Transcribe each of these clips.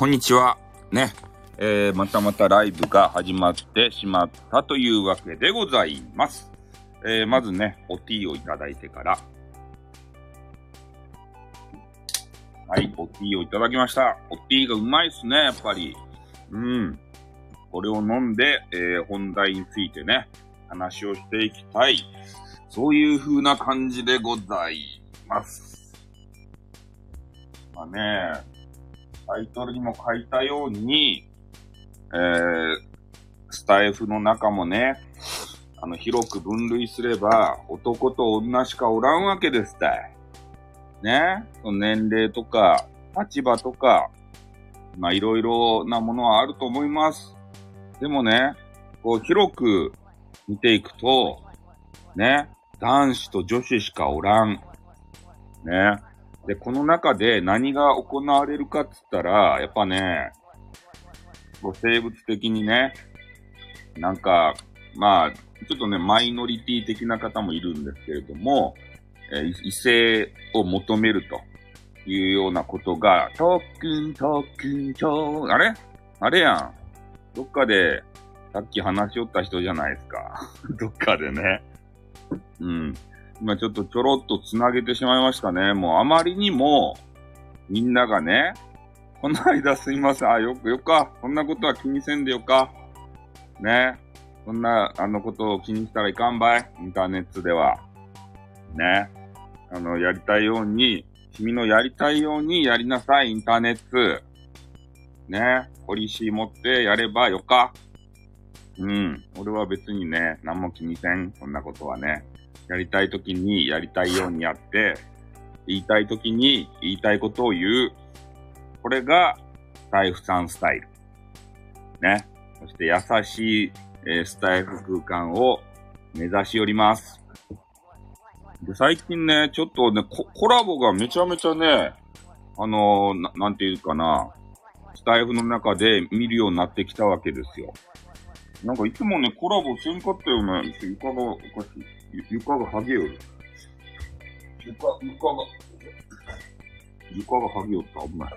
こんにちは。ね。えー、またまたライブが始まってしまったというわけでございます。えー、まずね、おティーをいただいてから。はい、おティーをいただきました。おティーがうまいっすね、やっぱり。うん。これを飲んで、えー、本題についてね、話をしていきたい。そういう風な感じでございます。まあね、タイトルにも書いたように、えー、スタイフの中もね、あの、広く分類すれば、男と女しかおらんわけですたい。ね。年齢とか、立場とか、まあ、いろいろなものはあると思います。でもね、こう、広く見ていくと、ね、男子と女子しかおらん。ね。で、この中で何が行われるかって言ったら、やっぱね、生物的にね、なんか、まあ、ちょっとね、マイノリティ的な方もいるんですけれども、えー、異性を求めるというようなことが、特訓、特訓、超、あれ？あれやん。どっかで、さっき話しよった人じゃないですか。どっかでね。うん。今ちょっとちょろっと繋げてしまいましたね。もうあまりにも、みんながね、この間すいません。あ、よく、よか。そんなことは気にせんでよか。ね。そんな、あのことを気にしたらいかんばい。インターネットでは。ね。あの、やりたいように、君のやりたいようにやりなさい、インターネット。ね。ポリシー持ってやればよか。うん。俺は別にね、何も気にせん。そんなことはね。やりたい時にやりたいようにやって、言いたい時に言いたいことを言う。これが、スタイフさんスタイル。ね。そして優しい、えー、スタイフ空間を目指しおります。で、最近ね、ちょっとねコ、ラボがめちゃめちゃね、あのー、ななんていうかな、スタイフの中で見るようになってきたわけですよ。なんかいつもね、コラボせんかったよね。床がおかしい。床が剥げよる。床、床が、床が剥げよった。危ない。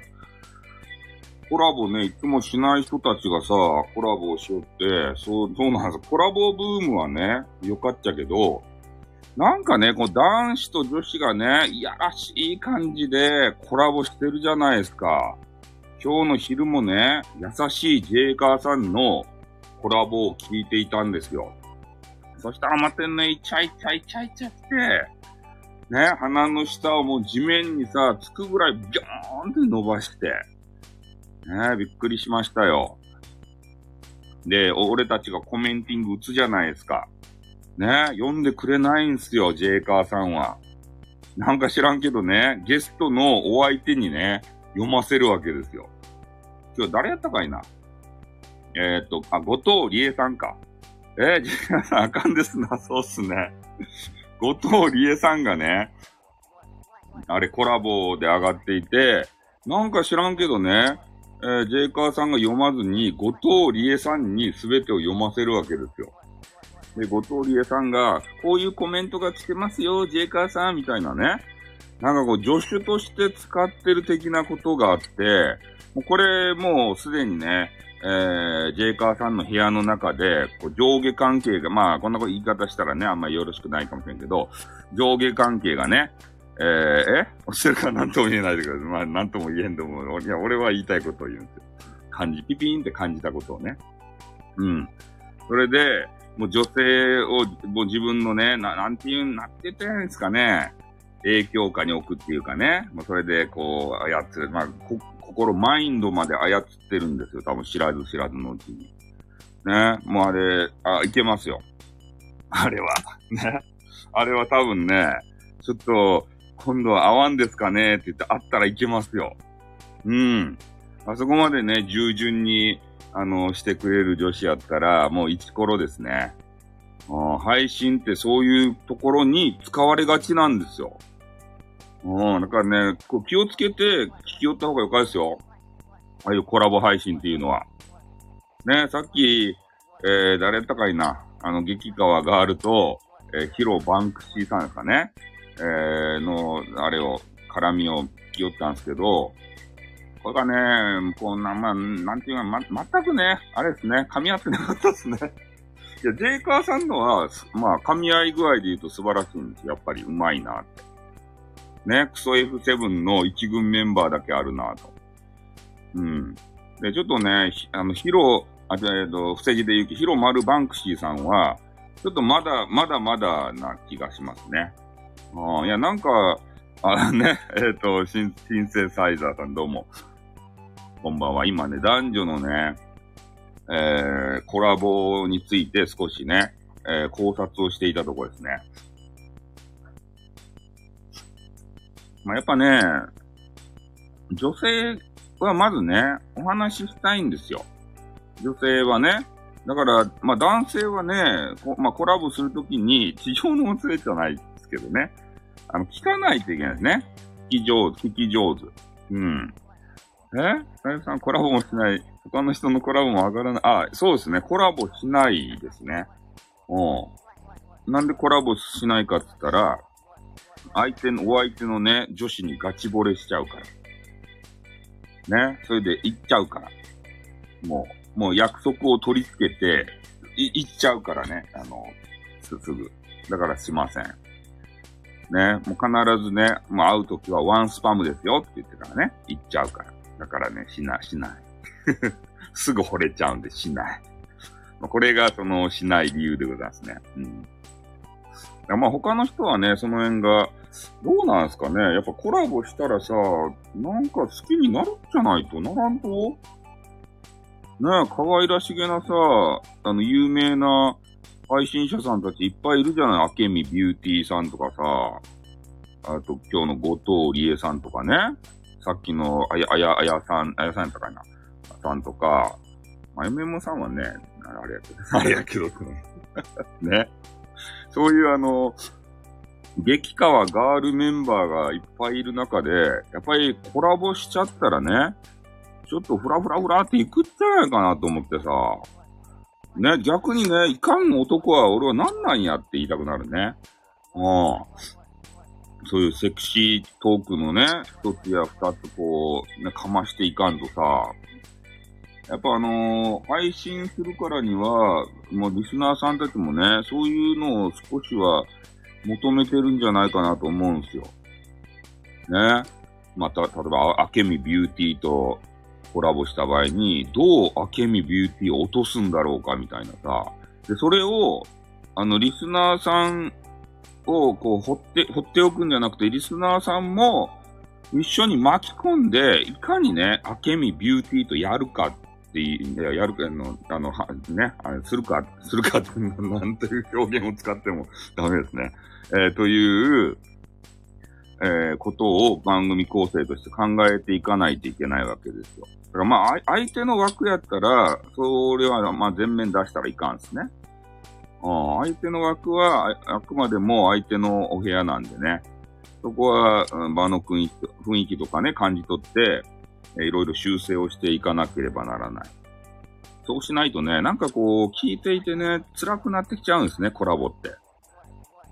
コラボね、いつもしない人たちがさ、コラボをしよって、そう、そうなんですコラボブームはね、よかっちゃけど、なんかね、この男子と女子がね、いやらしい感じでコラボしてるじゃないですか。今日の昼もね、優しいジェイカーさんのコラボを聞いていたんですよ。そしたらまたね、イチャイチャイチャイチャって、ね、鼻の下をもう地面にさ、つくぐらいビョーンって伸ばして、ね、びっくりしましたよ。で、俺たちがコメンティング打つじゃないですか。ね、読んでくれないんすよ、ジェイカーさんは。なんか知らんけどね、ゲストのお相手にね、読ませるわけですよ。今日誰やったかいなえっ、と、あ、後藤理恵さんか。えー、ジェイさんあかんですな、そうっすね。後藤理恵さんがね、あれコラボで上がっていて、なんか知らんけどね、えー、ジェイカーさんが読まずに、後藤理恵さんに全てを読ませるわけですよ。で、後藤理恵さんが、こういうコメントが来てますよ、ジェイカーさん、みたいなね。なんかこう、助手として使ってる的なことがあって、もうこれもうすでにね、えー、ジェイカーさんの部屋の中で、こう上下関係が、まあ、こんなこと言い方したらね、あんまりよろしくないかもしれんけど、上下関係がね、えー、え？おっしゃるから何とも言えないでください。まあ、何とも言えんと思う。いや、俺は言いたいことを言うんですよ。感じ、ピピーンって感じたことをね。うん。それで、もう女性を、もう自分のね、ななんて言うん、なって言ったらいんですかね。影響下に置くっていうかね。もうそれで、こう、操る。まあ、心、マインドまで操ってるんですよ。多分知らず知らずのうちに。ね。もうあれ、あ、いけますよ。あれは。ね。あれは多分ね、ちょっと、今度は合わんですかねって言ってあったらいけますよ。うん。あそこまでね、従順に、あの、してくれる女子やったら、もう一頃ですね。配信ってそういうところに使われがちなんですよ。うん、だからね、こう気をつけて聞き寄った方がよかですよ。ああいうコラボ配信っていうのは。ね、さっき、えー、誰やったかいな、あの、激川ガールと、えー、ヒロバンクシーさんですかね、えー、の、あれを、絡みを聞き寄ったんですけど、これがね、こんな、まあ、なんていうか、ま、全くね、あれですね、噛み合ってなかったですね。いや、ジェイカーさんのは、まあ、噛み合い具合で言うと素晴らしいんですやっぱり、うまいなって。ね、クソ F7 の一軍メンバーだけあるなと。うん。で、ちょっとね、あの、ヒロ、あ、えっと、伏せ字で言うと、ヒロマルバンクシーさんは、ちょっとまだ、まだまだな気がしますね。あいや、なんか、あのね、えっ、ー、と、シン、シンセサイザーさんどうも。こんばんは。今ね、男女のね、えー、コラボについて少しね、えー、考察をしていたところですね。まあ、やっぱね、女性はまずね、お話ししたいんですよ。女性はね。だから、まあ男性はね、まあコラボするときに、地上のお連れじゃないですけどね。あの、聞かないといけないですね。聞き上手、聞き上手。うん。え？さゆさんコラボもしない。他の人のコラボも上がらない。あ、そうですね。コラボしないですね。うん。なんでコラボしないかって言ったら、相手の、お相手のね、女子にガチ惚れしちゃうから。ね？それで行っちゃうから。もう、もう約束を取り付けて、い、行っちゃうからね。あの、すぐ。だからしません。ね？もう必ずね、もう会うときはワンスパムですよって言ってからね。行っちゃうから。だからね、しない、しない。すぐ惚れちゃうんでしない。これがそのしない理由でございますね。うん。まあ他の人はね、その辺が、どうなんですかね？やっぱコラボしたらさ、なんか好きになるんじゃないとならんと？ねえ、可愛らしげなさ、あの、有名な配信者さんたちいっぱいいるじゃない？明美ビューティーさんとかさ、あと今日の後藤理恵さんとかね。さっきのあや、あや、あやさん、あやさんやったかな？さんとか、まあ、MM さんはね、あれやけど、あれやけど、ね。そういうあの、激川ガールメンバーがいっぱいいる中で、やっぱりコラボしちゃったらね、ちょっとフラフラフラっていくんじゃないかなと思ってさ、ね、逆にね、いかん男は俺は何なんやって言いたくなるね。うん。そういうセクシートークのね、一つや二つこう、ね、かましていかんとさ、やっぱあのー、配信するからには、もうリスナーさんたちもね、そういうのを少しは求めてるんじゃないかなと思うんですよ。ね。また、例えば、あけみビューティーとコラボした場合に、どうあけみビューティーを落とすんだろうかみたいなさ。で、それを、あの、リスナーさんをこう、掘って、掘っておくんじゃなくて、リスナーさんも一緒に巻き込んで、いかにね、あけみビューティーとやるかっていや、やるか、あの、あの、は、ね、あするか、するかって、なんていう表現を使ってもダメですね。えー、という、えー、ことを番組構成として考えていかないといけないわけですよ。だからまあ、相手の枠やったら、それはまあ全面出したらいかんですね。ああ相手の枠はあくまでも相手のお部屋なんでね。そこは場の雰囲気とかね、感じ取って、いろいろ修正をしていかなければならない。そうしないとね、なんかこう、聞いていてね、辛くなってきちゃうんですね、コラボって。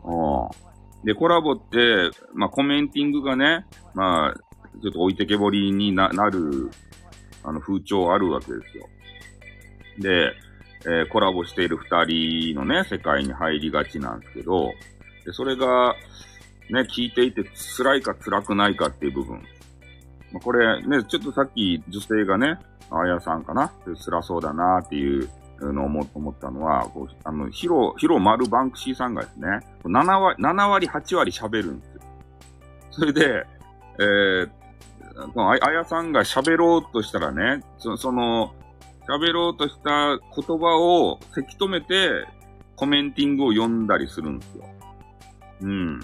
うんで、コラボって、まあ、コメンティングがね、まあ、ちょっと置いてけぼりになる、あの、風潮あるわけですよ。で、えー、コラボしている二人のね、世界に入りがちなんですけど、でそれが、ね、聞いていて辛いか辛くないかっていう部分。まあ、これね、ちょっとさっき女性がね、あやさんかな辛そうだなっていうのを思ったのは、こうあの、ヒロ、ヒロマルバンクシーさんがですね、7割、7割、8割喋るんですよ。それで、えー、このあやさんが喋ろうとしたらね、そその、喋ろうとした言葉をせき止めて、コメンティングを読んだりするんですよ。うん。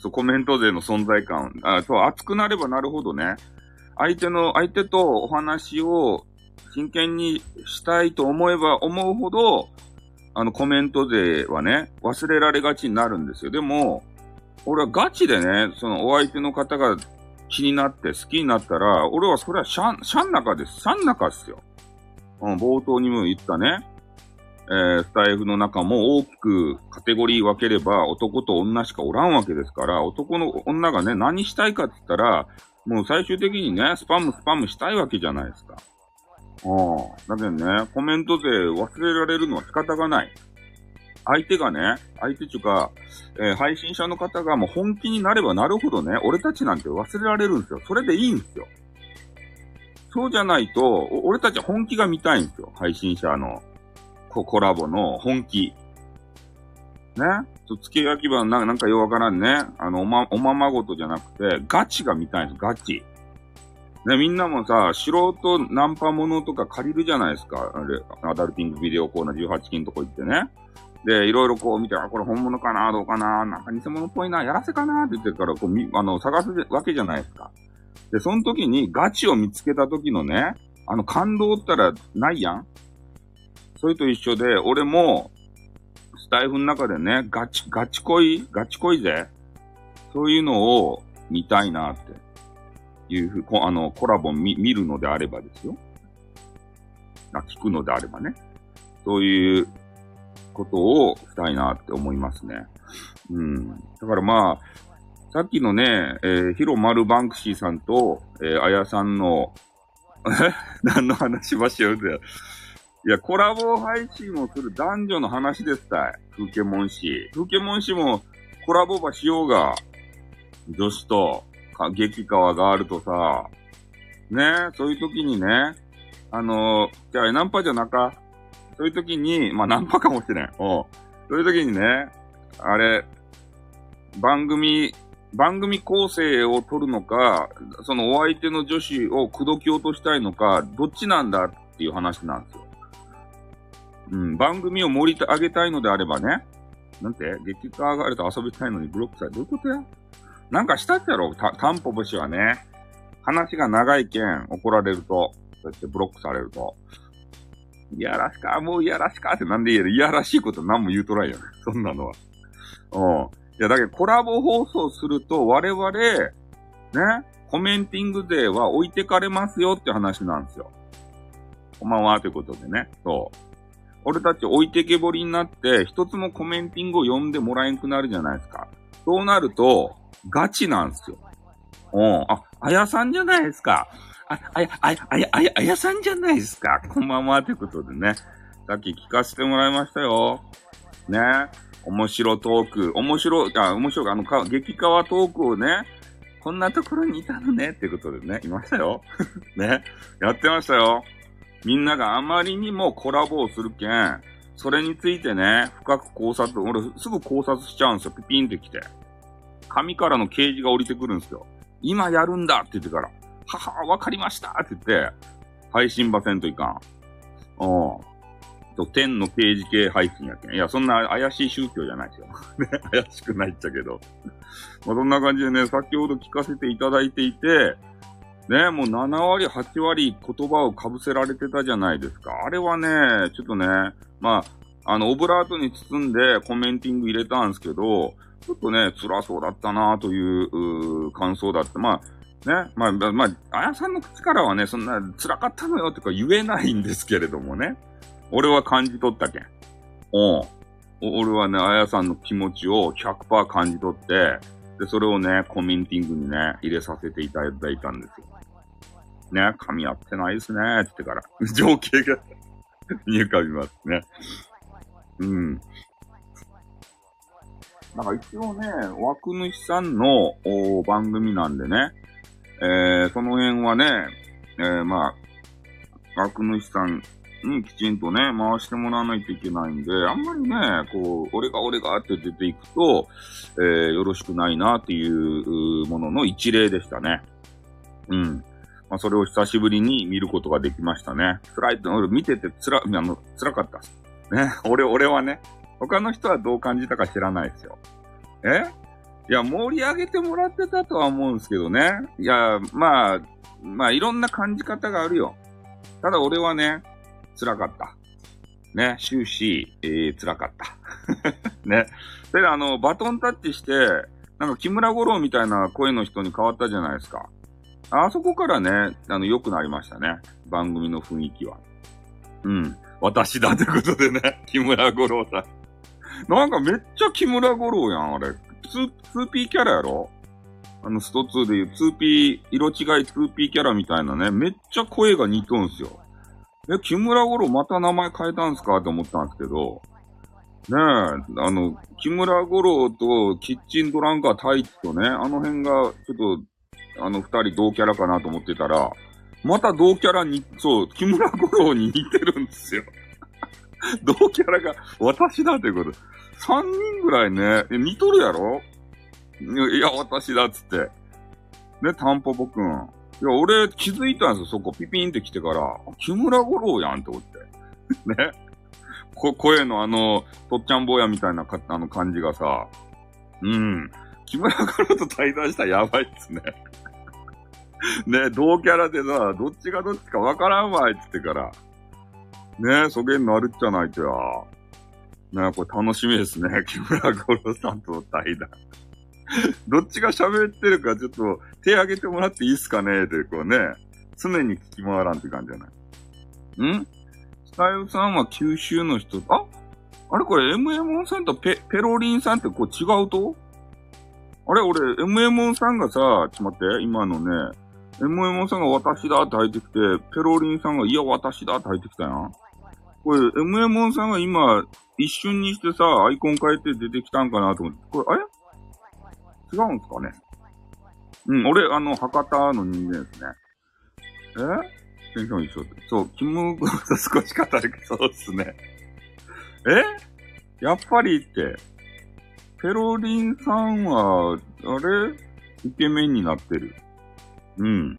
そう、コメント勢の存在感。あそう、熱くなればなるほどね、相手の、相手とお話を真剣にしたいと思えば思うほど、あの、コメント勢はね、忘れられがちになるんですよ。でも、俺はガチでね、そのお相手の方が気になって好きになったら、俺はそれはシャン、シャン中です。シャン中ですよ。うん、冒頭にも言ったね、えー、スタイフの中も大きくカテゴリー分ければ男と女しかおらんわけですから、男の女がね、何したいかって言ったら、もう最終的にね、スパムスパムしたいわけじゃないですか。うん。だけどね、コメントで忘れられるのは仕方がない。相手がね、相手っていうか、えー、配信者の方がもう本気になればなるほどね、俺たちなんて忘れられるんですよ。それでいいんですよ。そうじゃないと、俺たちは本気が見たいんですよ。配信者のコラボの本気。ね。付け焼き場ななんかようわからんね。あの、おま、おままごとじゃなくて、ガチが見たいんです、ガチ。ね、みんなもさ、素人ナンパものとか借りるじゃないですか。あれ、アダルティングビデオコーナー18金とこ行ってね。で、いろいろこう見て、あ、これ本物かなどうかななんか偽物っぽいなやらせかなって言ってるから、こう、み、あの、探すわけじゃないですか。で、その時にガチを見つけた時のね、あの感動ったらないやんそれと一緒で、俺も、スタイフの中でね、ガチ、ガチ恋？ガチ恋ぜ？そういうのを見たいなっていうふう、あの、コラボ見見るのであればですよ。あ、聞くのであればね。そういうことをしたいなって思いますね。うん。だからまあ、さっきのね、えー、ヒロマルバンクシーさんと、えー、あやさんの、え何の話ばしようぜ。いや、コラボ配信をする男女の話ですたい。風景モン氏。風景モン氏もコラボばしようが、女子と、か激川があるとさ、ね、そういう時にね、あのー、じゃあ、ナンパじゃなか？そういう時に、まあ、ナンパかもしれん。おそういう時にね、あれ、番組、番組構成を取るのか、そのお相手の女子を口説き落としたいのか、どっちなんだっていう話なんですよ。うん、番組を盛り上げたいのであればね、なんて？激化上がると遊びたいのにブロックされどういうことや？なんかしたっちゃろ？た、タンポ節はね。話が長いけん怒られると、そうやってブロックされると。いやらしか、もういやらしかってなんで言える？いやらしいこと何も言うとらんよね。そんなのは。うん。いや、だけどコラボ放送すると我々、ね、コメンティング勢は置いてかれますよって話なんですよ。こんばんは、ということでね。そう。俺たち置いてけぼりになって、一つもコメンティングを読んでもらえんくなるじゃないですか。そうなると、ガチなんですよ。うん。あ、あやさんじゃないですか。あ、あや、あや、あや、あや、さんじゃないですか。こんばんは、ということでね。さっき聞かせてもらいましたよ。ね。面白トーク。面白、あ、面白い、あの、か、激川トークをね、こんなところにいたのね、ってことでね、いましたよ。ね。やってましたよ。みんながあまりにもコラボをするけん、それについてね、深く考察、俺すぐ考察しちゃうんですよ。ピピンって来て。紙からの掲示が降りてくるんですよ。今やるんだって言ってから、はは、わかりましたって言って、配信場せんといかん。うん。と、天の掲示系配信やけん。いや、そんな怪しい宗教じゃないですよ。ね、怪しくないっちゃけど。まあ、そんな感じでね、先ほど聞かせていただいていて、ね、もう7割、8割言葉をかぶせられてたじゃないですか。あれはね、ちょっとね、まあ、あの、オブラートに包んでコメンティング入れたんですけど、ちょっとね、辛そうだったなという感想だって。まあ、ね、まあ、まあ、あやさんの口からはね、そんな辛かったのよってか言えないんですけれどもね。俺は感じ取ったけん。お俺はね、あやさんの気持ちを100%感じ取って、で、それをね、コメンティングにね、入れさせていただいたんですよ。ね、噛み合ってないですね、って言ってから、情景がに浮かびますね。うん。なんか一応ね、枠主さんの番組なんでね、えー、その辺はね、えー、まあ、枠主さんにきちんとね、回してもらわないといけないんで、あんまりね、こう、俺が俺がって出ていくと、えー、よろしくないなっていうものの一例でしたね。うん。まあ、それを久しぶりに見ることができましたね。辛いって、俺見てて辛、あの、辛かったっす。ね。俺、俺はね、他の人はどう感じたか知らないですよ。え？いや、盛り上げてもらってたとは思うんですけどね。いや、まあ、まあ、いろんな感じ方があるよ。ただ俺はね、辛かった。ね、終始、えー、辛かった。ね。それであの、バトンタッチして、なんか木村五郎みたいな声の人に変わったじゃないですか。あそこからね、あの、良くなりましたね。番組の雰囲気は。うん。私だってことでね、木村五郎さん。なんかめっちゃ木村五郎やん、あれ。2、2P キャラやろ？あの、スト2でいう 2P、色違い 2P キャラみたいなね、めっちゃ声が似とんすよ。え、木村五郎また名前変えたんすかって思ったんですけど、ねえ、あの、木村五郎とキッチンドランカー太一とね、あの辺が、ちょっと、あの二人同キャラかなと思ってたら、また同キャラに、そう、木村五郎に似てるんですよ。同キャラが私だということ。三人ぐらいね、似とるやろ？いや、私だっつって。ね、タンポポくん。いや、俺気づいたんですよ、そこ。ピピンって来てから。木村五郎やんって思って。ね。こ、声のあの、とっちゃん坊やみたいなか、あの感じがさ。うん。木村五郎と対談したらやばいっすね。ね、同キャラでさ、どっちがどっちかわからんわいっつってから。ね、そげんのあるっちゃないとや。ね、これ楽しみですね。木村五郎さんとの対談。どっちが喋ってるかちょっと手挙げてもらっていいっすかねってこうね、常に聞き回らんって感じじゃないん？スタイルさんは九州の人、あ？あれこれ MM さんとペ、ペロリンさんってこう違うと？あれ俺 MM さんがさ、ちょっと待って、今のね、MM さんが私だって入ってきて、ペロリンさんがいや私だって入ってきたやん。これ MM さんが今一瞬にしてさ、アイコン変えて出てきたんかなと思って、これ、あれ？違うんすかね？うん、俺、あの、博多の人間ですね。え？テンション一緒そう、キム・グロス少し語るけど、そうっすね。え？やっぱりって、ペロリンさんは、あれ？イケメンになってる。うん。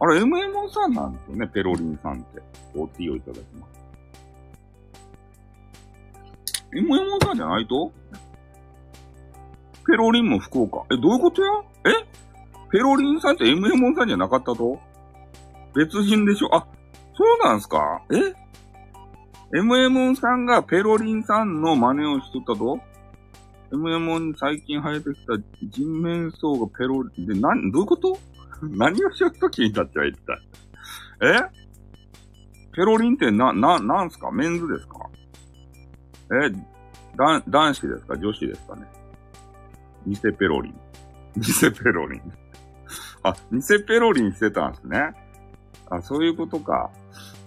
あれ、MMO さんなんですよね、ペロリンさんって。OT をいただきます。MMO さんじゃないと？ペロリンも福岡。え、どういうことや？え？ペロリンさんって MMO さんじゃなかったと？別人でしょ？あ、そうなんすか？え ?MM さんがペロリンさんの真似をしとったと ?MM に最近生えてきた人面相がペロリン、で、なん、どういうこと？何をしよっときにたっては一体。え？ペロリンってな、な、なんすか？メンズですか？え、だ、男子ですか？女子ですかね？偽ペロリン。偽ペロリン。あ、偽ペロリンしてたんですね。あ、そういうことか。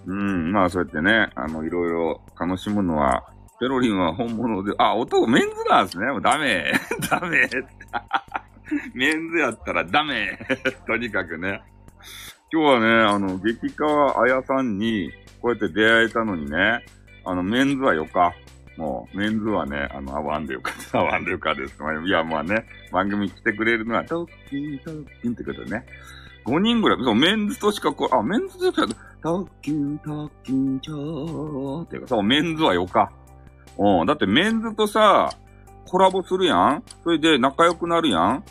うん、まあそうやってね、あの、いろいろ楽しむのは、ペロリンは本物で、あ、男、メンズなんですね。もうダメ。ダメ。メンズやったらダメ。とにかくね。今日はね、あの、激川綾さんに、こうやって出会えたのにね、あの、メンズはよか。もう、メンズはね、あの、あわんでよかった、あわんでよかです。いや、まあね、番組来てくれるのは、トッキン、トッキンってことでね。5人ぐらい、そう、メンズとしかこう、あ、メンズでトッキン、トッキン、チョーっていうか、そう、メンズはよか。うん、だってメンズとさ、コラボするやんそれで仲良くなるやん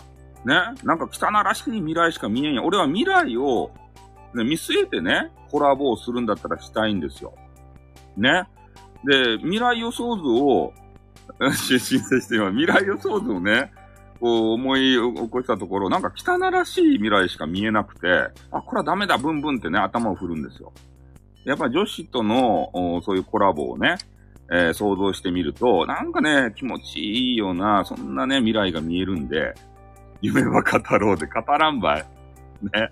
ねなんか汚らしい未来しか見えんや。俺は未来を、ね、見据えてね、コラボをするんだったらしたいんですよ。ねで、未来予想図を、申請してます。未来予想図をね、こう思い起こしたところ、なんか汚らしい未来しか見えなくて、あ、これはダメだ、ブンブンってね、頭を振るんですよ。やっぱ女子との、そういうコラボをね、えー、想像してみると、なんかね、気持ちいいような、そんなね、未来が見えるんで、夢は語ろうで語らんばい。ね。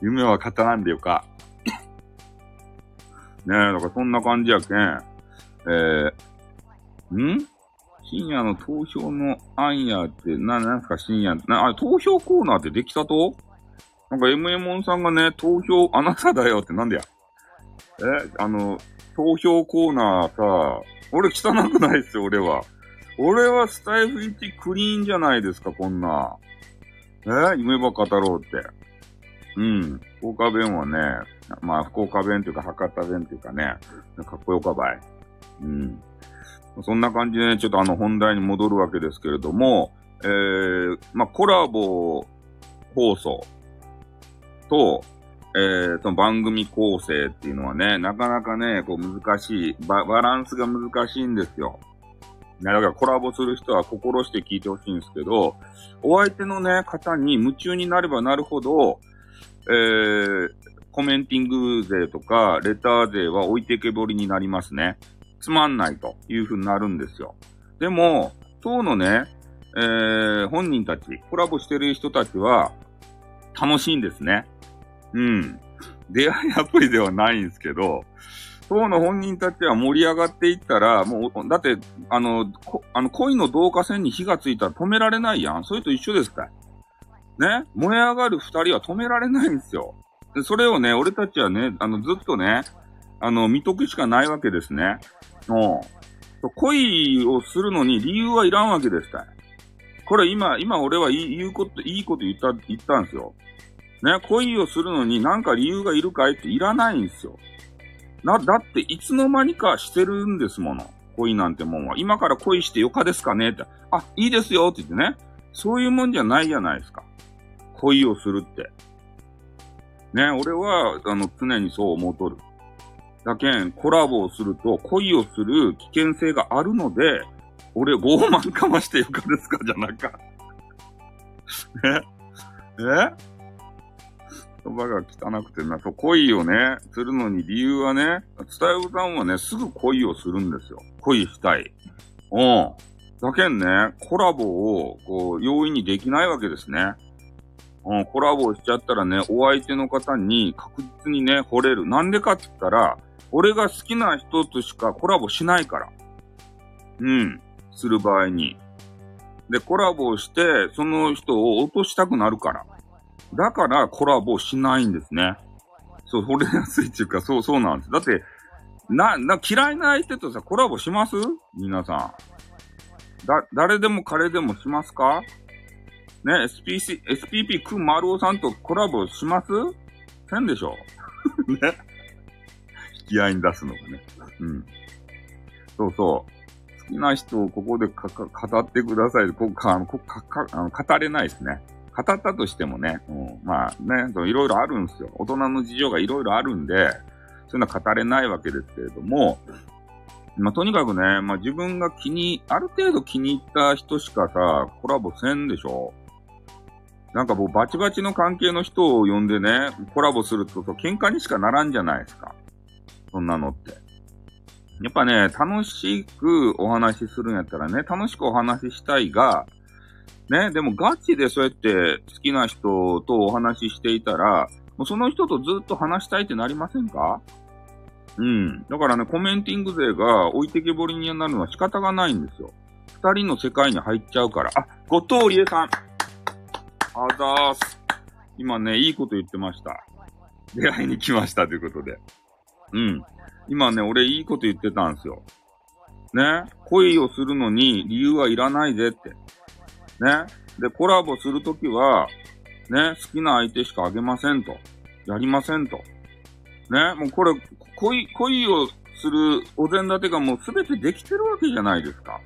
夢は語らんでよか。ねえ、だからそんな感じやけん。えー、ん？深夜の投票の案やって、な、なんすか深夜、な、あ、投票コーナーってできたと？なんか MM さんがね、投票、あなただよってなんでや？え、あの、投票コーナーさ、俺汚くないっすよ、俺は。俺はスタイフ1クリーンじゃないですか、こんな。え？夢ば語ろうって。うん。福岡弁はね、まあ、福岡弁というか博多弁というかね、かっこよかばい。うん。そんな感じでね、ちょっとあの本題に戻るわけですけれども、えー、まあ、コラボ放送と、えー、その番組構成っていうのはね、なかなかね、こう難しい、ババランスが難しいんですよ。だからコラボする人は心して聞いてほしいんですけど、お相手のね、方に夢中になればなるほど、えー、コメンティング税とか、レター税は置いてけぼりになりますね。つまんないという風になるんですよ。でも、当のね、えー、本人たち、コラボしてる人たちは、楽しいんですね。うん。出会いアプリではないんですけど、当の本人たちは盛り上がっていったら、もう、だって、あの、あの恋の導火線に火がついたら止められないやん。それと一緒ですかね？燃え上がる二人は止められないんですよ。で、それをね、俺たちはね、あの、ずっとね、あの、見とくしかないわけですね。もう、恋をするのに理由はいらんわけですかこれ今、今俺は言うこと、いいこと言った、言ったんですよ。ね、恋をするのになんか理由がいるかいっていらないんですよ。な、だっていつの間にかしてるんですもの。恋なんてもんは。今から恋してよかですかねって。あ、いいですよって言ってね。そういうもんじゃないじゃないですか。恋をするって。ね、俺は、あの、常にそう思うとる。だけん、コラボをすると恋をする危険性があるので、俺傲慢かましてよかですかじゃなか。ねえ言葉が汚くてな、そう、恋をね、するのに理由はね、伝えうさんはね、すぐ恋をするんですよ。恋したい。うん。だけんね、コラボを、こう、容易にできないわけですね。うん、コラボしちゃったらね、お相手の方に確実にね、惚れる。なんでかって言ったら、俺が好きな人としかコラボしないから。うん、する場合に。で、コラボして、その人を落としたくなるから。だからコラボしないんですね。そう、惚れやすいっていうか、そう、そうなんです。だって、な、な、嫌いな相手とさ、コラボします？皆さん。だ、誰でも彼でもしますか？ね、SPC、SPP くん丸尾さんとコラボします？せんでしょ ね。引き合いに出すのがね。うん。そうそう。好きな人をここでかか語ってください。こか、こか、か、あの語れないですね。語ったとしてもね、うん、まあね、いろいろあるんですよ。大人の事情がいろいろあるんで、そういうのは語れないわけですけれども、まあ、とにかくね、まあ、自分が気に、ある程度気に入った人しかさ、コラボせんでしょなんかもうバチバチの関係の人を呼んでね、コラボすると喧嘩にしかならんじゃないですか。そんなのって。やっぱね、楽しくお話しするんやったらね、楽しくお話ししたいが、ね、でもガチでそうやって好きな人とお話ししていたら、もうその人とずっと話したいってなりませんか？うん。だからね、コメンティング勢が置いてけぼりになるのは仕方がないんですよ。二人の世界に入っちゃうから。あ、後藤理恵さん。あざーす。今ね、いいこと言ってました。出会いに来ましたということで。うん。今ね、俺いいこと言ってたんですよ。ね。恋をするのに理由はいらないぜって。ね。で、コラボするときは、ね、好きな相手しかあげませんと。やりませんと。ね、もうこれ、恋、恋をするお膳立てがもうすべてできてるわけじゃないですか。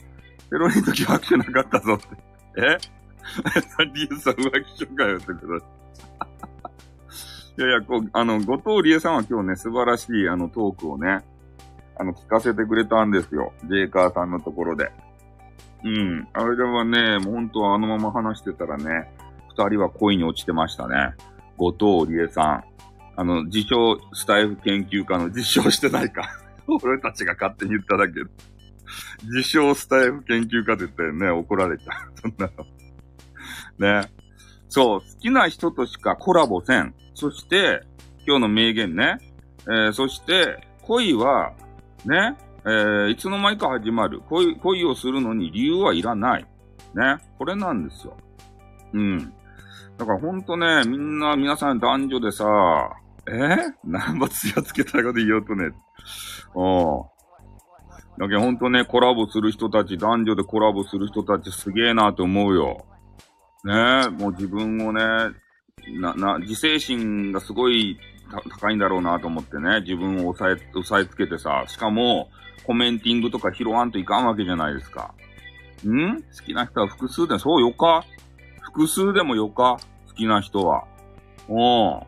ペロリンとき拍手なかったぞって。え？サリエさん浮気しょかよってこと。いやいや、こう、あの、後藤理恵さんは今日ね、素晴らしいあのトークをね、あの、聞かせてくれたんですよ。ジェイカーさんのところで。うん。あれはね、もう本当はあのまま話してたらね、二人は恋に落ちてましたね。後藤理恵さん。あの、自称スタイフ研究家の実証してないか。俺たちが勝手に言っただけ。自称スタイフ研究家って言ったよね、怒られた。そんなの。ね。そう、好きな人としかコラボせん。そして、今日の名言ね。えー、そして、恋は、ね、えー、いつの間にか始まる。恋、恋をするのに理由はいらない。ね。これなんですよ。うん。だからほんとね、みんな、皆さん男女でさ、え？ー、何ばつやつけたこと言おうとね。うん。だけどほんとね、コラボする人たち、男女でコラボする人たちすげえなと思うよ。ねえもう自分をね、な、な、自制心がすごい高いんだろうなと思ってね、自分を抑え、抑えつけてさ、しかも、コメンティングとか拾わんといかんわけじゃないですか。ん？好きな人は複数で、そうよか複数でもよか好きな人は。おー。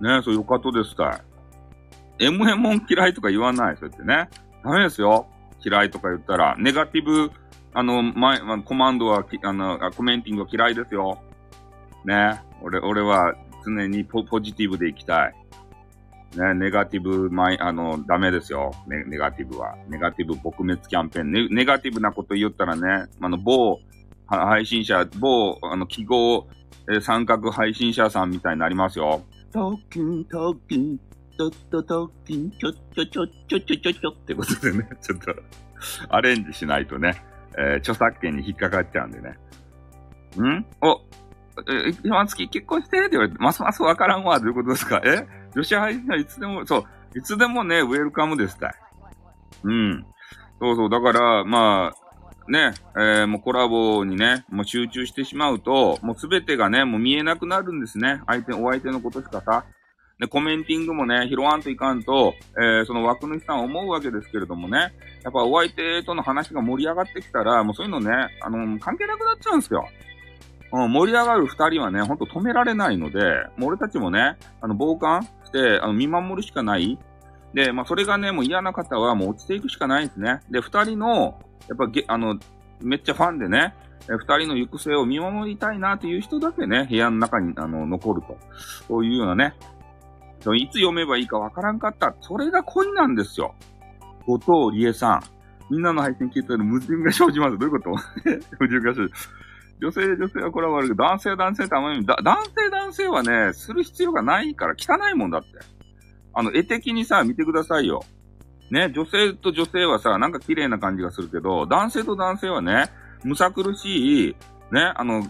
ねそうよかとですたい。M モン嫌いとか言わない、そうやってね。ダメですよ。嫌いとか言ったら、ネガティブ、あの、前、コマンドは、あの、コメンティングは嫌いですよ。ね。俺、俺は常にポポジティブでいきたい。ね、ネガティブ、まい、あの、ダメですよ。ネネガティブは。ネガティブ撲滅キャンペーン。ネネガティブなこと言ったらね、あの、某、配信者、某、あの、記号、えー、三角配信者さんみたいになりますよ。トーキン、トーキン、トットトーキン、ちょちょちょちょちょちょちょってことでね、ちょっとアレンジしないとね、えー、著作権に引っかかっちゃうんでね。ん？お、え、今月結婚して？って言われて、ますますわからんわ、どういうことですか？え？女子配信者いつでも、そう、いつでもね、ウェルカムですたい。うん。そうそう、だから、まあ、ね、えー、もうコラボにね、もう集中してしまうと、もうすべてがね、もう見えなくなるんですね。相手、お相手のことしかさ。で、コメンティングもね、拾わんといかんと、えー、その枠主さん思うわけですけれどもね、やっぱお相手との話が盛り上がってきたら、もうそういうのね、あの、関係なくなっちゃうんですよ。うん、盛り上がる二人はね、ほんと止められないので、もう俺たちもね、あの、傍観して、あの、見守るしかない。で、まあ、それがね、もう嫌な方はもう落ちていくしかないんですね。で、二人の、やっぱげ、あの、めっちゃファンでね、え二人の行く末を見守りたいなっていう人だけね、部屋の中に、あの、残ると。そういうようなね、いつ読めばいいかわからんかった。それが恋なんですよ。後藤理恵さん。みんなの配信聞いたら矛盾が生じます。どういうこと？矛盾が生じ女性、女性はこれは悪いけど、男性、男性ってあまり、男性、男性はね、する必要がないから汚いもんだって。あの、絵的にさ、見てくださいよ。ね、女性と女性はさ、なんか綺麗な感じがするけど、男性と男性はね、むさ苦しい、ね、あの、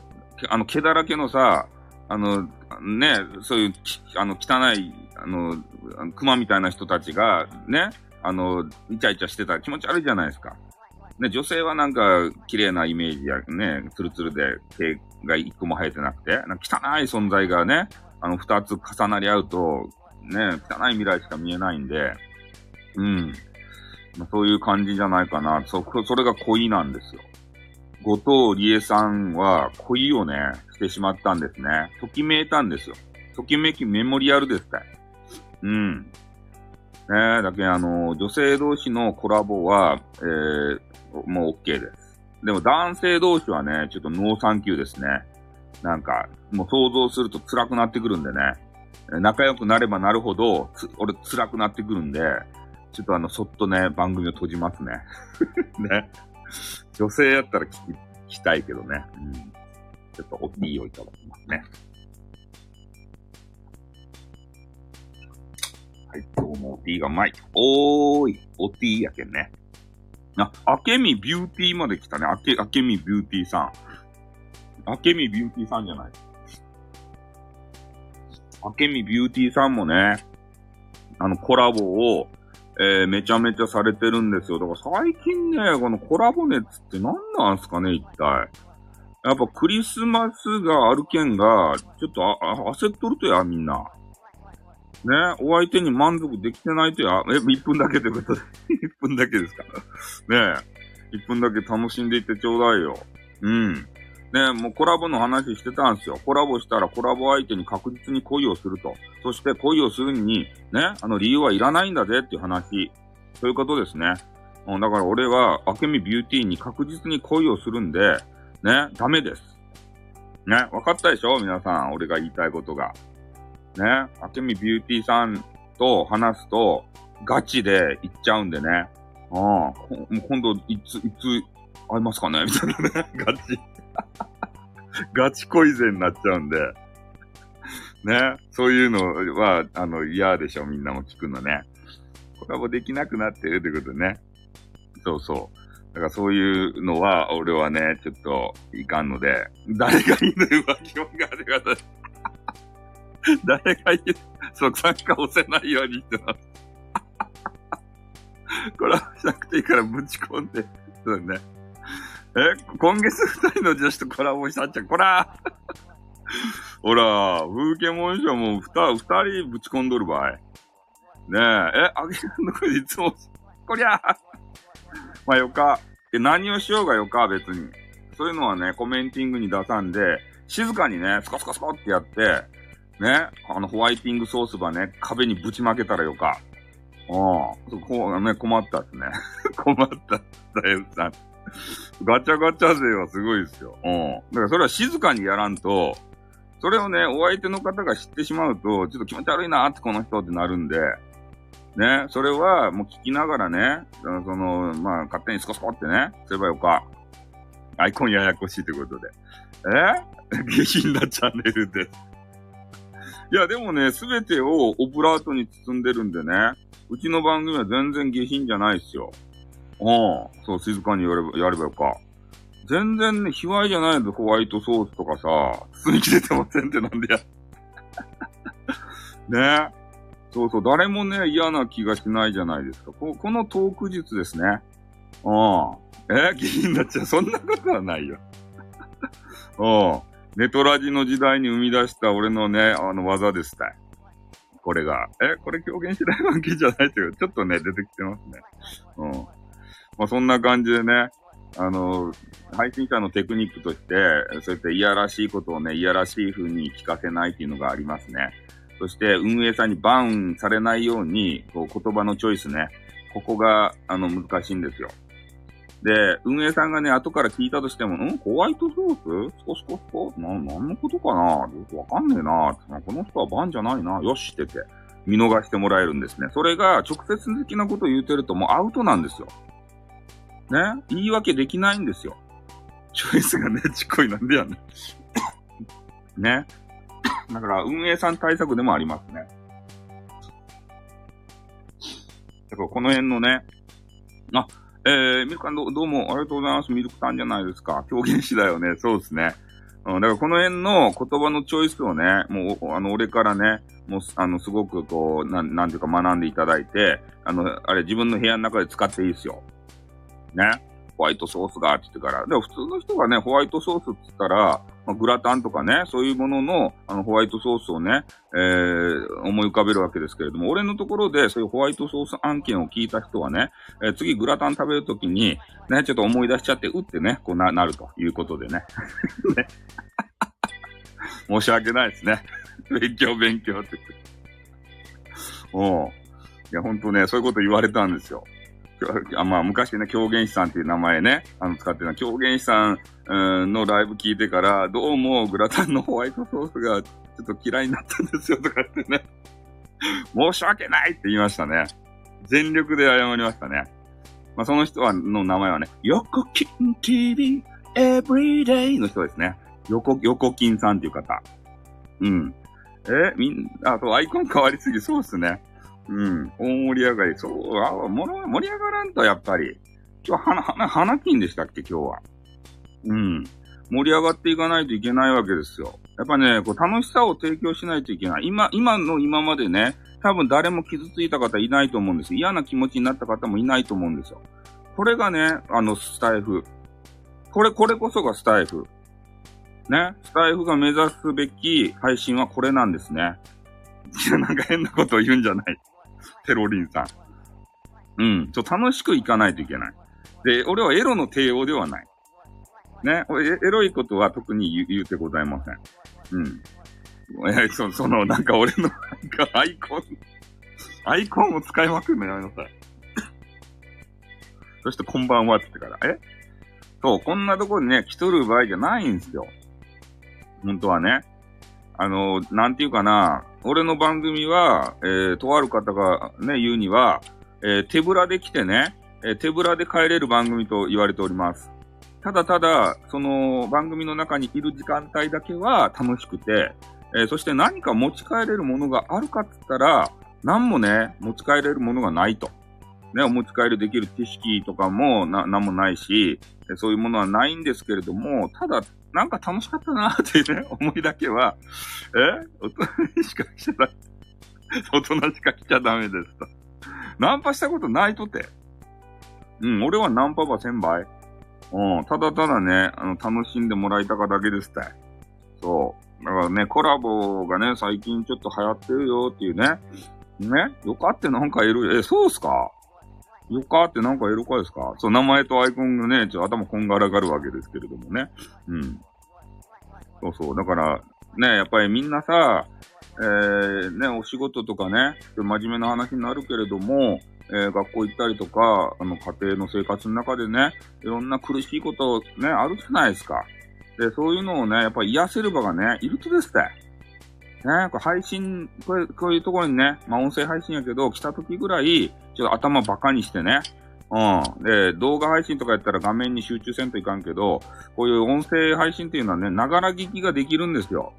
あの、毛だらけのさ、あの、ね、そういう、あの、汚い、あの、熊みたいな人たちが、ね、あの、イチャイチャしてたら気持ち悪いじゃないですか。ね、女性はなんか綺麗なイメージやね、ツルツルで毛が一個も生えてなくて、なんか汚い存在がね、あの二つ重なり合うと、ね、汚い未来しか見えないんで、うん。まあ、そういう感じじゃないかな。そ、それが恋なんですよ。後藤理恵さんは恋をね、してしまったんですね。ときめいたんですよ。ときめきメモリアルですかうん。ねえ、だけあの、女性同士のコラボは、えー、もう OK です。でも男性同士はね、ちょっと no thank you ですね。なんか、もう想像すると辛くなってくるんでね。仲良くなればなるほど、俺辛くなってくるんで、ちょっとあの、そっとね、番組を閉じますね。ね。女性やったら聞き、聞きたいけどね。うん。ちょっとお tea をいただきますね。はい、今日もお tea がうまい。おーい、お tea やけんね。あ、あけみビューティーまで来たね。あけ、あけみビューティーさん。あけみビューティーさんじゃない。あけみビューティーさんもね、あの、コラボを、えー、めちゃめちゃされてるんですよ。だから最近ね、このコラボ熱って何なんすかね、一体。やっぱクリスマスがあるけんが、ちょっとあ、あ、焦っとるとや、みんな。ね、お相手に満足できてないとや、え、1分だけということ？で1分だけですか？ねえ、1分だけ楽しんでいってちょうだいよ。うん。ねもうコラボの話してたんですよ。コラボしたらコラボ相手に確実に恋をすると。そして恋をするに、ね、あの理由はいらないんだぜっていう話。そういうことですね。うん、だから俺は、あけみビューティーに確実に恋をするんで、ね、ダメです。ね、分かったでしょ？皆さん、俺が言いたいことが。ね、あけみビューティーさんと話すと、ガチで行っちゃうんでね。ああ、今度、いつ、いつ、会いますかね？みたいなね。ガチ。ガチ恋勢になっちゃうんで。ね。そういうのは、あの、嫌でしょ。みんなも聞くのね。コラボできなくなってるってことね。そうそう。だからそういうのは、俺はね、ちょっといかんので、誰がいいのよ、気温があれが。誰が言う、そう、参加押せないようにしてます。これはしなくていいからぶち込んで。そうね。え、今月二人の女子とコラボしたっちゃ、こら ほら、風景紋章も二、二人ぶち込んどる場合。ねえ、え、あげるのいつも、こりゃまあよか。何をしようがよか、別に。そういうのはね、コメンティングに出さんで、静かにね、スコスコスコってやって、ね、あの、ホワイティングソースばね、壁にぶちまけたらよか。うん。こうね、困ったっすね。困ったっだよ、さん。ガチャガチャ勢はすごいですよ。うん。だからそれは静かにやらんと、それをね、お相手の方が知ってしまうと、ちょっと気持ち悪いなってこの人ってなるんで、ね、それはもう聞きながらね、その、まあ、勝手にスコスコってね、すればよか。アイコンややこしいってことで。え？下品なチャンネルです。いや、でもね、すべてをオブラートに包んでるんでね、うちの番組は全然下品じゃないっすよ。うん。そう、静かにやれば、やればよか。全然ね、卑猥じゃないのホワイトソースとかさ、包み切れてませんってなんでや。ねそうそう、誰もね、嫌な気がしないじゃないですか。ここのトーク術ですね。うん。えー、下品になっちゃう。そんなことはないよ。うん。ネトラジの時代に生み出した俺のね、あの技ですたい。これが。え、これ狂言しないわけじゃないけど、ちょっとね、出てきてますね。うん。まあ、そんな感じでね、あの、配信者のテクニックとして、そうやっていやらしいことをね、いやらしい風に聞かせないっていうのがありますね。そして運営さんにバウンされないように、こう言葉のチョイスね。ここが、あの、難しいんですよ。で、運営さんがね、後から聞いたとしても、ん？ホワイトソース？スコスコスコな、なんのことかな？よくわかんねえなこの人はバンじゃないなよしってて、見逃してもらえるんですね。それが直接的なことを言うてるともうアウトなんですよ。ね？言い訳できないんですよ。チョイスがね、ちっこいなんでやね。ね？だから、運営さん対策でもありますね。だから、この辺のね、あ、えー、ミルクさんどどうもありがとうございます。ミルクさんじゃないですか。狂言師だよね。そうですね。うん、だからこの辺の言葉のチョイスをね、もう、あの、俺からね、もう、あの、すごくこう、なん、なんていうか学んでいただいて、あの、あれ自分の部屋の中で使っていいですよ。ね。ホワイトソースがって言ってから。でも普通の人がね、ホワイトソースって言ったら、まあ、グラタンとかね、そういうものの、あの、ホワイトソースをね、えー、思い浮かべるわけですけれども、俺のところでそういうホワイトソース案件を聞いた人はね、えー、次グラタン食べるときに、ね、ちょっと思い出しちゃって、うってね、こうな、なるということでね。ね 申し訳ないですね。勉強勉強って言って。おう。いや、ほんとね、そういうこと言われたんですよ。あまあ、昔ね、狂言師さんっていう名前ね、あの、使ってるのは、狂言師さん、のライブ聞いてから、どうもグラタンのホワイトソースがちょっと嫌いになったんですよ、とかってね。申し訳ないって言いましたね。全力で謝りましたね。まあ、その人は、の名前はね、横金 TV Everyday の人ですね。横、横金さんっていう方。うん。えみん、あとアイコン変わりすぎ、そうっすね。うん。大盛り上がり。そう、あ、盛り上がらんと、やっぱり。今日、花、花、花金でしたっけ、今日は。うん。盛り上がっていかないといけないわけですよ。やっぱね、こう楽しさを提供しないといけない。今、今の今までね、多分誰も傷ついた方いないと思うんですよ嫌な気持ちになった方もいないと思うんですよ。これがね、あの、スタイフ。これ、これこそがスタイフ。ね。スタイフが目指すべき配信はこれなんですね。なんか変なことを言うんじゃない。テロリンさん。うん。ちょ、楽しくいかないといけない。で、俺はエロの帝王ではない。ね。エロいことは特に言う言うてございません。うん。え、そその、なんか俺の、なんかアイコン、アイコンを使いまくるのやめなさい。そしてこんばんはって言ってから、え？そう、こんなところにね、来とる場合じゃないんですよ。本当はね。あの、なんていうかな、俺の番組は、えー、とある方がね、言うには、えー、手ぶらで来てね、えー、手ぶらで帰れる番組と言われております。ただただ、その番組の中にいる時間帯だけは楽しくて、えー、そして何か持ち帰れるものがあるかって言ったら、何もね、持ち帰れるものがないと。ね、お持ち帰りできる知識とかもな、なんもないし、そういうものはないんですけれども、ただ、なんか楽しかったなっていうね、思いだけは、え？大人しか来ちゃダメ。大人しか来ちゃダメですと。ナンパしたことないとて。うん、俺はナンパは1000倍。うん、ただただね、あの、楽しんでもらいたかだけですって。そう。だからね、コラボがね、最近ちょっと流行ってるよっていうね。ね？よかってなんかいる、え、そうっすか？よかってなんかエロかですか？そう、名前とアイコンがね、ちょっと頭こんがらがるわけですけれどもね。うん。そうそう。だから、ね、やっぱりみんなさ、えー、ね、お仕事とかね、真面目な話になるけれども、えー、学校行ったりとか、あの、家庭の生活の中でね、いろんな苦しいことね、あるじゃないですか。で、そういうのをね、やっぱり癒せる場がね、いるとですね。ね、これ配信、これ、こういうところにね、まあ音声配信やけど、来た時ぐらい、ちょっと頭バカにしてね、うん。で、動画配信とかやったら画面に集中せんといかんけど、こういう音声配信っていうのはね、ながら聞きができるんですよ。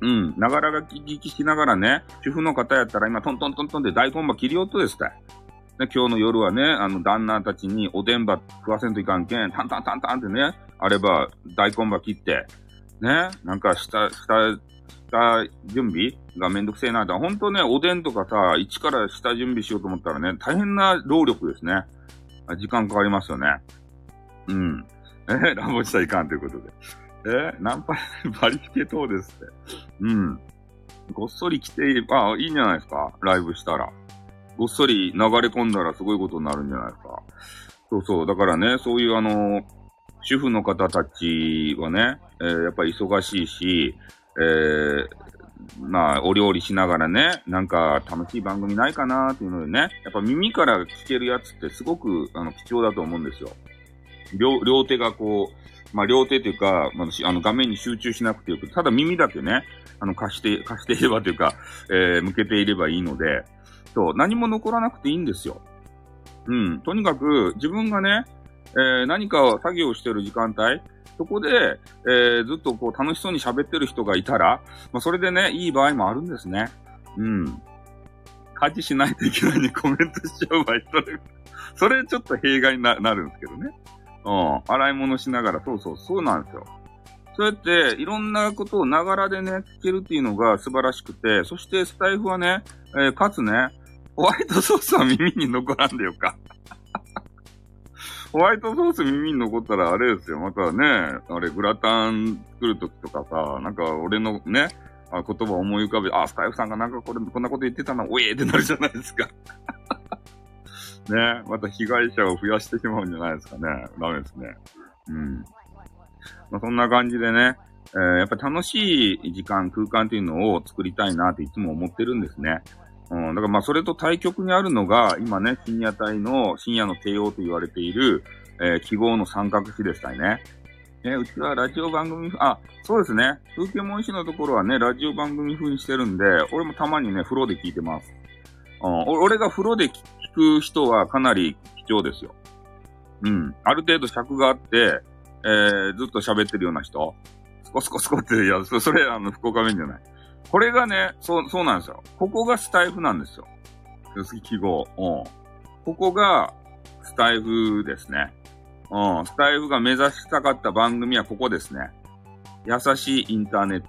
うん。ながら聞きしながらね、主婦の方やったら今トントントントンで大根場切り音ですって。で、今日の夜はね、あの、旦那たちにおでんば食わせんといかんけん、タンタンタンタンってね、あれば大根ば切って、ね、なんか下、下、下準備？がめんどくせえな。だ本当ね、おでんとかさ、一から下準備しようと思ったらね、大変な労力ですね。時間かかりますよね。うん。え乱暴したらいかんということで。えナンパ、バリピケ等ですって。うん。ごっそり来ていれば、いいんじゃないですか？ライブしたら。ごっそり流れ込んだらすごいことになるんじゃないですか？そうそう。だからね、そういうあの、主婦の方たちはね、えー、やっぱり忙しいし、えー、まあ、お料理しながらね、なんか楽しい番組ないかなっていうのでね、やっぱ耳から聞けるやつってすごくあの貴重だと思うんですよ。両、両手がこう、まあ両手というか、まあ、あの画面に集中しなくてよく、ただ耳だけね、あの貸して、貸していればというか、えー、向けていればいいので、そう、何も残らなくていいんですよ。うん。とにかく、自分がね、えー、何かを作業してる時間帯、そこで、えー、ずっとこう楽しそうに喋ってる人がいたら、まあ、それでね、いい場合もあるんですね。うん。家事しないといけないにコメントしちゃう場合、それ、それちょっと弊害になるんですけどね。うん。洗い物しながら、そうそう、そうなんですよ。そうやって、いろんなことをながらでね、聞けるっていうのが素晴らしくて、そしてスタイフはね、えー、かつね、ホワイトソースは耳に残らんでよか。ホワイトソース耳に残ったらあれですよ。またね、あれ、グラタン作るときとかさ、なんか俺のね、あ言葉を思い浮かべ、あ、スタイフさんがなんかこれ、こんなこと言ってたな、おえーってなるじゃないですか。ね、また被害者を増やしてしまうんじゃないですかね。ダメですね。うん。まあ、そんな感じでね、えー、やっぱ楽しい時間、空間っていうのを作りたいなっていつも思ってるんですね。うん、だからまあそれと対極にあるのが、今ね、深夜帯の深夜の帝王と言われている、えー、記号の三角比でしたね。ね、うちはラジオ番組、あ、そうですね。風景文字のところはね、ラジオ番組風にしてるんで、俺もたまにね、風呂で聞いてます。うん、俺が風呂で聞く人はかなり貴重ですよ。うん。ある程度尺があって、えー、ずっと喋ってるような人。スコスコスコって、いや、それ、あの、福岡弁じゃない。これがね、そう、そうなんですよ。ここがスタイフなんですよ。記号。うん。ここがスタイフですね。うん。スタイフが目指したかった番組はここですね。優しいインターネット。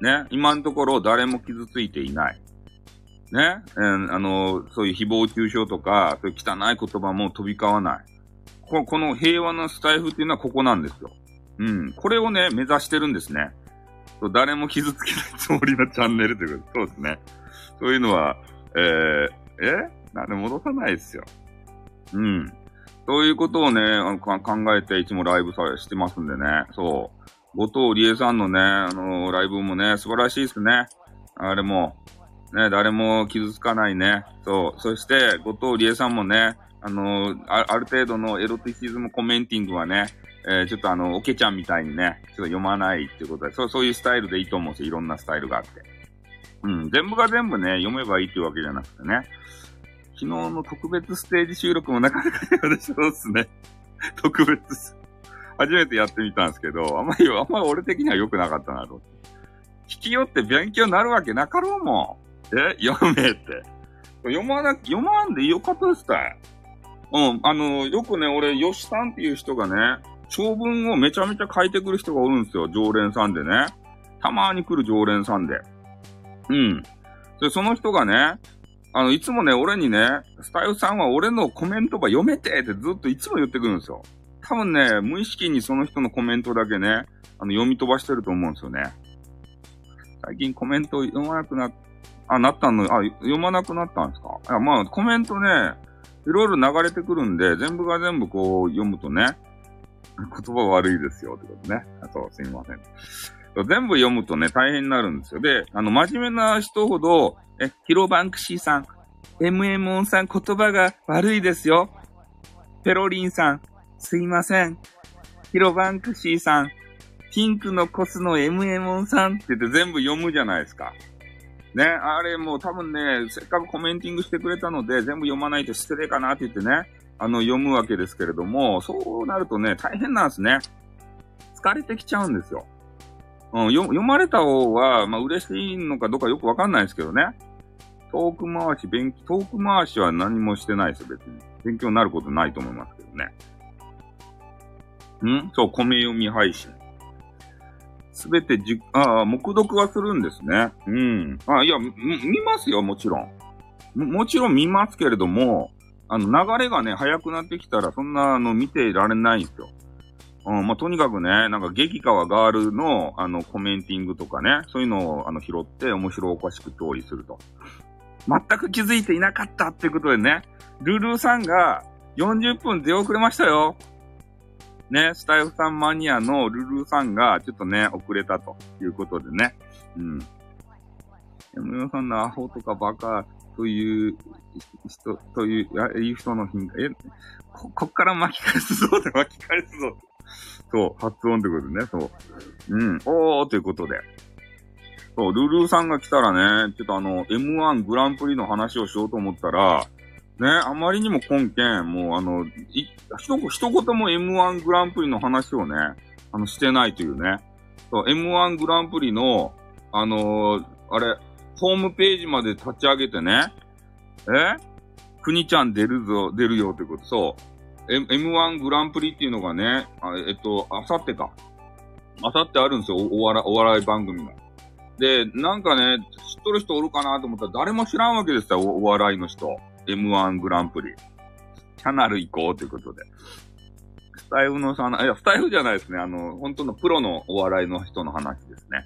ね。今のところ誰も傷ついていない。ね。えー、あの、そういう誹謗中傷とか、そういう汚い言葉も飛び交わない。ここの平和なスタイフっていうのはここなんですよ。うん。これをね、目指してるんですね。そう誰も傷つけないつもりのチャンネルということ。そうですね。そういうのは、えー、え？なんで戻さないですよ。うん。そういうことをね、考えていつもライブさしてますんでね。そう。後藤理恵さんのね、あのー、ライブもね、素晴らしいですね。あれも、ね、誰も傷つかないね。そう。そして、後藤理恵さんもね、あのー、ある程度のエロティシズムコメンティングはね、えー、ちょっとあの、おけちゃんみたいにね、ちょっと読まないっていうことで、そう、そういうスタイルでいいと思うんですよ。いろんなスタイルがあって。うん、全部が全部ね、読めばいいっていうわけじゃなくてね。昨日の特別ステージ収録もなかなか私そうですね。特別、初めてやってみたんですけど、あんまり、あんまり俺的には良くなかったなと。聞きよって勉強になるわけなかろうもん。え？読めって。読まな、読まんでよかったですか？うん、あの、よくね、俺、吉さんっていう人がね、長文をめちゃめちゃ書いてくる人がおるんですよ。常連さんでね。たまに来る常連さんで。うん。で、その人がね、あの、いつもね、俺にね、スタイフさんは俺のコメントが読めてってずっといつも言ってくるんですよ。多分ね、無意識にその人のコメントだけね、あの、読み飛ばしてると思うんですよね。最近コメント読まなくな、あ、なったの、あ、読まなくなったんですか？いや、まあ、コメントね、いろいろ流れてくるんで、全部が全部こう読むとね、言葉悪いですよってことね。そう、すみません。全部読むとね、大変になるんですよ。で、あの、真面目な人ほど、え、ヒロバンクシーさん、MM オンさん言葉が悪いですよ。ペロリンさん、すいません。ヒロバンクシーさん、ピンクのコスの MM オンさんって言って全部読むじゃないですか。ね、あれもう多分ね、せっかくコメンティングしてくれたので、全部読まないと失礼かなって言ってね、あの、読むわけですけれども、そうなるとね、大変なんですね。疲れてきちゃうんですよ。うん、読まれた方は、まあ、嬉しいのかどうかよくわかんないですけどね。トーク回し、勉強、トーク回しは何もしてないですよ、別に。勉強になることないと思いますけどね。ん？そう、米読み配信。すべてじ、ああ、目読はするんですね。うん。あいや、見ますよ、もちろん。も、もちろん見ますけれども、あの、流れがね、早くなってきたら、そんな、あの、見てられないんですよ。うん、まあ、とにかくね、なんか、激川ガールの、あの、コメンティングとかね、そういうのを、あの、拾って、面白おかしく調理すると。全く気づいていなかったっていうことでね、ルルーさんが40分出遅れましたよ。ね、スタイフさんマニアのルルーさんがちょっとね、遅れたということでね。うん。山ヨさんのアホとかバカという人、という、あいう人の品、え、こ、こっから巻き返すぞって巻き返すぞ。そう、発音ってことね、そう。うん、おーということで。そう、ルルーさんが来たらね、ちょっとあの、M1 グランプリの話をしようと思ったら、ね、あまりにも根拠、もうあの、一言、一言も M1 グランプリの話をね、あの、してないというね。そう、M1 グランプリの、あのー、あれ、ホームページまで立ち上げてね、え？くにちゃん出るぞ、出るよってこと。そう。M、M1 グランプリっていうのがね、あえっと、あさってか。あさってあるんですよ、お笑お笑い番組が。で、なんかね、知っとる人おるかなと思ったら誰も知らんわけですよ、おお笑いの人。M1 グランプリ。チャナル行こうということで。スタイフのさ、いや、スタイフじゃないですね。あの、本当のプロのお笑いの人の話ですね。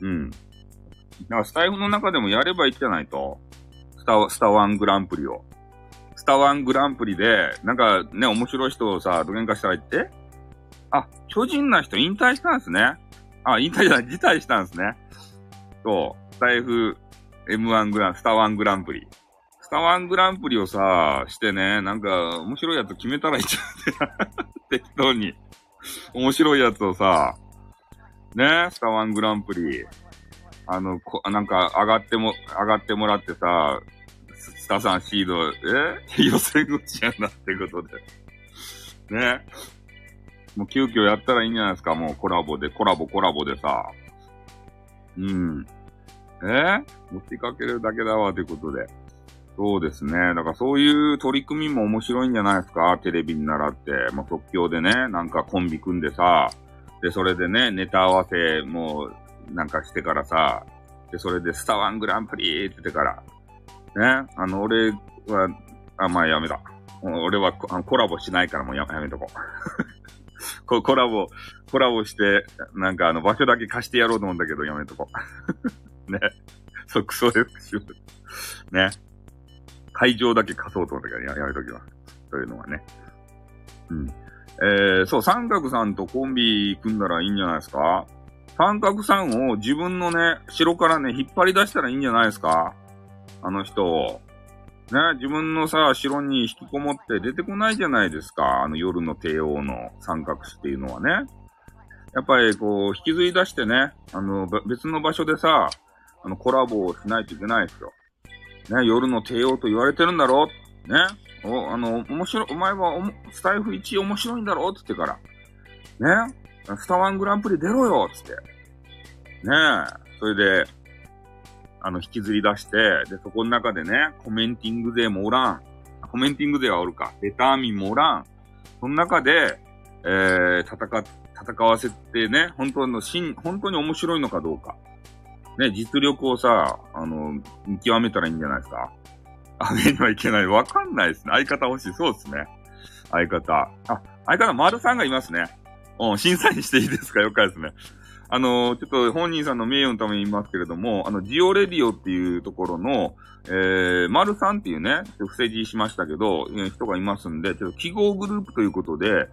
うん。だからスタイフの中でもやればいいじゃないと。スタ、スタワングランプリを。スタワングランプリで、なんかね、面白い人をさ、どげんかしたら言ってあ、巨人な人引退したんですね。あ、引退じゃない、辞退したんですね。そう、スタイフ M1 グラン、スタワングランプリ。タワングランプリをさ、してね、なんか、面白いやつ決めたらいいじゃん適当に。面白いやつをさ、ね、スタワングランプリ。あの、こなんか、上がっても、上がってもらってさ、スタさんシード、え？予選口やなってことで。ね。もう急遽やったらいいんじゃないですか、もうコラボで、コラボコラボでさ。うん。え？持ってかけるだけだわ、ということで。そうですね。だからそういう取り組みも面白いんじゃないですか？テレビに習って。まあ、即興でね、なんかコンビ組んでさ、で、それでね、ネタ合わせもなんかしてからさ、で、それでスタワングランプリって言ってから、ね、あの、俺は、あ、まあやめた。俺はあのコラボしないからもうやめとこう。ココラボ、コラボして、なんかあの場所だけ貸してやろうと思うんだけどやめとこう。ね。即奏で復習。ね。会場だけ貸そうと思ったけど、ややめときます。そういうのはね。うん。えー、そう、三角さんとコンビ組んだらいいんじゃないですか？三角さんを自分のね、城からね、引っ張り出したらいいんじゃないですか？あの人を。ね、自分のさ、城に引きこもって出てこないじゃないですか？あの夜の帝王の三角氏っていうのはね。やっぱりこう、引きずり出してね、あの、別の場所でさ、あの、コラボをしないといけないですよ。ね、夜の帝王と言われてるんだろうね。お、あの、面白い、お前はおスタイフ1位面白いんだろって言ってから。ね。スタワングランプリ出ろよつって。ねえ。それで、あの、引きずり出して、で、そこの中でね、コメンティング勢もおらん。コメンティング勢はおるか。レターミンもおらん。その中で、えー、戦、戦わせてね、本当の真、本当に面白いのかどうか。ね、実力をさ、あの、見極めたらいいんじゃないですか？上げにはいけない。わかんないですね。相方欲しい。そうですね。相方。あ、相方、丸さんがいますね。うん、審査員していいですか？よかですね。あの、ちょっと本人さんの名誉のために言いますけれども、あの、ジオレディオっていうところの、えー、丸さんっていうね、伏せ字しましたけど、えー、人がいますんで、ちょっと記号グループということで、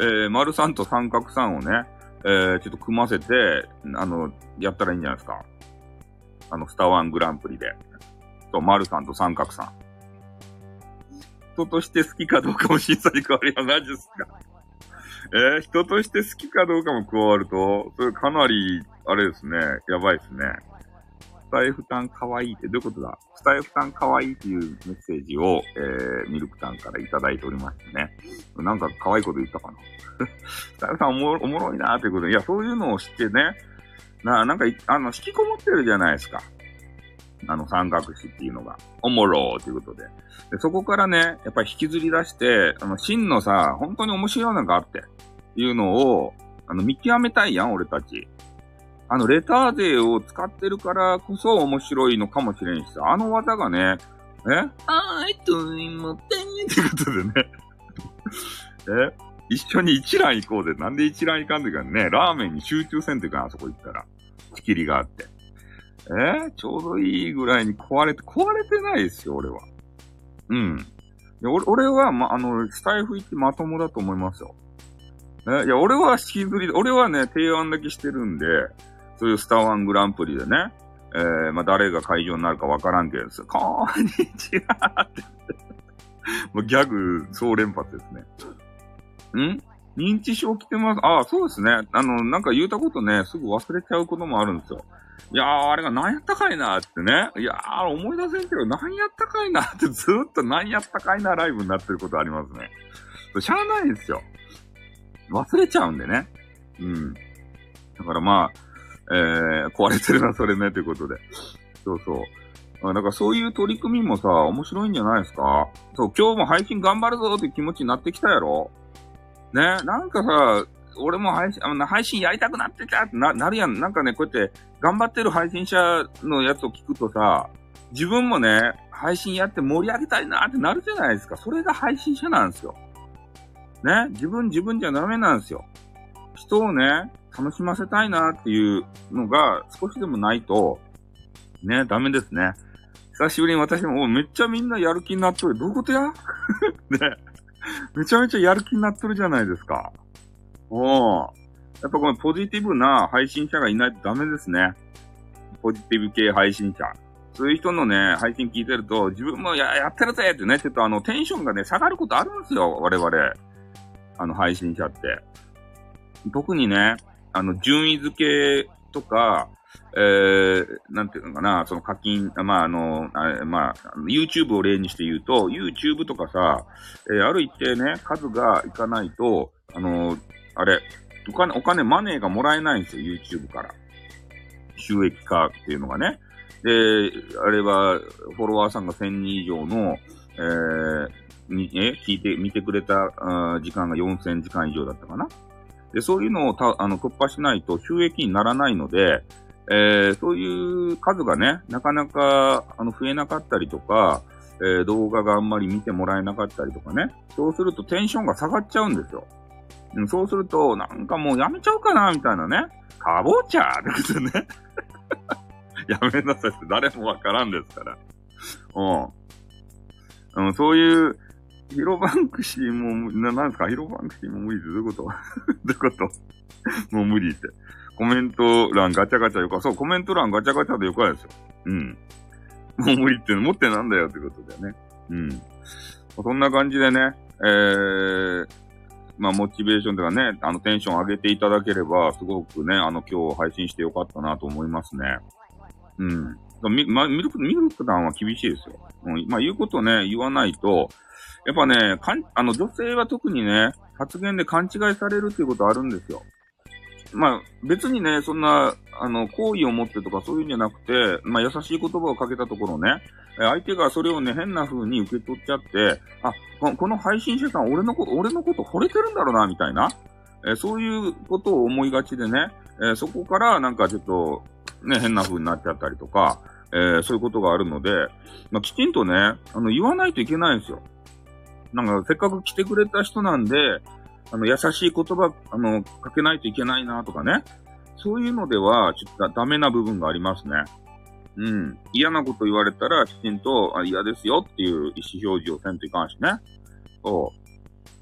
えー、丸さんと三角さんをね、えー、ちょっと組ませて、あの、やったらいいんじゃないですか。あの、スターワングランプリで。と、丸さんと三角さん。人として好きかどうかも審査に加わりは何ですかえー、人として好きかどうかも加わると、それかなり、あれですね、やばいですね。スタイフタンかわいいってどういうことだ？スタイフタンかわいいっていうメッセージを、えー、ミルクタンからいただいておりましてね。なんか可愛いこと言ったかな？スタイフタンおもおもろいなーってことで、いや、そういうのを知ってね、な、なんか、あの、引きこもってるじゃないですか。あの、三角詞っていうのが。おもろーということで。で、そこからね、やっぱり引きずり出して、あの、真のさ、本当に面白いのがあって、いうのを、あの、見極めたいやん、俺たち。あの、レター勢を使ってるからこそ面白いのかもしれんしさ、あの技がね、え？あーいといもってんってことでね え？一緒に一蘭行こうで、なんで一蘭行かんというかね、ラーメンに集中せんというか、あそこ行ったら。仕切りがあって。え？ちょうどいいぐらいに壊れて、壊れてないですよ、俺は。うん。俺俺は、ま、あの、スタイフ行ってまともだと思いますよ。え？いや、俺は引きずり、俺はね、提案だけしてるんで、そういうスターワングランプリでね、えー、まあ、誰が会場になるかわからんけどですよ。こんにちはって もうギャグ総連発ですね。ん？認知症来てます？ああ、そうですね。あの、なんか言うたことね、すぐ忘れちゃうこともあるんですよ。いやー、あれが何やったかいなーってね。いやー、思い出せんけど、何やったかいなーってずーっと何やったかいなライブになってることありますね。しゃあないですよ。忘れちゃうんでね。うん。だからまあ、えー、壊れてるな、それね、ということで。そうそう。だからそういう取り組みもさ、面白いんじゃないですか？そう、今日も配信頑張るぞって気持ちになってきたやろ？ね、なんかさ、俺も配信、あの配信やりたくなってきたってななるやん。なんかね、こうやって頑張ってる配信者のやつを聞くとさ、自分もね、配信やって盛り上げたいなってなるじゃないですか。それが配信者なんですよ。ね、自分自分じゃダメなんですよ。人をね、楽しませたいなっていうのが少しでもないと、ね、ダメですね。久しぶりに私も、めっちゃみんなやる気になっとる。どういうことや？ね。めちゃめちゃやる気になっとるじゃないですか。おー。やっぱこのポジティブな配信者がいないとダメですね。ポジティブ系配信者。そういう人のね、配信聞いてると、自分もや、やってるぜってね、ちょっとあの、テンションがね、下がることあるんですよ、我々。あの、配信者って。特にね、あの、順位付けとか、えー、なんていうのかな、その課金、まあ、あの、あまあ、YouTube を例にして言うと、YouTube とかさ、えー、ある一定ね、数がいかないと、あの、あれ、お金、お金、マネーがもらえないんですよ、YouTube から。収益化っていうのがね。で、あれは、フォロワーさんが1000人以上の、えー、に、え、聞いて、見てくれた、あ時間が4000時間以上だったかな。で、そういうのをた、あの、突破しないと収益にならないので、えー、そういう数がね、なかなか、あの、増えなかったりとか、えー、動画があんまり見てもらえなかったりとかね。そうするとテンションが下がっちゃうんですよ。そうすると、なんかもうやめちゃうかな、みたいなね。かぼちゃってことね。やめなさいって誰もわからんですから。うん、そういう、ヒロバンクシーも、な、なんですか？ヒロバンクシーも無理ってどういうこと？どういうこと？もう無理って。コメント欄ガチャガチャよか。そう、コメント欄ガチャガチャでよかですよ。うん。もう無理っての持ってなんだよってことだよね。うん。そんな感じでね、えー、まあ、モチベーションとかね、あの、テンション上げていただければ、すごくね、あの、今日配信してよかったなと思いますね。うん。み、まあ、ミルク、ミルク団は厳しいですよ。うん。まあ、言うことね、言わないと、やっぱね、かん、あの、女性は特にね、発言で勘違いされるっていうことあるんですよ。まあ、別にね、そんな、あの、好意を持ってとかそういうんじゃなくて、まあ、優しい言葉をかけたところね、相手がそれをね、変な風に受け取っちゃって、あ、この配信者さん、俺のこと、俺のこと惚れてるんだろうな、みたいな。えそういうことを思いがちでね、えそこからなんかちょっと、ね、変な風になっちゃったりとか、えー、そういうことがあるので、まあ、きちんとね、あの、言わないといけないんですよ。なんか、せっかく来てくれた人なんで、あの、優しい言葉、あの、かけないといけないなとかね。そういうのでは、ちょっとダメな部分がありますね。うん。嫌なこと言われたら、きちんと、あ嫌ですよっていう意思表示をせんといかんしね。そ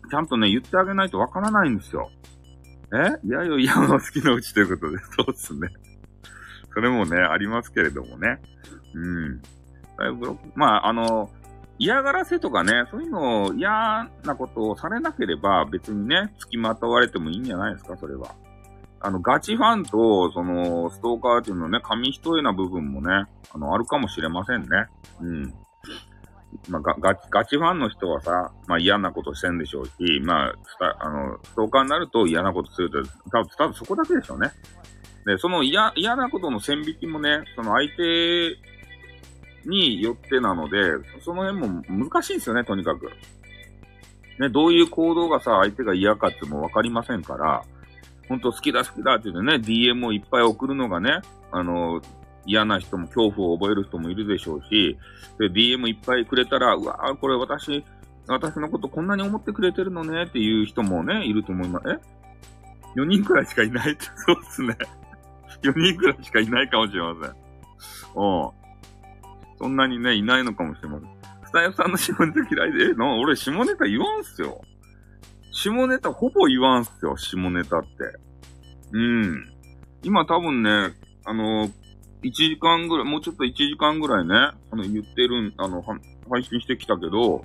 う。ちゃんとね、言ってあげないとわからないんですよ。え？いやよ、いやの好きのうちということで、そうっすね。それもね、ありますけれどもね。うん。まあ、あの、嫌がらせとかね、そういうのを嫌なことをされなければ別にね、付きまとわれてもいいんじゃないですか、それは。あの、ガチファンと、その、ストーカーっていうのね、紙一重な部分もね、あの、あるかもしれませんね。うん。まあ、ガガガチファンの人はさ、まあ嫌なことしてんでしょうし、まあ、あの、ストーカーになると嫌なことすると、多分、多分そこだけでしょうね。で、その嫌、嫌なことの線引きもね、その相手によってなので、その辺も難しいんですよね、とにかく。ね、どういう行動がさ、相手が嫌かってもわかりませんから、ほんと好きだ好きだって言ってね、DM をいっぱい送るのがね、あの、嫌な人も恐怖を覚える人もいるでしょうし、で、DM いっぱいくれたら、うわぁ、これ私、私のことこんなに思ってくれてるのねっていう人もね、いると思います。え ?4 人くらいしかいないって、そうっすね。4人くらいしかいないかもしれません。うん。そんなにね、いないのかもしれません。スタイフさんの下ネタ嫌いで、え、な、俺下ネタ言わんすよ。下ネタほぼ言わんすよ、下ネタって。うん。今多分ね、あの、1時間ぐらい、もうちょっと1時間ぐらいね、あの、言ってるん、あの、配信してきたけど、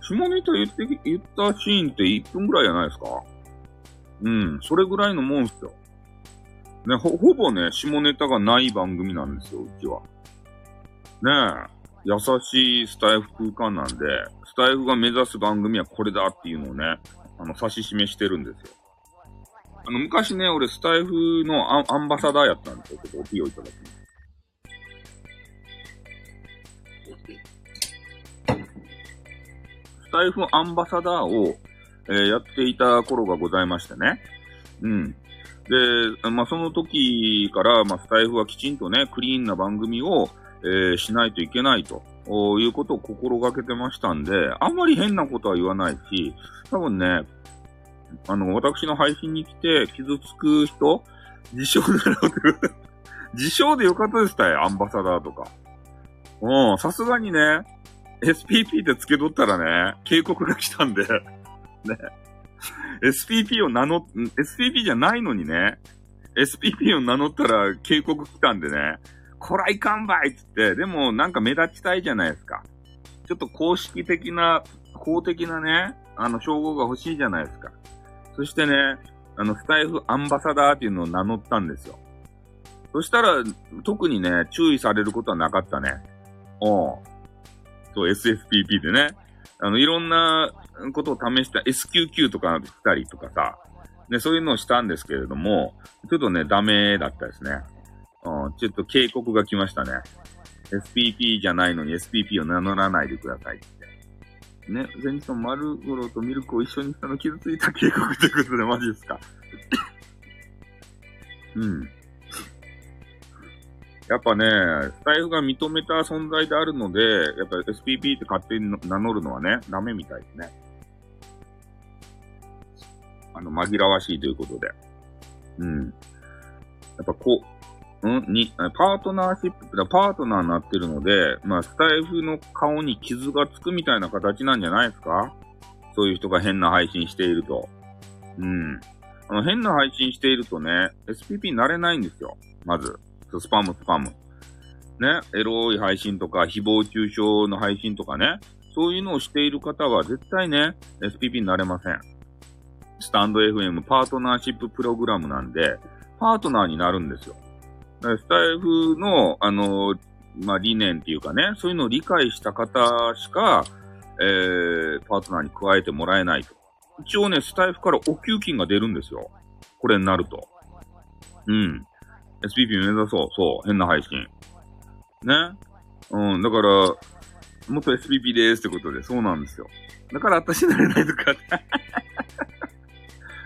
下ネタ言って、言ったシーンって1分ぐらいじゃないですかうん、それぐらいのもんすよ。ね、ほ、ほぼね、下ネタがない番組なんですよ、うちは。ねえ。優しいスタイフ空間なんで、スタイフが目指す番組はこれだっていうのをね、あの、指し示してるんですよ。あの、昔ね、俺スタイフのアアンバサダーやったんですよ。ちょっとおピをいただきます。スタイフアンバサダーを、えー、やっていた頃がございましてね。うん。で、まあ、その時から、まあ、スタイフはきちんとね、クリーンな番組を、えー、しないといけないということを心がけてましたんで、あんまり変なことは言わないし、多分ね、あの、私の配信に来て傷つく人、自称でよ 自称でよかったですたよ、アンバサダーとか。うん、さすがにね、SPP って付け取ったらね、警告が来たんで ね。SPP を名乗っ、SPP じゃないのにね、SPP を名乗ったら警告来たんでね、こらいかんばいっつって、でもなんか目立ちたいじゃないですか。ちょっと公式的な、公的なね、あの、称号が欲しいじゃないですか。そしてね、あの、スタイフアンバサダーっていうのを名乗ったんですよ。そしたら、特にね、注意されることはなかったね。おう。そう、SSPP でね。あの、いろんなことを試した SQQ とかしたりとかさ、ね、そういうのをしたんですけれども、ちょっとね、ダメだったですね。うん、ちょっと警告が来ましたね。SPP じゃないのに SPP を名乗らないでくださいって。ね、前日の丸五郎とミルクを一緒にしたの傷ついた警告ということでマジですか。うん。やっぱね、スタイフが認めた存在であるので、やっぱ SPP って勝手に名乗るのはね、ダメみたいですね。あの、紛らわしいということで。うん。やっぱこ、うん？に、パートナーシップ、パートナーになってるので、まあ、スタイフの顔に傷がつくみたいな形なんじゃないですか？そういう人が変な配信していると。うん。あの、変な配信しているとね、SPP になれないんですよ。まず。スパムスパム。ね、エロい配信とか、誹謗中傷の配信とかね、そういうのをしている方は絶対ね、SPP になれません。スタンド FM パートナーシッププログラムなんで、パートナーになるんですよ。スタイフの、あの、まあ、理念っていうかね、そういうのを理解した方しか、えー、パートナーに加えてもらえないと。一応ね、スタイフからお給金が出るんですよ。これになると。うん。SPP 目指そう。そう。変な配信。ね。うん。だから、もっと SPP でーすってことで、そうなんですよ。だから私なれないとか。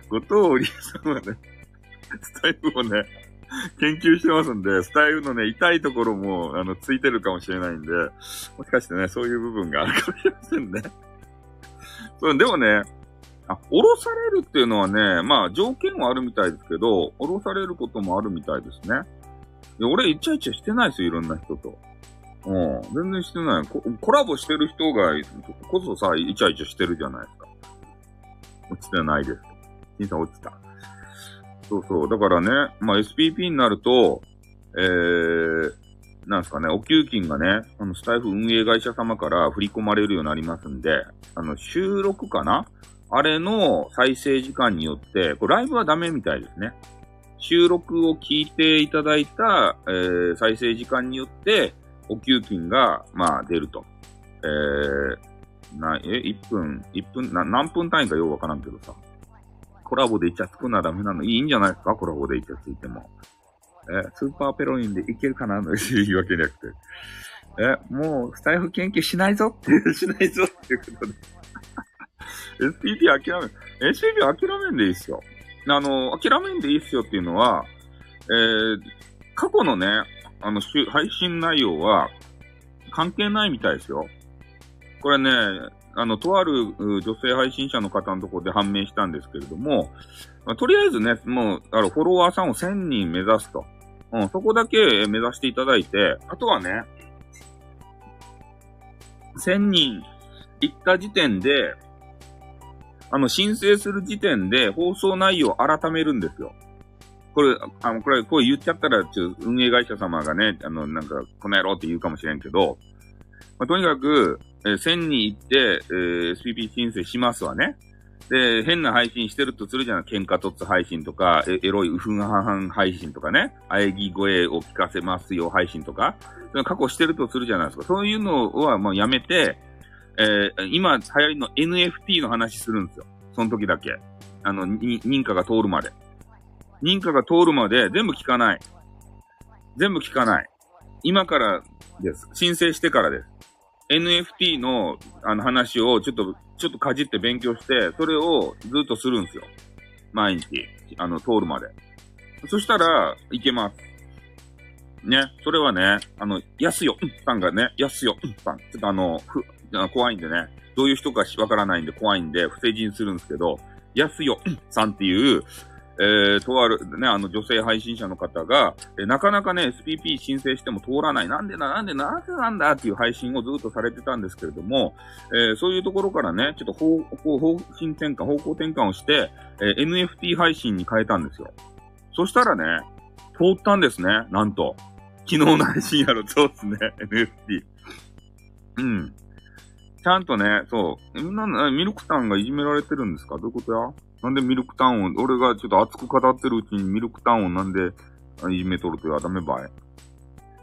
後藤理さんはね、スタイフをね、研究してますんで、スタイフのね、痛いところも、あの、ついてるかもしれないんで、もしかしてね、そういう部分があるかもしれませんね。そう、でもね、あ、降ろされるっていうのはね、まあ条件はあるみたいですけど、降ろされることもあるみたいですね。いや、俺イチャイチャしてないですよ、いろんな人と。うん、全然してないコ。ラボしてる人がこそさ、イチャイチャしてるじゃないですか。落ちてないです。審査落ちた。そうそう。だからね、まあ SPP になると、えー、なんすかね、お給金がね、あの、スタイフ運営会社様から振り込まれるようになりますんで、あの、収録かな？あれの再生時間によって、これライブはダメみたいですね。収録を聞いていただいた、えー、再生時間によって、お給金が、まあ、出ると。えー、な、え、1分、1分、な、何分単位かようわからんけどさ。コラボでイチャつくのはダメなの？いいんじゃないですか？コラボでイチャついても。え、スーパーペロインでいけるかな？の言い訳じゃなくて。え、もう、スタイフ研究しないぞって、しないぞっていうことで。SPP 諦め、SPP 諦めんでいいっすよ。あの、諦めんでいいっすよっていうのは、えー、過去のね、あの、配信内容は関係ないみたいですよ。これね、あの、とある女性配信者の方のところで判明したんですけれども、まあ、とりあえずね、もう、あの、フォロワーさんを1000人目指すと。うん、そこだけ目指していただいて、あとはね、1000人行った時点で、あの、申請する時点で放送内容を改めるんですよ。これ、あの、これ、こう言っちゃったら、ちょ運営会社様がね、あの、なんか、この野郎って言うかもしれんけど、まあ、とにかく、えー、1000人行って、えー、SPP 申請しますわね。で、変な配信してるとするじゃない喧嘩とつ配信とか、えエロいうふんはん配信とかね、喘ぎ声を聞かせますよ配信とか、過去してるとするじゃないですか。そういうのはもうやめて、えー、今流行りの NFT の話するんですよ。その時だけ。あの、認可が通るまで。認可が通るまで全部聞かない。全部聞かない。今からです。申請してからです。NFT のあの話をちょっと、ちょっとかじって勉強して、それをずっとするんですよ。毎日、あの、通るまで。そしたら、いけます。ね、それはね、あの、安よ、さんがね、安よ、さん。ちょっとあの、ふ、怖いんでね、どういう人かわからないんで怖いんで、不正人するんですけど、安よ、さんっていう、えー、とある、ね、あの女性配信者の方が、えー、なかなかね、SPP 申請しても通らない。なんでな、なんでなぜなんだっていう配信をずっとされてたんですけれども、えー、そういうところからね、ちょっと方向、方針転換、方向転換をして、え NFT 配信に変えたんですよ。そしたらね、通ったんですね、なんと。昨日の配信やろ、そうですね、NFT。うん。ちゃんとね、そう、なミルクタンがいじめられてるんですか？どういうことや？なんでミルクタウンを、俺がちょっと熱く語ってるうちにミルクタウンをなんでいじめとるとやダメばい。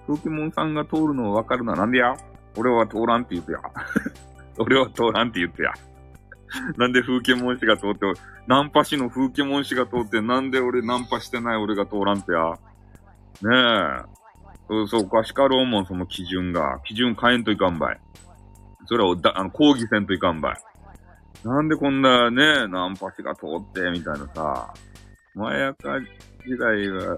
風紀モンさんが通るのわかるな。なんでや？俺は通らんって言ってや。俺は通らんって言ってや。なんで風景門氏が通って、ナンパ氏の風景門氏が通って、なんで俺ナンパしてない俺が通らんってや。ねえ。そうそう、かしかろうもん、その基準が。基準変えんといかんばい。それをだ、あの、抗議せんといかんばい。なんでこんなね、ナンパチが通って、みたいなさ、まやか時代は、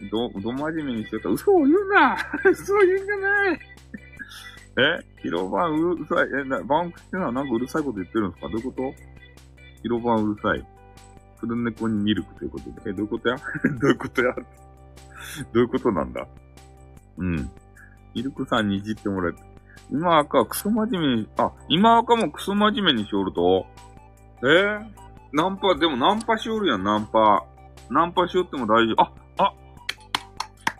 え？ど、ど真面目にしてた。嘘を言うな 嘘を言うんじゃない え？広場うるさい。え、な、バンクってのはなんかうるさいこと言ってるんですか？どういうこと？広場うるさい。黒猫にミルクということで。え、どういうことや？どういうことや？どういうことなんだ？うん。ミルクさんにいじってもらえて。今赤はクソ真面目に、あ、今赤もクソ真面目にしおると？えー、ナンパ、でもナンパしおるやん、ナンパ。ナンパしおっても大丈夫。あ、あ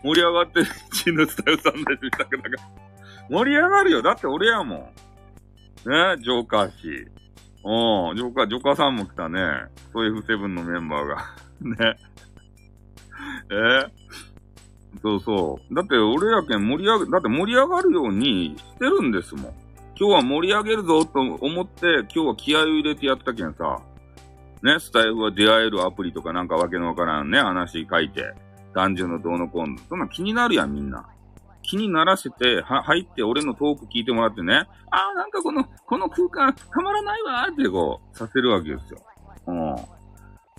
盛り上がってる、チヌスタイルさんです、みたいな。盛り上がるよ。だって俺やもん。ねジョーカー氏。おジョーカー、ジョーカーさんも来たね。そういう F7 のメンバーが。ね。えー？そうそう。だって俺やけん盛り上げ、だって盛り上がるようにしてるんですもん。今日は盛り上げるぞと思って、今日は気合を入れてやったけんさ。ね、スタイフは出会えるアプリとかなんかわけのわからんね、話書いて。男女のどうのこうの。そんな気になるやん、みんな。気にならせて、は、入って俺のトーク聞いてもらってね。ああ、なんかこの、この空間たまらないわーってこう、させるわけですよ。うん。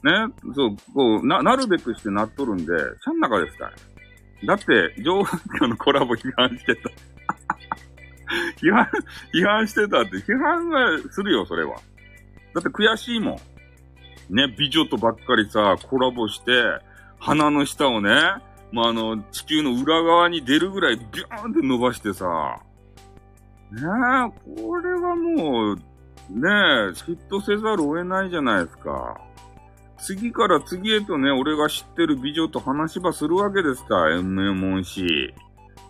ね、そう、こう、な、なるべくしてなっとるんで、ちゃん中ですから。だって、上下のコラボ批判してた。批判、批判してたって、批判がするよ、それは。だって悔しいもん。ね、美女とばっかりさ、コラボして、鼻の下をね、まあ、あの、地球の裏側に出るぐらいビューンって伸ばしてさ、ねえ、これはもう、ねえ、嫉妬せざるを得ないじゃないですか。次から次へとね、俺が知ってる美女と話ばするわけですか。エムエモン氏。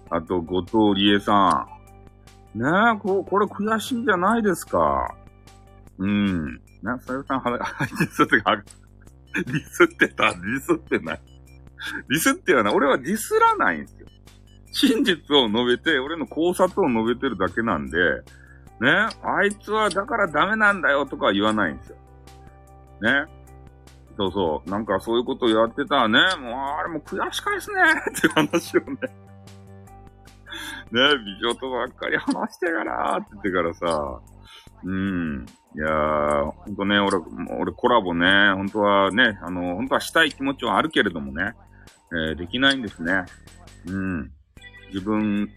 あと、後藤理恵さん。ねえ、こ、これ悔しいじゃないですか。うん。な、さゆさん、は、は、ディスってか、ディスってたディスってない。ディスってはない、俺はディスらないんですよ。真実を述べて、俺の考察を述べてるだけなんで、ね、あいつはだからダメなんだよとかは言わないんですよ。ね。そうそう。なんかそういうことやってたらね、もうあれも悔しかいですね って話をね。ね、美女とばっかり話してからって言ってからさ、うん。いやー、ほんとね、俺、俺コラボね、本当はね、あの、本当はしたい気持ちはあるけれどもね、えー、できないんですね。うん。自分、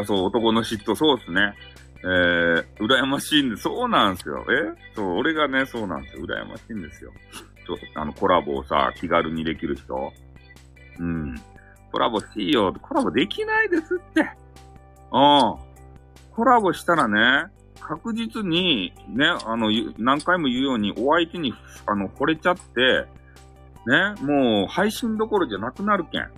あ、そう、男の嫉妬、そうですね。えー、羨ましいんで、そうなんですよ。え？そう、俺がね、そうなんですよ。羨ましいんですよ。ちょっと、あの、コラボをさ、気軽にできる人。うん。コラボしいよ。コラボできないですって。うん。コラボしたらね、確実に、ね、あの、何回も言うように、お相手に、あの、惚れちゃって、ね、もう、配信どころじゃなくなるけん。も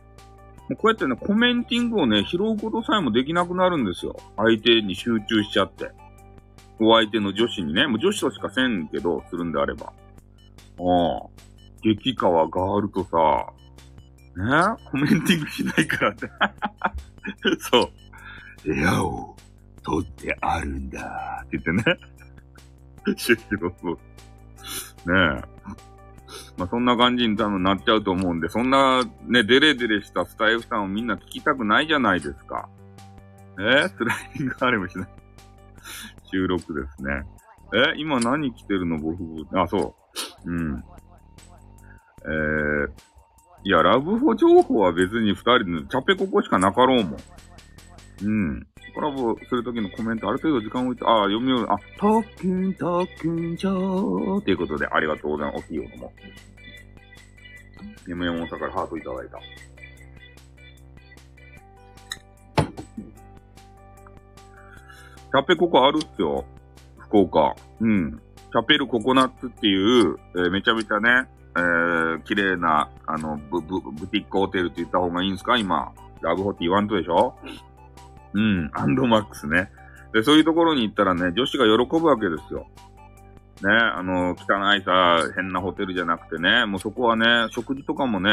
うこうやってね、コメンティングをね、拾うことさえもできなくなるんですよ。相手に集中しちゃって。お相手の女子にね、もう女子としかせんけど、するんであれば。うん。激川ガールとさ、ね？コメンティングしないからって。そう。部屋を取ってあるんだって言ってね。シュッシュそう。ねえ。まあ、そんな感じに多分なっちゃうと思うんで、そんなね、デレデレしたスタイフさんをみんな聞きたくないじゃないですか。え？ー、スライディングあれもしない。収録ですね。え？今何着てるの？僕、あ、そう。うん。えー、いや、ラブホ情報は別に二人のチャペココしかなかろうもん。うん。コラボするときのコメント、ある程度時間を置いて、ああ、読みよう。あ、特訓、特訓上ということで、ありがとうございます。おきようも。眠山さんからハートいただいた。チャペココあるっすよ。福岡。うん。チャペルココナッツっていう、えー、めちゃめちゃね、えー、綺麗な、あの、ブ、ブ、ブティックホテルって言った方がいいんですか？今。ラブホって言わんとでしょ？うん、アンドマックスね。で、そういうところに行ったらね、女子が喜ぶわけですよ。ね、あの、汚いさ、変なホテルじゃなくてね、もうそこはね、食事とかもね、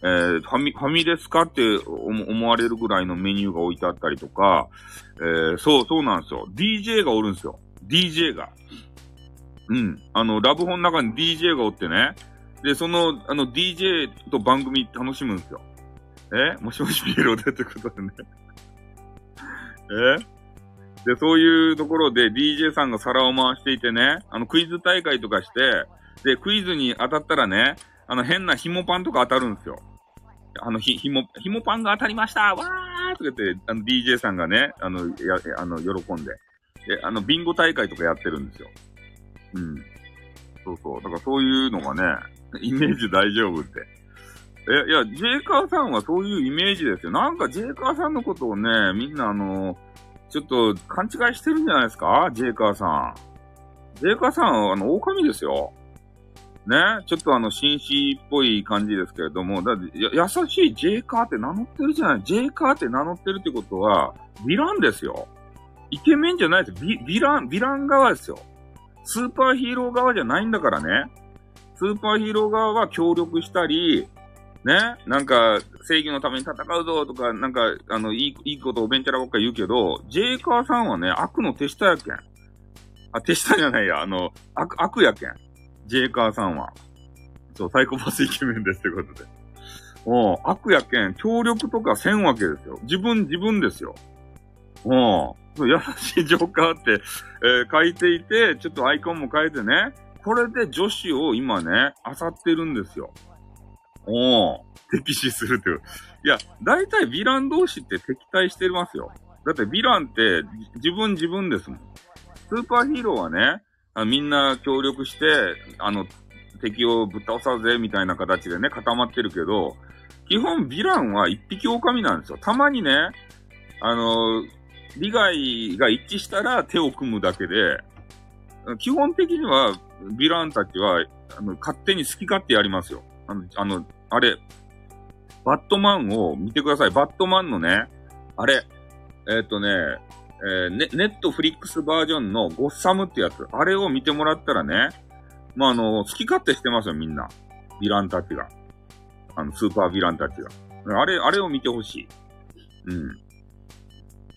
えー、ファミ、ファミレスかって思われるぐらいのメニューが置いてあったりとか、えー、そう、そうなんですよ。DJ がおるんですよ。DJ が。うん。あの、ラブホの中に DJ がおってね。で、その、あの、DJ と番組楽しむんですよ。え？もしもしピエロでってことでね。え？で、そういうところで DJ さんが皿を回していてね、あの、クイズ大会とかして、で、クイズに当たったらね、あの、変な紐パンとか当たるんですよ。あの、ひ、ひも、ひもパンが当たりましたわーとか言って、あの、DJ さんがね、あの、や、あの、喜んで。で、あの、ビンゴ大会とかやってるんですよ。うん。そうそう。だからそういうのがね、イメージ大丈夫って。え、いや、ジェイカーさんはそういうイメージですよ。なんかジェイカーさんのことをね、みんなあの、ちょっと勘違いしてるんじゃないですか？ジェイカーさん。ジェイカーさんはあの、狼ですよ。ね？ちょっとあの、紳士っぽい感じですけれども、だってや、優しいジェイカーって名乗ってるじゃない？ジェイカーって名乗ってるってことは、ヴィランですよ。イケメンじゃないです。ヴィ、ヴィラン、ヴィラン側ですよ。スーパーヒーロー側じゃないんだからね。スーパーヒーロー側は協力したり、ね、なんか、正義のために戦うぞとか、なんか、あの、いい、いいことをベンチャラばっか言うけど、ジェイカーさんはね、悪の手下やけん。あ、手下じゃないや、あの、悪、悪やけん。ジェイカーさんは。そう、サイコパスイケメンですってことで。おう、悪やけん、協力とかせんわけですよ。自分、自分ですよ。おう、優しいジョーカーって、えー、書いていて、ちょっとアイコンも変えてね、これで女子を今ね、漁ってるんですよ。おー、敵視するという。いや、大体ヴィラン同士って敵対してますよ。だってヴィランって自分自分ですもん。スーパーヒーローはね、あみんな協力して、あの、敵をぶっ倒さぜ、みたいな形でね、固まってるけど、基本ヴィランは一匹狼なんですよ。たまにね、あの、利害が一致したら手を組むだけで、基本的には、ヴィランたちは、あの、勝手に好き勝手やりますよ。あの、あの、あれ、バットマンを見てください。バットマンのね、あれ、えっ、ー、とね、えー、ネネットフリックスバージョンのゴッサムってやつ、あれを見てもらったらね、まあ、あの、好き勝手してますよ、みんな。ヴィランたちが。あの、スーパーヴィランたちが。あれ、あれを見てほしい。うん。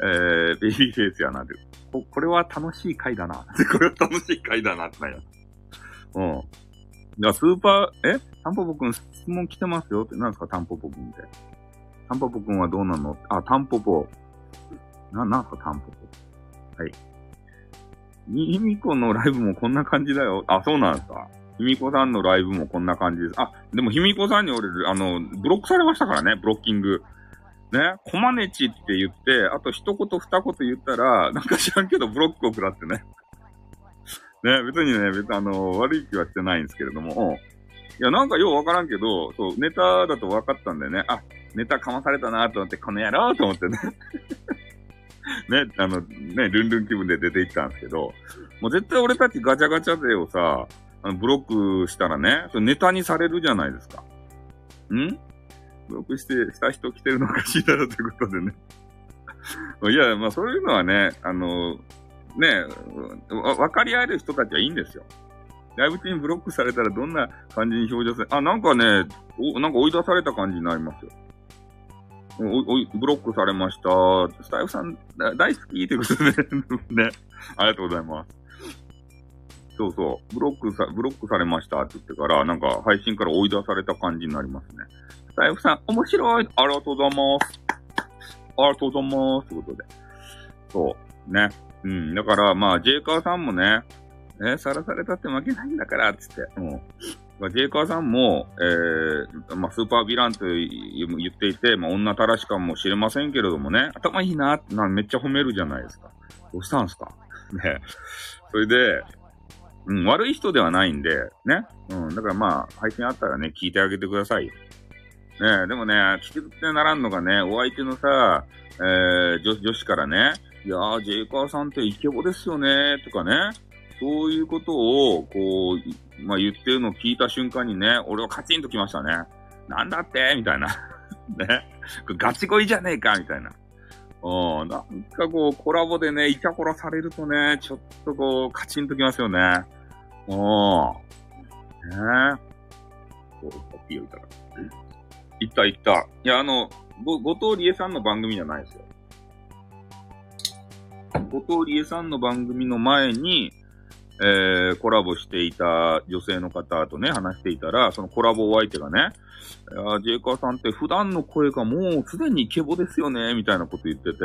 えー、ベイビーフェイスやなって。こ、これは楽しい回だな。これは楽しい回だなってなや。うん。じゃあ、スーパー、え？タンポポくん質問来てますよって。何ですか？タンポポくんって。タンポポくんはどうなの？あ、タンポポ。な、なんすかタンポポ。はい。ひみこのライブもこんな感じだよ。あ、そうなんですか。ひみこさんのライブもこんな感じです。あ、でもひみこさんに俺、あの、ブロックされましたからね、ブロッキング。ね、コマネチって言って、あと一言二言言ったら、なんか知らんけどブロックを食らってね。ね、別にね、別にあの、悪い気はしてないんですけれども、いや、なんかようわからんけど、そう、ネタだと分かったんだよね。あ、ネタかまされたなと思って、この野郎と思ってね。ね、あの、ね、ルンルン気分で出て行ったんですけど、もう絶対俺たちガチャガチャ勢をさ、あのブロックしたらね、ネタにされるじゃないですか。ん？ブロックして、した人来てるのかしいだろうということでね。いや、まあそういうのはね、あの、ね、分かり合える人たちはいいんですよ。ライブ中にブロックされたらどんな感じに表情する？あ、なんかね、お、なんか追い出された感じになりますよ。お、お、ブロックされました。スタイフさん、大好きってことで ね。ありがとうございます。そうそう。ブロックさ、ブロックされましたって言ってから、なんか配信から追い出された感じになりますね。スタイフさん、面白いありがとうございます。ありがとうございます。ということで。そう。ね。うん。だから、まあ、ジェイカーさんもね、えさらされたって負けないんだから、つって。うん。まあ、ジェイカーさんも、えー、まあ、スーパーヴィランと言っていて、まあ、女たらしかもしれませんけれどもね、頭いいななめっちゃ褒めるじゃないですか。どうしたんすか？ね。それで、うん、悪い人ではないんで、ね。うん、だからまあ、配信あったらね、聞いてあげてください。ねえでもね、聞き捨てならんのがね、お相手のさ、えー、女女子からね、いやー、ジェイカーさんってイケボですよね、とかね、そういうことを、こう、まあ、言ってるのを聞いた瞬間にね、俺はカチンときましたね。なんだって？みたいな。ね。ガチ恋じゃねえか？みたいな。うん。なんかこう、コラボでね、イチャコラされるとね、ちょっとこう、カチンときますよね。うん。ねえ。こう、いいたら。いったいった。いや、あの、ご、後藤理恵さんの番組じゃないですよ。後藤理恵さんの番組の前に、えー、コラボしていた女性の方とね、話していたら、そのコラボお相手がね、いや、ジェイカーさんって普段の声がもうすでにイケボですよね、みたいなこと言ってて、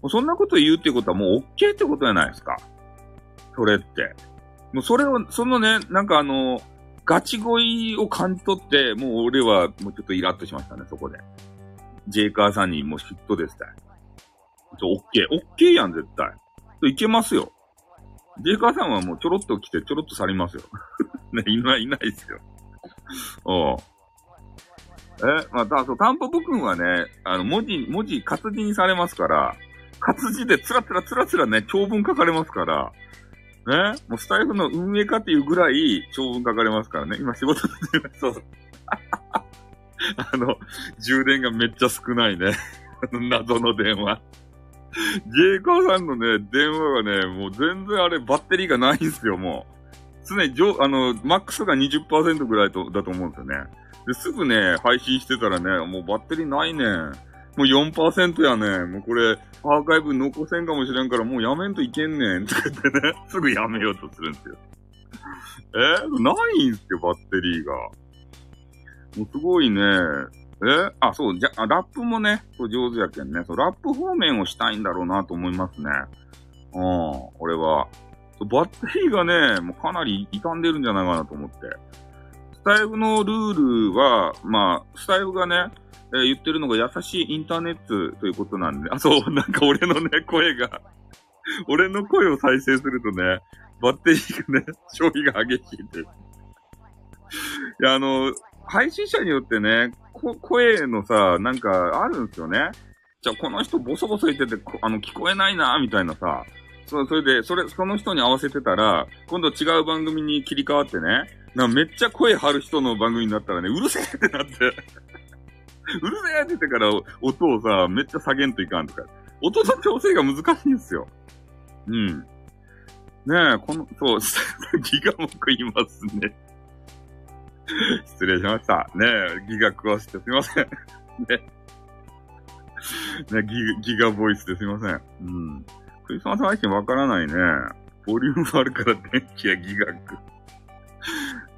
もうそんなこと言うってことはもう OK ってことじゃないですか。それって。もうそれを、そのね、なんかあの、ガチ恋を感じ取って、もう俺はもうちょっとイラッとしましたね、そこで。ジェイカーさんにもう嫉妬ですたい。オッケー、オッケーやん、絶対。いけますよ。ジェイカーさんはもうちょろっと来てちょろっと去りますよ。ね、いない、いないですよ。おう。え、ま、た、そう、タンポポくんはね、あの、文字、文字活字にされますから、活字でつらつらつらつらね、長文書かれますから、ね、もうスタイフの運営かっていうぐらい長文書かれますからね。今仕事で、そう。あの、充電がめっちゃ少ないね。謎の電話。ジェイカーさんのね、電話がね、もう全然あれバッテリーがないんすよ、もう。常に上、あの、マックスが20%ぐらいとだと思うんですよね。で、すぐね、配信してたらね、もうバッテリーないねもう4%やねもうこれ、アーカイブ残せんかもしれんから、もうやめんといけんねん。とか言ってね、すぐやめようとするんですよ。えー、ないんすよ、バッテリーが。もうすごいね、えあ、そう、じゃ、ラップもね、そう上手やけんね。そう、ラップ方面をしたいんだろうなと思いますね。うん、俺は。バッテリーがね、もうかなり傷んでるんじゃないかなと思って。スタイフのルールは、まあ、スタイフがね、えー、言ってるのが優しいインターネットということなんで、あ、そう、なんか俺のね、声が 俺の声を再生するとね、バッテリーがね、消費が激しいって。いや、あの、配信者によってね、声のさ、なんかあるんですよね。じゃあこの人ボソボソ言ってて、あの、聞こえないな、みたいなさ。そそれで、それ、その人に合わせてたら、今度違う番組に切り替わってね、なめっちゃ声張る人の番組になったらね、うるせえってなって うるせえって言ってから音をさ、めっちゃ下げんといかんとか。音の調整が難しいんですよ。うん。ねえ、この、そう、ギガモクいますね。失礼しました。ねえ、ギガ食わせてすいません。ね。ねギ、ギガボイスですいません。うん。クリスマス配信わからないね。ボリュームあるから電気やギガ食う。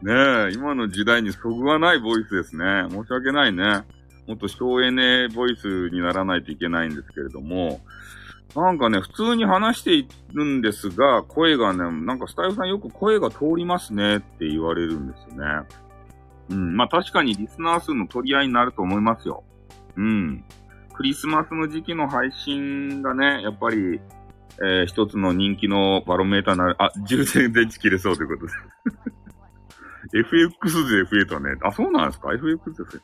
ねえ、今の時代にそぐわないボイスですね。申し訳ないね。もっと省エネボイスにならないといけないんですけれども、なんかね、普通に話しているんですが、声がね、なんかスタイフさんよく声が通りますねって言われるんですよね。うん、まあ確かにリスナー数の取り合いになると思いますよ。うん。クリスマスの時期の配信がね、やっぱり、えー一つの人気のバロメーターになる。あ、充電電池切れそうということで。FX で増えたね。あ、そうなんですか ?FX です。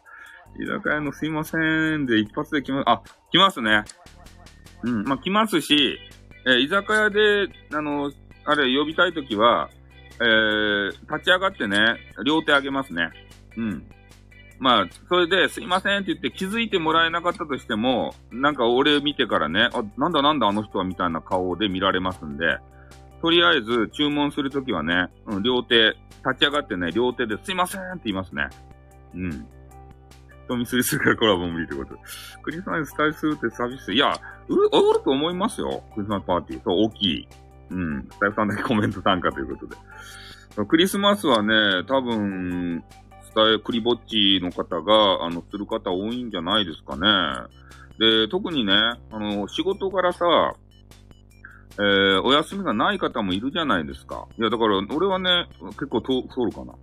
居酒屋のすいませんで一発で来ます。あ、来ますね。うん。まあ、来ますし、えー居酒屋で、あの、あれ、呼びたいときは、えー、立ち上がってね、両手上げますね。うん。まあ、それで、すいませんって言って気づいてもらえなかったとしても、なんか俺見てからね、あ、なんだなんだあの人はみたいな顔で見られますんで、とりあえず注文するときはね、うん、両手、立ち上がってね、両手ですいませんって言いますね。うん。人見知りするかコラボ無理ってこと。クリスマススタイルするってサービス、いや、う、おると思いますよ。クリスマスパーティー。そう、大きい。うん。スタイフさんだけコメント参加ということで。クリスマスはね、多分、スタイクリぼっちの方が、あの、する方多いんじゃないですかね。で、特にね、あの、仕事からさ、えー、お休みがない方もいるじゃないですか。いや、だから、俺はね、結構通通るかな。い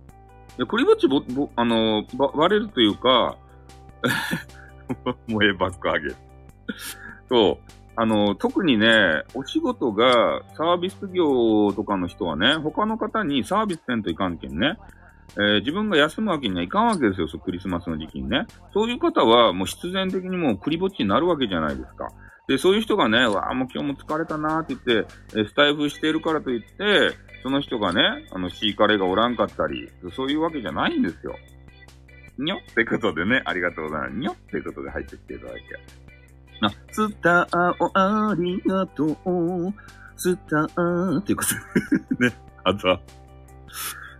や、クリぼっちぼ、ぼ、あの、ば、割れるというか、燃えバック上げる。そう。あの、特にね、お仕事がサービス業とかの人はね、他の方にサービスせんといかんけんね。えー自分が休むわけにはいかんわけですよ、クリスマスの時期にね。そういう方はもう必然的にもうクリぼっちになるわけじゃないですか。で、そういう人がね、わあ、もう今日も疲れたなーって言って、えースタイフしているからといって、その人がね、あの、シーカレーがおらんかったり、そういうわけじゃないんですよ。にょってことでね、ありがとうございます。にょってことで入ってきていただいて。あ、スターをありがとう。スターっていう。ことでね、あとは。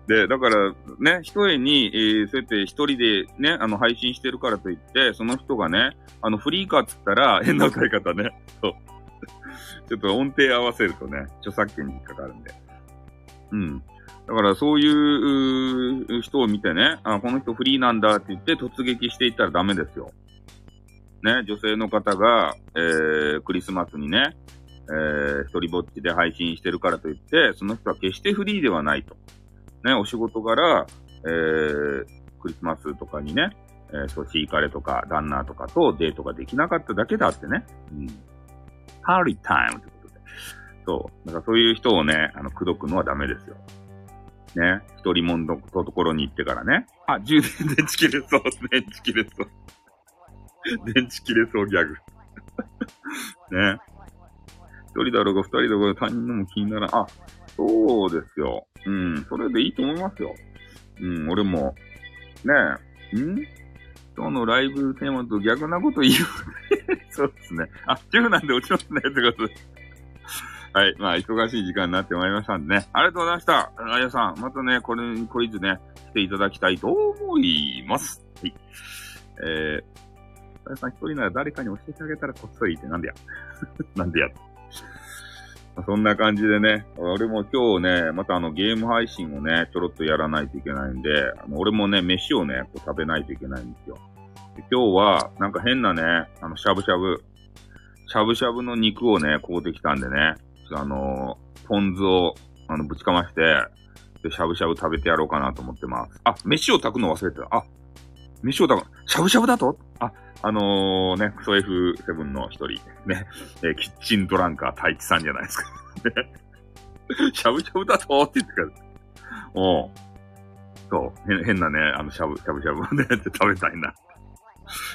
で、だから、ね、一重に、えーそう。やって一人でね、あの、配信してるからといって、その人がね、あの、フリーかっつったら、変な歌い方ね。そう。ちょっと音程合わせるとね、著作権に引っかかるんで。う。ん。だからそういう人を見てね、あ、この人フリーなんだって言って突撃していったらダメですよ。ね、女性の方が、えー、クリスマスにね、えー、一人ぼっちで配信してるからといって、その人は決してフリーではないと。ね、お仕事柄、えー、クリスマスとかにね、えー、そう、シーカレとか、旦那とかとデートができなかっただけだってね。うん。パーリータイムということで。そう。だからそういう人をね、あの、口説くのはダメですよ。ね。一人もんのところに行ってからね。あ、充電電池切れそう。電池切れそう。電池切れそうギャグ。ね。一人だろうが二人だろうが他人のも気にならん。あ、そうですよ。うん。それでいいと思いますよ。うん、俺も。ねえ。ん？今日のライブテーマと逆なこと言う。そうですね。あ、10なんで落ちますね。ってことで。はい。まあ、忙しい時間になってまいりましたんでね。ありがとうございました。あやさん、またね、これにクイズね、していただきたいと思います。はい。えー、あやさん一人なら誰かに教えてあげたらこっそりってなんでや。なんでや。そんな感じでね、俺も今日ね、またあのゲーム配信をね、ちょろっとやらないといけないんで、あの俺もね、飯をね、こう食べないといけないんですよ。で今日は、なんか変なね、あの、しゃぶしゃぶ、しゃぶしゃぶの肉をね、買うてきたんでね、あのポン酢を、あの、ぶちかまして、で、しゃぶしゃぶ食べてやろうかなと思ってます。あ、飯を炊くの忘れてた。あ、飯を炊く、しゃぶしゃぶだと？あ、あのー、ね、クソ F7 の一人、ね、えーキッチンドランカー太一さんじゃないですか。しゃぶしゃぶだと？って言ってから。おうそう、変変なね、あの、しゃぶ、しゃぶしゃぶをね、って食べたいな。い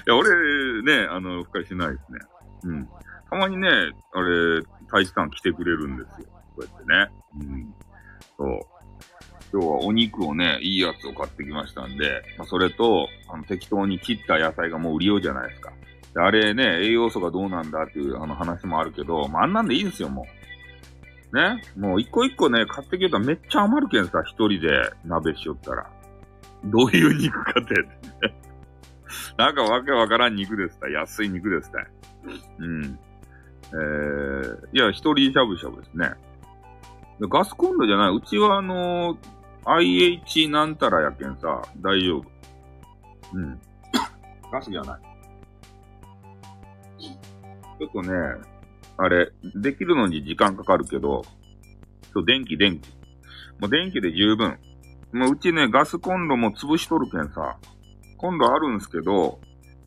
や、俺、ね、あの、深いしないですね。うん。たまにね、あれ、太一さん来てくれるんですよ。こうやってね。うん。そう。今日はお肉をね、いいやつを買ってきましたんで、まあ、それと、あの、適当に切った野菜がもう売りようじゃないですか。であれね、栄養素がどうなんだっていうあの話もあるけど、まあ、あんなんでいいんですよ、もう。ね。もう一個一個ね、買ってきたらめっちゃ余るけんさ、一人で鍋しよったら。どういう肉かって。なんかわけわからん肉ですた。安い肉ですた。うん。えー、いや、一人しゃぶしゃぶですね。ガスコンロじゃない。うちはあのー IH なんたらやけんさ、大丈夫。うん。ガスじゃない。ちょっとね、あれ、できるのに時間かかるけど、そう、電気、電気。もう電気で十分。もううちね、ガスコンロも潰しとるけんさ、コンロあるんすけど、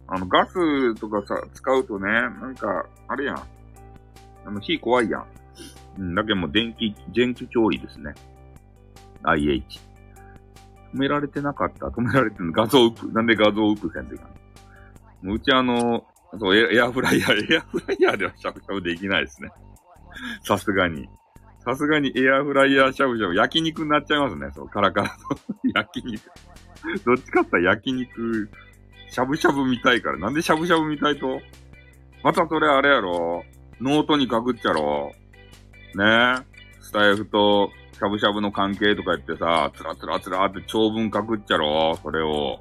あの、ガスとかさ、使うとね、なんか、あれやん。あの、火怖いやん。うん、だけどもう電気、電気調理ですね。IH。止められてなかった止められてんの画像ウップ。なんで画像ウップせんといかんもううちあの、そうエア、エアフライヤー、エアフライヤーではしゃぶしゃぶできないですね。さすがに。さすがにエアフライヤーしゃぶしゃぶ、焼肉になっちゃいますね。そう、カラカラの 焼肉。どっちかって言ったら焼肉、しゃぶしゃぶ見たいから。なんでしゃぶしゃぶ見たいと？またそれあれやろノートに書くっちゃろねえ。スタエフとしゃぶしゃぶの関係とか言ってさ、つらつらつらって長文書くっちゃろそれを。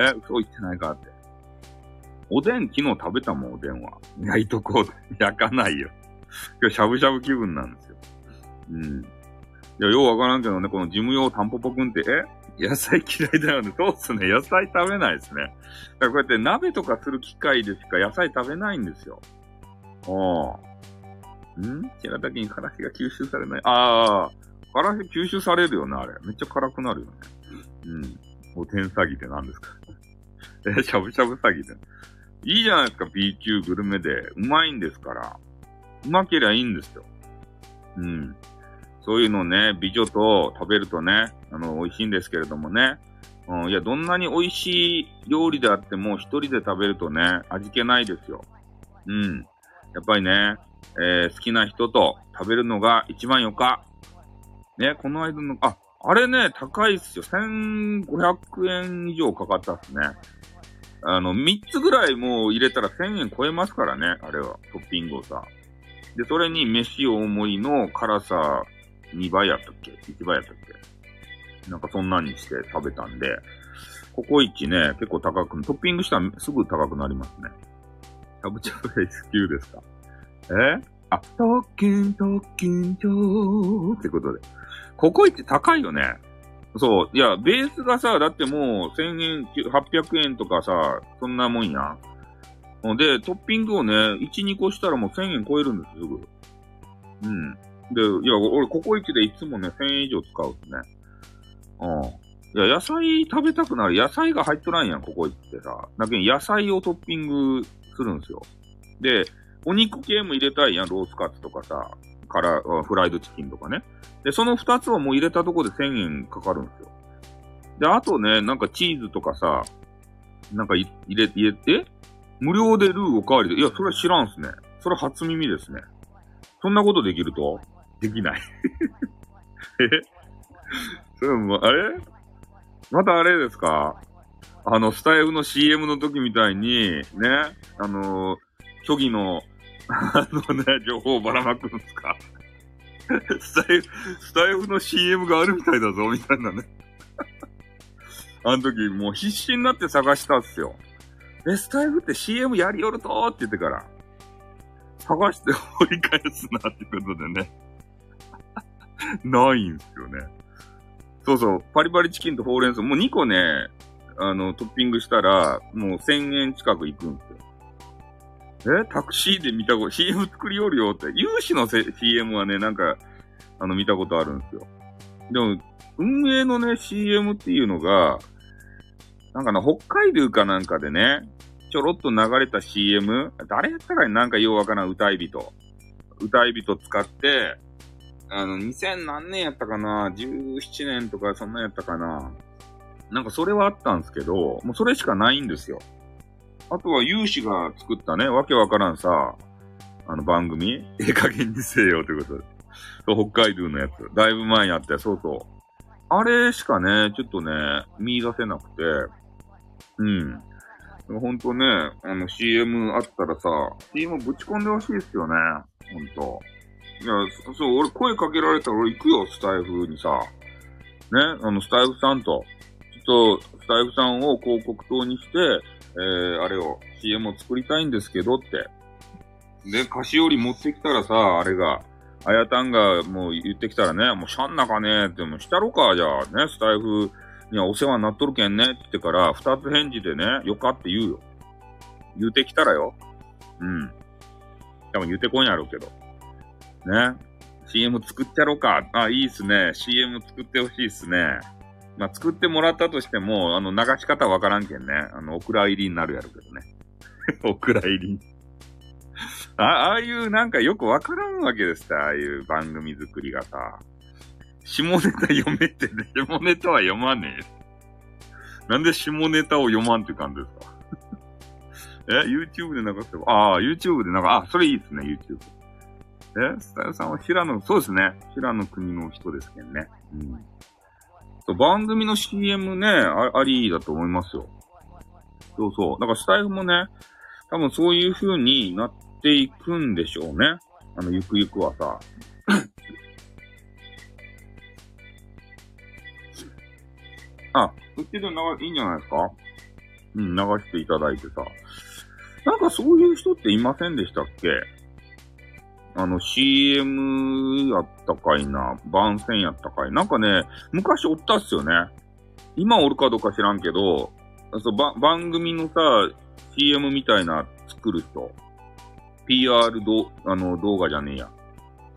え嘘言ってないかって。おでん昨日食べたもん、おでんは。焼いとこう。焼かないよ。今日しゃぶしゃぶ気分なんですよ。うん。いや、ようわからんけどね、この事務用タンポポくんって、え？野菜嫌いだよね。そうっすね。野菜食べないですね。だからこうやって鍋とかする機械でしか野菜食べないんですよ。ああ。ん？白滝にからしが吸収されない。ああ。からし吸収されるよね、あれ。めっちゃ辛くなるよね。うん。お天詐欺って何ですか？え、しゃぶしゃぶ詐欺って。いいじゃないですか、B 級グルメで。うまいんですから。うまけりゃいいんですよ。うん。そういうのね、美女と食べるとね、あの、美味しいんですけれどもね。うん、いや、どんなに美味しい料理であっても、一人で食べるとね、味気ないですよ。うん。やっぱりね、えー好きな人と食べるのが一番よか。ね、この間の、あ、あれね、高いっすよ。1500円以上かかったっすね。あの、3つぐらいもう入れたら1000円超えますからね、あれは、トッピングをさ。で、それに飯大盛りの辛さ2倍やったっけ ?1 倍やったっけ？なんかそんなんにして食べたんで、ココイチね、結構高く、トッピングしたらすぐ高くなりますね。しゃぶしゃぶ S 級ですか？え？あ、特訓、特訓上ってことで。ココイチ高いよね。そう。いや、ベースがさ、だってもう1000円、800円とかさ、そんなもんやん。で、トッピングをね、1、2個したらもう1000円超えるんです、すぐ。うん。で、いや、俺、ココイチでいつもね、1000円以上使うっすね。うん。いや、野菜食べたくなる。野菜が入っとらんやん、ココイチってさ。だけど、野菜をトッピングするんですよ。で、お肉系も入れたいやん、ロースカツとかさ、から、フライドチキンとかね。で、その二つをもう入れたとこで1000円かかるんですよ。で、あとね、なんかチーズとかさ、なんか入れ、入れて、無料でルーおかわりで、いや、それは知らんすね。それ初耳ですね。そんなことできるとできない。え？それも、あれ？またあれですか？あの、スタイフの CM の時みたいに、ね、あの、虚偽の、あのね、情報をばらまくんですか？スタイフ、スタイフの CM があるみたいだぞ、みたいなね。あの時、もう必死になって探したっすよ。え、スタイフって CM やりよるとって言ってから、探して掘り返すなってことでね。ないんすよね。そうそう、パリパリチキンとほうれん草、もう2個ね、あの、トッピングしたら、もう1000円近くいくんですよ。えタクシーで見たこと、CM 作りよるよって。有志の CM はね、なんか、あの、見たことあるんですよ。でも、運営のね、CM っていうのが、なんかな、北海道かなんかでね、ちょろっと流れた CM、誰やったかになんかようわからん歌い人。歌い人使って、あの、2000何年やったかな ?17 年とかそんなんやったかな？なんかそれはあったんですけど、もうそれしかないんですよ。あとは有志が作ったね、わけわからんさ、あの番組ええ加減にせよということで。北海道のやつ。だいぶ前にあった、そうそう。あれしかね、ちょっとね、見出せなくて、うん。ほんとね、あの CM あったらさ、CM ぶち込んでほしいですよね。ほんと。いや、そう、俺声かけられたら俺行くよ、スタイフにさ。ね、あの、スタイフさんと。っと、スタイフさんを広告塔にして、えー、あれを、CM を作りたいんですけどって。で、菓子折り持ってきたらさ、あれが、あやたんがもう言ってきたらね、もうしゃんなかねって、もうしたろか、じゃあね、スタイフにはお世話になっとるけんねって言ってから、二つ返事でね、よかって言うよ。言うてきたらよ。うん。多分言うてこんやろうけど。ね。CM 作ってやろうか。あ、いいっすね。CM 作ってほしいっすね。まあ、作ってもらったとしても、あの、流し方わからんけんね。あの、お蔵入りになるやろうけどね。お蔵入り。あ、ああいうなんかよくわからんわけですた。ああいう番組作りがさ。下ネタ読めってね。下ネタは読まねえ。なんで下ネタを読まんって感じですか？え ?YouTube で流せば、ああ、YouTube で流あ、それいいですね、YouTube。えスタイルさんは平野、そうですね。平野国の人ですけどね。うん。番組の CM ね、あありだと思いますよ。そうそう。だからスタイフもね、多分そういう風になっていくんでしょうね。あの、ゆくゆくはさ。あ、そっちで流、いいんじゃないですか？うん、流していただいてさ。なんかそういう人っていませんでしたっけ？あの CM やったかいな、番宣やったかい。なんかね、昔おったっすよね。今おるかどうか知らんけど、そうば番組のさ、CM みたいな作る人。PR どあの動画じゃねえや。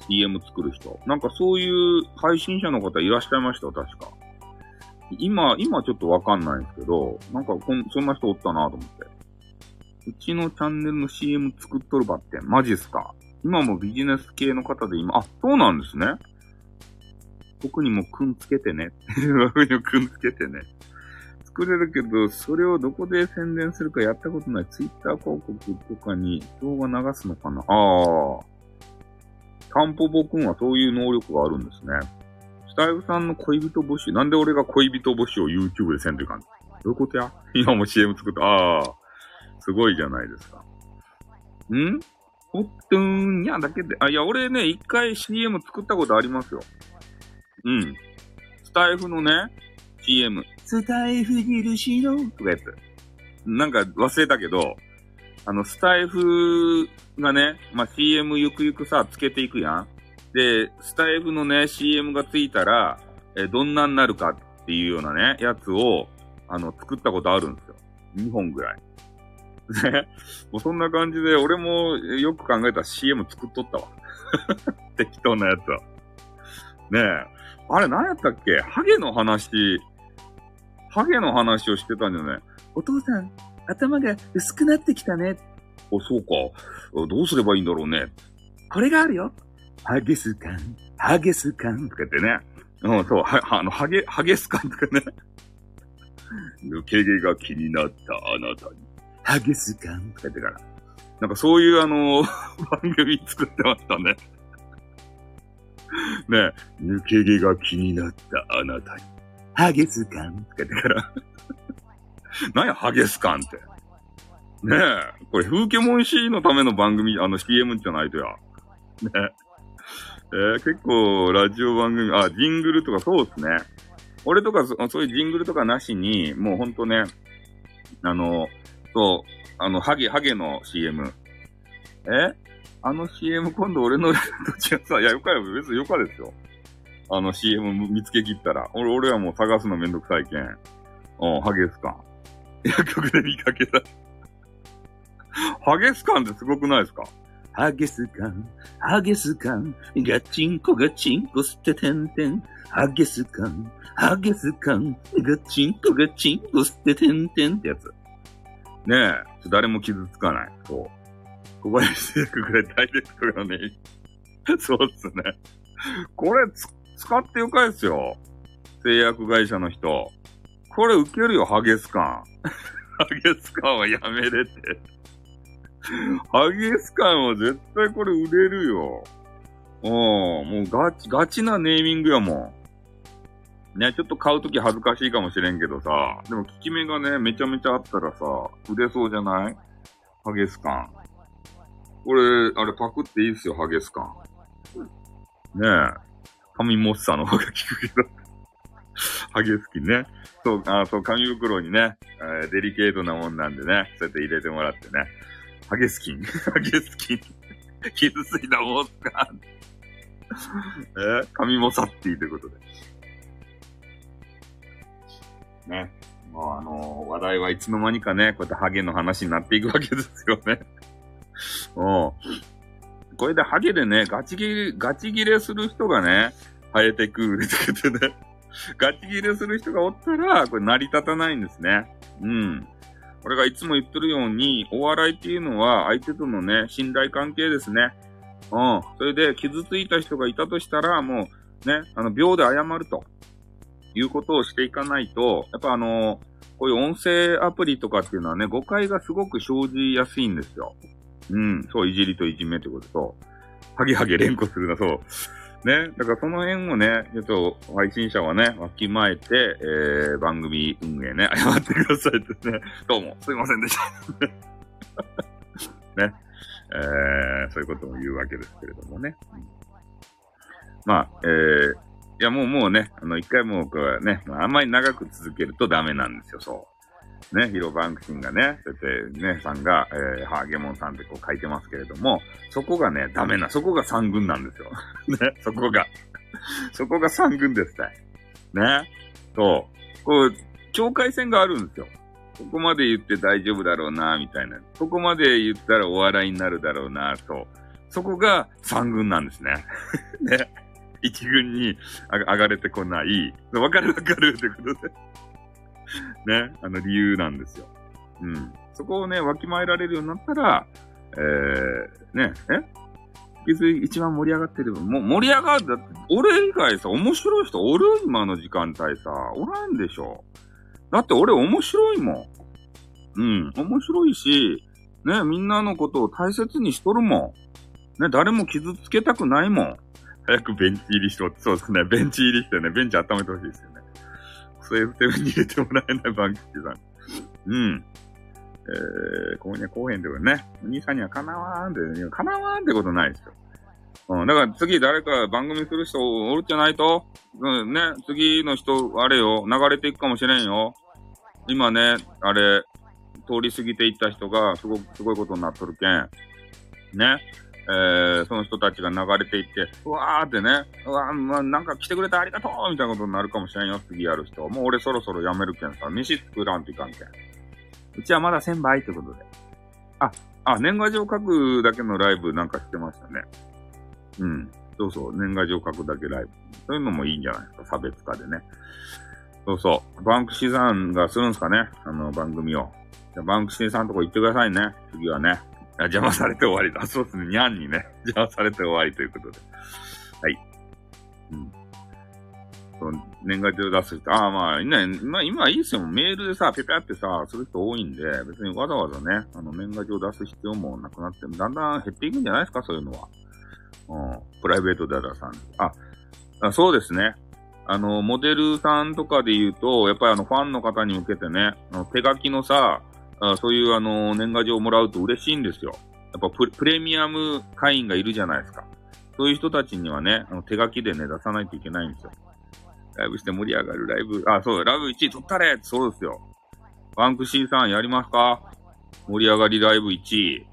CM 作る人。なんかそういう配信者の方いらっしゃいました確か。今、今ちょっとわかんないんですけど、なんかこん、そんな人おったなと思って。うちのチャンネルの CM 作っとるばって、マジっすか？今もビジネス系の方で今、あ、そうなんですね。僕にもくんつけてね。僕にもくんつけてね。作れるけど、それをどこで宣伝するかやったことない。ツイッター広告とかに動画流すのかなああ。タンポポくんはそういう能力があるんですね。スタイフさんの恋人募集。なんで俺が恋人募集を YouTube でせんといかんどういうことや？今も CM 作った。ああ。すごいじゃないですか。ん？おっとんにゃだけで、あ、いや、俺ね、一回 CM 作ったことありますよ。うん。スタイフのね、CM。スタイフ印の、とかやつ。なんか忘れたけど、あの、スタイフがね、まあ、CM ゆくゆくさ、つけていくやん。で、スタイフのね、CM がついたら、え、どんなになるかっていうようなね、やつを、あの、作ったことあるんですよ。2本ぐらい。ね。もうそんな感じで、俺もよく考えたら CM 作っとったわ。適当なやつは。ねえ。あれ何やったっけ？ハゲの話、ハゲの話をしてたんじゃない？お父さん、頭が薄くなってきたね。あ、そうか。どうすればいいんだろうね。これがあるよ。ハゲスカン、ハゲスカンとか言ってね。うん、そう、は、あの、ハゲ、ハゲスカンとかね。抜け毛が気になったあなたに。ハゲスカンとか言ってから。なんかそういうあの、番組作ってましたね。ね抜け毛が気になったあなたに。ハゲスカンとか言ってから。何や、ハゲスカンって。ねえ、これ、風景モンシーのための番組、あの CM じゃないとや。ねえー、結構、ラジオ番組、あ、ジングルとかそうですね。俺とかそ、そういうジングルとかなしに、もうほんとね、あの、そう、あの、ハゲ、ハゲの CM。え？あの CM 今度俺のどっちがさ、いや、よかよ、別によかですよ。あの CM 見つけ切ったら。俺、俺はもう探すのめんどくさいけん。うん、ハゲスカン。薬局で見かけた。ハゲスカンってすごくないですか？ハゲスカン、ハゲスカン、ガチンコガチンコ捨ててんてん。ハゲスカン、ハゲスカン、ガチンコガチンコ捨ててんてんってやつ。ねえ、誰も傷つかない。そう。小林製薬ぐらいダイレクトがね、そうっすね。これ使ってよかですよ。製薬会社の人。これ受けるよ、ハゲスカン。ハゲスカンはやめれて。ハゲスカンは絶対これ売れるよ。うん、もうガチ、ガチなネーミングやもん。ね、ちょっと買うとき恥ずかしいかもしれんけどさ、でも効き目がね、めちゃめちゃあったらさ、売れそうじゃない？ハゲスカン。これ、あれパクっていいっすよ、ハゲスカン。ねえ。神モッサの方が効くけど。ハゲスキンね。そう、あそう、紙袋にね、えーデリケートなもんなんでね、そうやって入れてもらってね。ハゲスキン ハゲスキン 傷ついたもんすか？えー、髪もさっていいということで。ね。もうあのー話題はいつの間にかね、こうやってハゲの話になっていくわけですよね。うん。これでハゲでね、ガチ切れ、ガチ切れする人がね、生えてくるって言ってね。ガチ切れする人がおったら、これ成り立たないんですね。うん。俺がいつも言ってるように、お笑いっていうのは相手とのね、信頼関係ですね。うん。それで傷ついた人がいたとしたら、もうね、あの、秒で謝ると。いうことをしていかないと、やっぱあの、こういう音声アプリとかっていうのはね、誤解がすごく生じやすいんですよ。うん。そう、いじりといじめってことと、ハゲハゲ連呼するな、そう。ね。だからその辺をね、ちょっと配信者はね、わきまえて、えー、番組運営ね、謝ってくださいってね。どうも、すいませんでした。ね。えー、そういうことも言うわけですけれどもね。まあ、えー、いや、もうもうね、あの、一回もうこれね、あ、あんまり長く続けるとダメなんですよ、そう。ね、ヒロバンクシンがね、そうやってね、さんが、えー、ハーゲモンさんってこう書いてますけれども、そこがね、ダメな、そこが三軍なんですよ。ね、そこが。そこが三軍ですね。ね。そう。こう、境界線があるんですよ。ここまで言って大丈夫だろうな、みたいな。ここまで言ったらお笑いになるだろうな、と。そこが三軍なんですね。ね。一軍に上がれてこない。わかるわかるってことで。ね。あの理由なんですよ。うん。そこをね、わきまえられるようになったら、えー、ね、え？別に一番盛り上がってるもう盛り上がる。だって、俺以外さ、面白い人おる今の時間帯さ、おらんでしょ。だって俺面白いもん。うん。面白いし、ね、みんなのことを大切にしとるもん。ね、誰も傷つけたくないもん。早くベンチ入りしとって、そうですね。ベンチ入りしてね、ベンチ温めてほしいですよね。クソ F7 に入れてもらえないバンキッチさん。うん。えー、ここには後編でね、お兄さんにはかなわんって、かなわんってことないですよ。うん、だから次誰か番組する人おるじゃないと、うん、ね、次の人、あれよ、流れていくかもしれんよ。今ね、あれ、通り過ぎていった人が、すごく、すごいことになっとるけん。ね。えー、その人たちが流れていって、うわーってね、うわー、ま、なんか来てくれてありがとうみたいなことになるかもしれんよ、次やる人。もう俺そろそろ辞めるけんさ、飯作らんといかんけん。うちはまだ1000倍ってことで。あ、あ、年賀状書くだけのライブなんかしてましたね。うん。そうそう、年賀状書くだけライブ。そういうのもいいんじゃないですか、差別化でね。そうそう。バンクシーさんがするんすかねあの番組を。じゃバンクシーさんとこ行ってくださいね。次はね。あ邪魔されて終わりだ。そうですね。にゃんにね。邪魔されて終わりということで。はい。うん。そう年賀状出す人。ああ、まあ、ね、まあ、今はいいですよ。メールでさ、ペペってさ、する人多いんで、別にわざわざね、あの、年賀状出す必要もなくなって、だんだん減っていくんじゃないですか、そういうのは。うん。プライベートで出さん。あ、あそうですね。あの、モデルさんとかで言うと、やっぱりあの、ファンの方に向けてね、あの手書きのさ、あそういうあの、年賀状をもらうと嬉しいんですよ。やっぱプレミアム会員がいるじゃないですか。そういう人たちにはね、あの手書きでね、出さないといけないんですよ。ライブして盛り上がるライブ、あ、そうだ、ラブ1位取ったれそうですよ。バンクシーさんやりますか？盛り上がりライブ1位。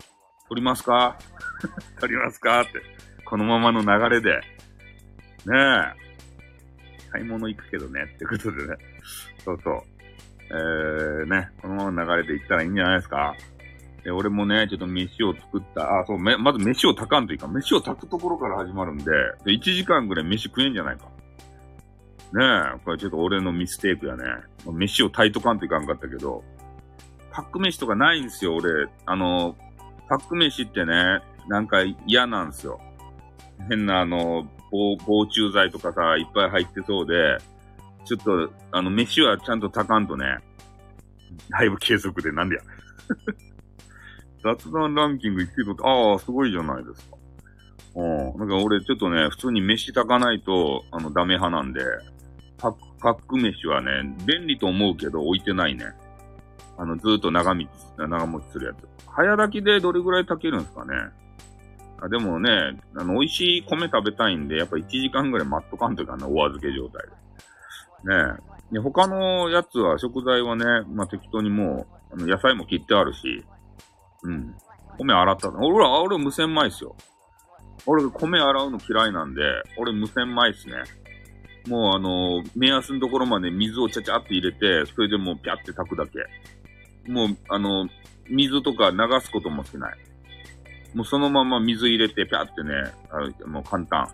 取りますか？取りますか？って。このままの流れで。ねえ。買い物行くけどね。ってことでね。そうそう。えー、ね。このまま流れで行ったらいいんじゃないですか。で、俺もね、ちょっと飯を作った。あ、そう、め、まず飯を炊かんというか。飯を炊くところから始まるんで、で1時間ぐらい飯食えんじゃないか。ねえ、これちょっと俺のミステイクやね。飯を炊いとかんといかんかったけど、パック飯とかないんですよ、俺。あの、パック飯ってね、なんか嫌なんですよ。変なあの、防防虫剤とかさ、いっぱい入ってそうで、ちょっと、あの、飯はちゃんと炊かんとね、ライブ継続でなんでや。雑談ランキング1位と、ああ、すごいじゃないですか。うん。なんか俺ちょっとね、普通に飯炊かないと、あの、ダメ派なんで、パック、パック飯はね、便利と思うけど置いてないね。あの、ずーっと長持ち、長持ちするやつ。早炊きでどれぐらい炊けるんですかね。あでもね、あの、美味しい米食べたいんで、やっぱ1時間ぐらい待っとかんといかんな、お預け状態で。ねえ。他のやつは、食材はね、まあ、適当にもう、あの野菜も切ってあるし、うん。米洗ったの。俺は、俺無洗米っすよ。俺、米洗うの嫌いなんで、俺無洗米っすね。もうあの、目安のところまで水をちゃちゃって入れて、それでもうピャって炊くだけ。もう、あの、水とか流すこともしない。もうそのまま水入れてピャってね、あもう簡単。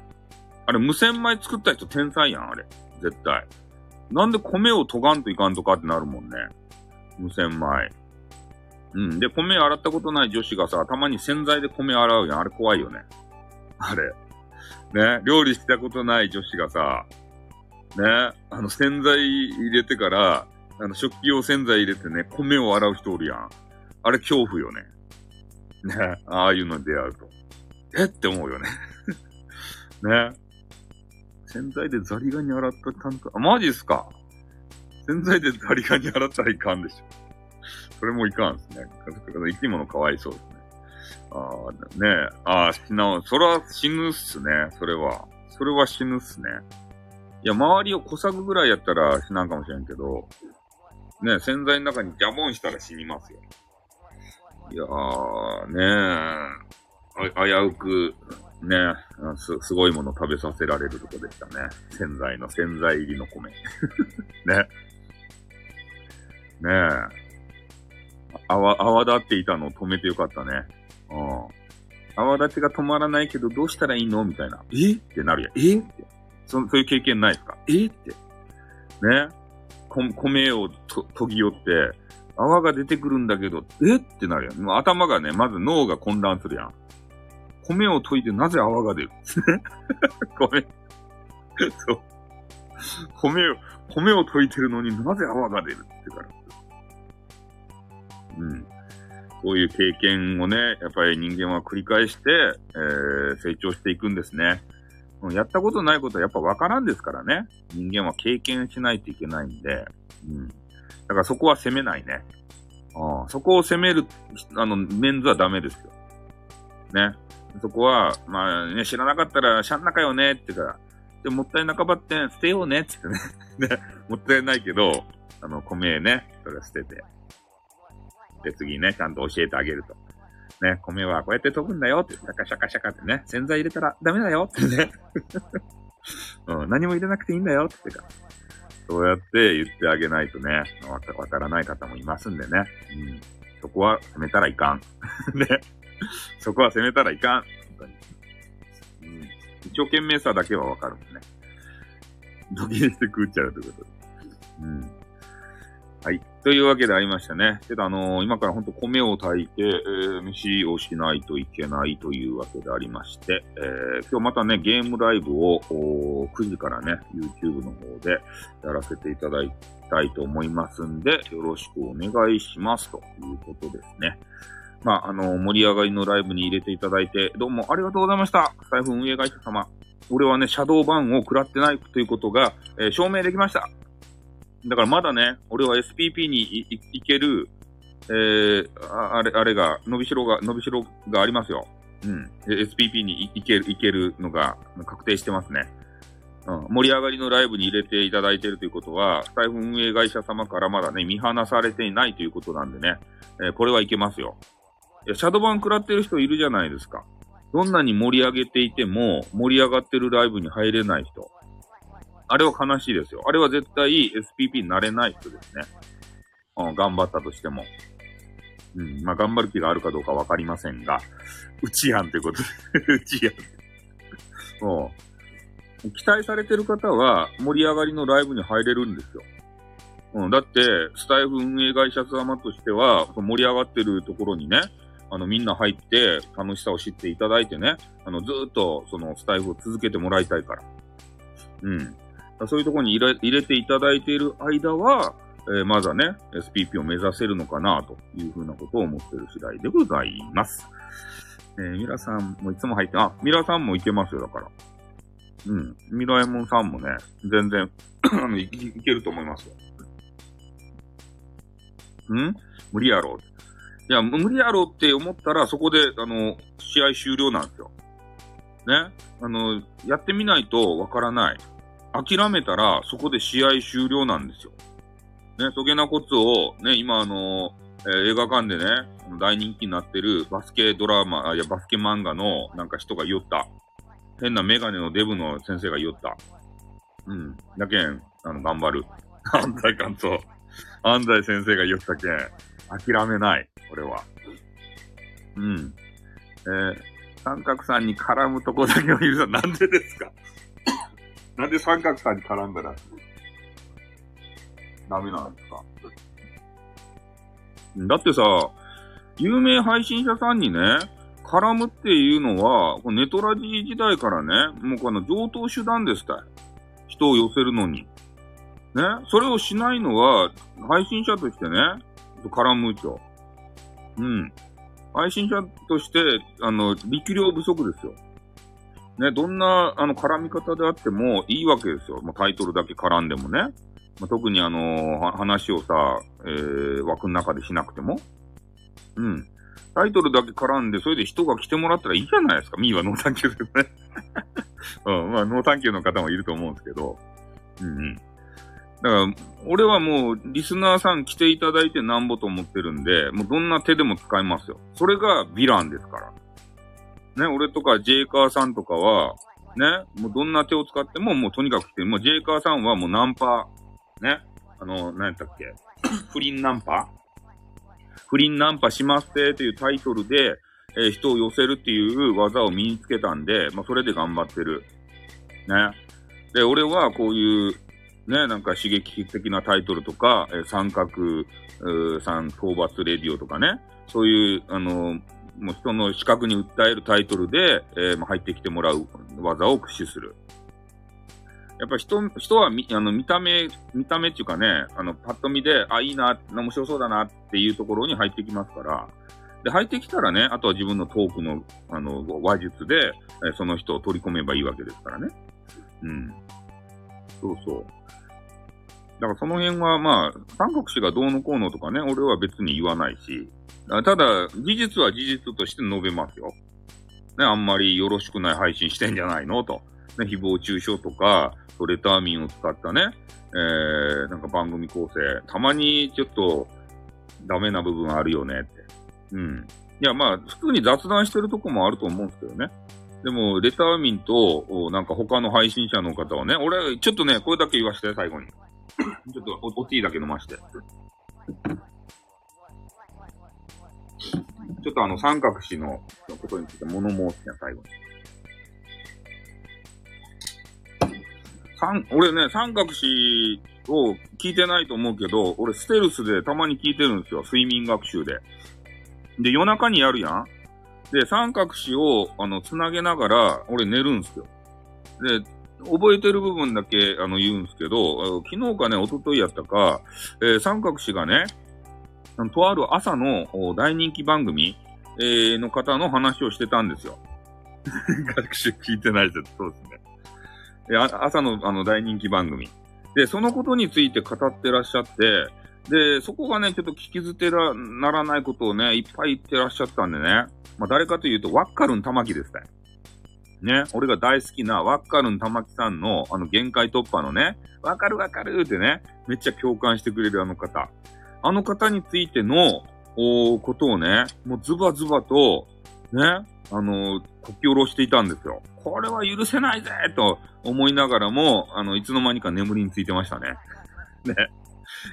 あれ、無洗米作った人天才やん、あれ。絶対。なんで米を研がんといかんとかってなるもんね。無洗米。うん。で、米洗ったことない女子がさ、たまに洗剤で米洗うやん。あれ怖いよね。あれ。ね、料理したことない女子がさ、ね、あの、洗剤入れてから、あの、食器用洗剤入れてね、米を洗う人おるやん。あれ恐怖よね。ね、ああいうの出会うと。え？って思うよね。ね。洗剤でザリガニ洗ったたんと、あ、マジっすか？洗剤でザリガニ洗ったらいかんでしょ。それもいかんですね。生き物かわいそうですね。ああ、ねえ。ああ、死な、それは死ぬっすね。それは。それは死ぬっすね。いや、周りをこさぐぐらいやったら死なんかもしれんけど、ねえ洗剤の中にジャボンしたら死にますよ。いやー、ねえ、危うく、ねす、すごいもの食べさせられるとこでしたね。洗剤の洗剤入りの米。ね。ねえ。泡、泡立っていたのを止めてよかったね。うん。泡立ちが止まらないけどどうしたらいいのみたいな。え？ってなるやん。え？ってそ。そういう経験ないですか？え？って。ね。米をと研ぎ寄って、泡が出てくるんだけど、え？ってなるやん。もう頭がね、まず脳が混乱するやん。米を研いでなぜ泡が出る？米。そう。米を、米を研いでるのになぜ泡が出るってから。うん。こういう経験をね、やっぱり人間は繰り返して、えー、成長していくんですね。やったことないことはやっぱわからんですからね。人間は経験しないといけないんで。うん。だからそこは責めないね。あそこを責める、あの、メンズはダメですよ。ね。そこは、まあね、知らなかったら、しゃんなかよねってから、でもったいなかばって捨てようねってってね。ね、もったいないけど、あの、米ね、それ捨てて。で、次ね、ちゃんと教えてあげると。ね、米はこうやって研ぐんだよって、シャカシャカシャカってね、洗剤入れたらダメだよってね。うん、何も入れなくていいんだよってか。そうやって言ってあげないとね、わからない方もいますんでね。うん。そこは責めたらいかん。ね。そこは責めたらいかん。本当に。うん。一生懸命さだけはわかるもんね。ドキリして食っちゃうということで。うん。はい。というわけでありましたね。けど、あのー、今からほんと米を炊いて、えー、飯をしないといけないというわけでありまして、えー、今日またね、ゲームライブを9時からね、YouTube の方でやらせていただきたいと思いますんで、よろしくお願いしますということですね。まあ、あの、盛り上がりのライブに入れていただいて、どうもありがとうございました。財布運営会社様。俺はね、シャドーバンを食らってないということが、えー、証明できました。だからまだね、俺は SPP に行ける、えー、あれ、あれが、伸びしろが、伸びしろがありますよ。うん。SPP に行ける、行けるのが確定してますね。うん。盛り上がりのライブに入れていただいているということは、財布運営会社様からまだね、見放されていないということなんでね、えー、これはいけますよ。いや、シャドバン食らってる人いるじゃないですか。どんなに盛り上げていても、盛り上がってるライブに入れない人。あれは悲しいですよ。あれは絶対 SPP になれない人ですね。うん、頑張ったとしても。うん、まあ、頑張る気があるかどうかわかりませんが、うちやんということで、うちやん。もう、期待されてる方は盛り上がりのライブに入れるんですよ。うん、だって、スタイフ運営会社様としては、盛り上がってるところにね、あの、みんな入って楽しさを知っていただいてね、あの、ずっとそのスタイフを続けてもらいたいから。うん。そういうところに入れ入れていただいている間は、えー、まずはね、SPP を目指せるのかな、というふうなことを思ってる次第でございます。えー、ミラさんもいつも入って、あ、ミラさんもいけますよ、だから。うん。ミラエモンさんもね、全然 い、いけると思いますよ。ん？無理やろう。いや、無理やろって思ったら、そこで、あの、試合終了なんですよ。ね？あの、やってみないとわからない。諦めたら、そこで試合終了なんですよ。ね、そげなコツを、ね、今あのえー、映画館でね、大人気になってるバスケドラマ、いや、バスケ漫画のなんか人が言った。変なメガネのデブの先生が言った。うん。だけん、あの、頑張る。安西監督。安西先生が言ったけん、諦めない。俺は。うん。えー、三角さんに絡むとこだけは許さなんでですか？なんで三角さんに絡んだら、ダメなんですか？だってさ、有名配信者さんにね、絡むっていうのは、ネトラジ時代からね、もうこの上等手段ですた人を寄せるのに。ね、それをしないのは、配信者としてね、と絡むちょ。うん。配信者として、あの、力量不足ですよ。ね、どんな、あの、絡み方であってもいいわけですよ。まあ、タイトルだけ絡んでもね。まあ、特にあの、話をさ、えー、枠の中でしなくても。うん。タイトルだけ絡んで、それで人が来てもらったらいいじゃないですか。 me は no thank you ですね。うん。まあ、 no thank you の方もいると思うんですけど。うんうん。だから、俺はもう、リスナーさん来ていただいてなんぼと思ってるんで、もうどんな手でも使いますよ。それがヴィランですから。ね、俺とかジェイカーさんとかは、ね、もうどんな手を使っても、もうとにかく来て、もうジェイカーさんはもうナンパ、ね、あの、何やったっけ？不倫ナンパ？不倫ナンパしますってというタイトルで、えー、人を寄せるっていう技を身につけたんで、まあ、それで頑張ってる。ね。で、俺はこういう、ね、なんか刺激的なタイトルとか、えー、三角、三討伐レディオとかね、そういう、あのもう人の視覚に訴えるタイトルで、えー、入ってきてもらう技を駆使する。やっぱ人、人はみ、あの、見た目、見た目っていうかね、あの、パッと見で、あ、いいな、面白そうだなっていうところに入ってきますから、で、入ってきたらね、あとは自分のトークの、あの、話術で、えその人を取り込めばいいわけですからね。うん。そうそう。だからその辺はまあ、三国志がどうのこうのとかね、俺は別に言わないし、ただ、事実は事実として述べますよ。ね、あんまりよろしくない配信してんじゃないの？と。ね、誹謗中傷とか、レターミンを使ったね、えー、なんか番組構成、たまにちょっとダメな部分あるよねって。うん。いや、まあ、普通に雑談してるとこもあると思うんですけどね。でも、レターミンと、なんか他の配信者の方はね、俺、ちょっとね、これだけ言わして、最後に。ちょっとお、おティーだけ飲まして。ちょっとあの、三角詞のことについて物申すね、最後に。三、俺ね、三角詞を聞いてないと思うけど、俺ステルスでたまに聞いてるんですよ。睡眠学習で。で、夜中にやるやんで、三角詞を、あの、つなげながら、俺寝るんすよ。で、覚えてる部分だけ、あの、言うんですけど、昨日かね、一昨日やったか、えー、三角詞がね、とある朝の大人気番組、えー、の方の話をしてたんですよ。学習聞いてないですそうですね。朝のあの大人気番組。で、そのことについて語ってらっしゃって、で、そこがね、ちょっと聞き捨てらならないことをね、いっぱい言ってらっしゃったんでね。まあ、誰かというと、ワッカルン玉木ですね。ね、俺が大好きなワッカルン玉木さんの、あの、限界突破のね、わかるわかるってね、めっちゃ共感してくれるあの方。あの方についての、おことをね、もうズバズバと、ね、あの、こき下ろしていたんですよ。これは許せないぜと思いながらも、あの、いつの間にか眠りについてましたね。ね。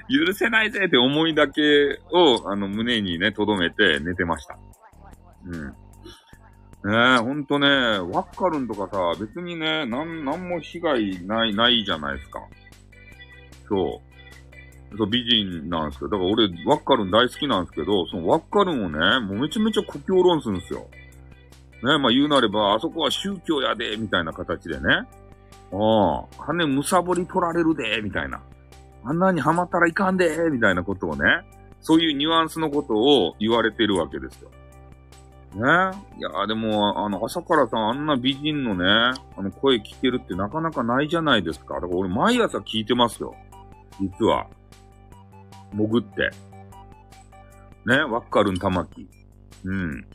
許せないぜって思いだけを、あの、胸にね、留めて寝てました。うん。ねえ、ほんとね、ワッカルンとかさ、別にね、なん、なんも被害ない、ないじゃないですか。そう。そう、美人なんですけど、だから俺、ワッカルン大好きなんですけど、そのワッカルンをね、もうめちゃめちゃ故郷論するんですよ。ね、まあ言うなれば、あそこは宗教やで、みたいな形でね。ああ、金むさぼり取られるで、みたいな。あんなにハマったらいかんで、みたいなことをね。そういうニュアンスのことを言われてるわけですよ。ね。いや、でも、あの、朝からさ、あんな美人のね、あの、声聞けるってなかなかないじゃないですか。だから俺、毎朝聞いてますよ。実は。潜って。ね、ワッカルン玉木。うん。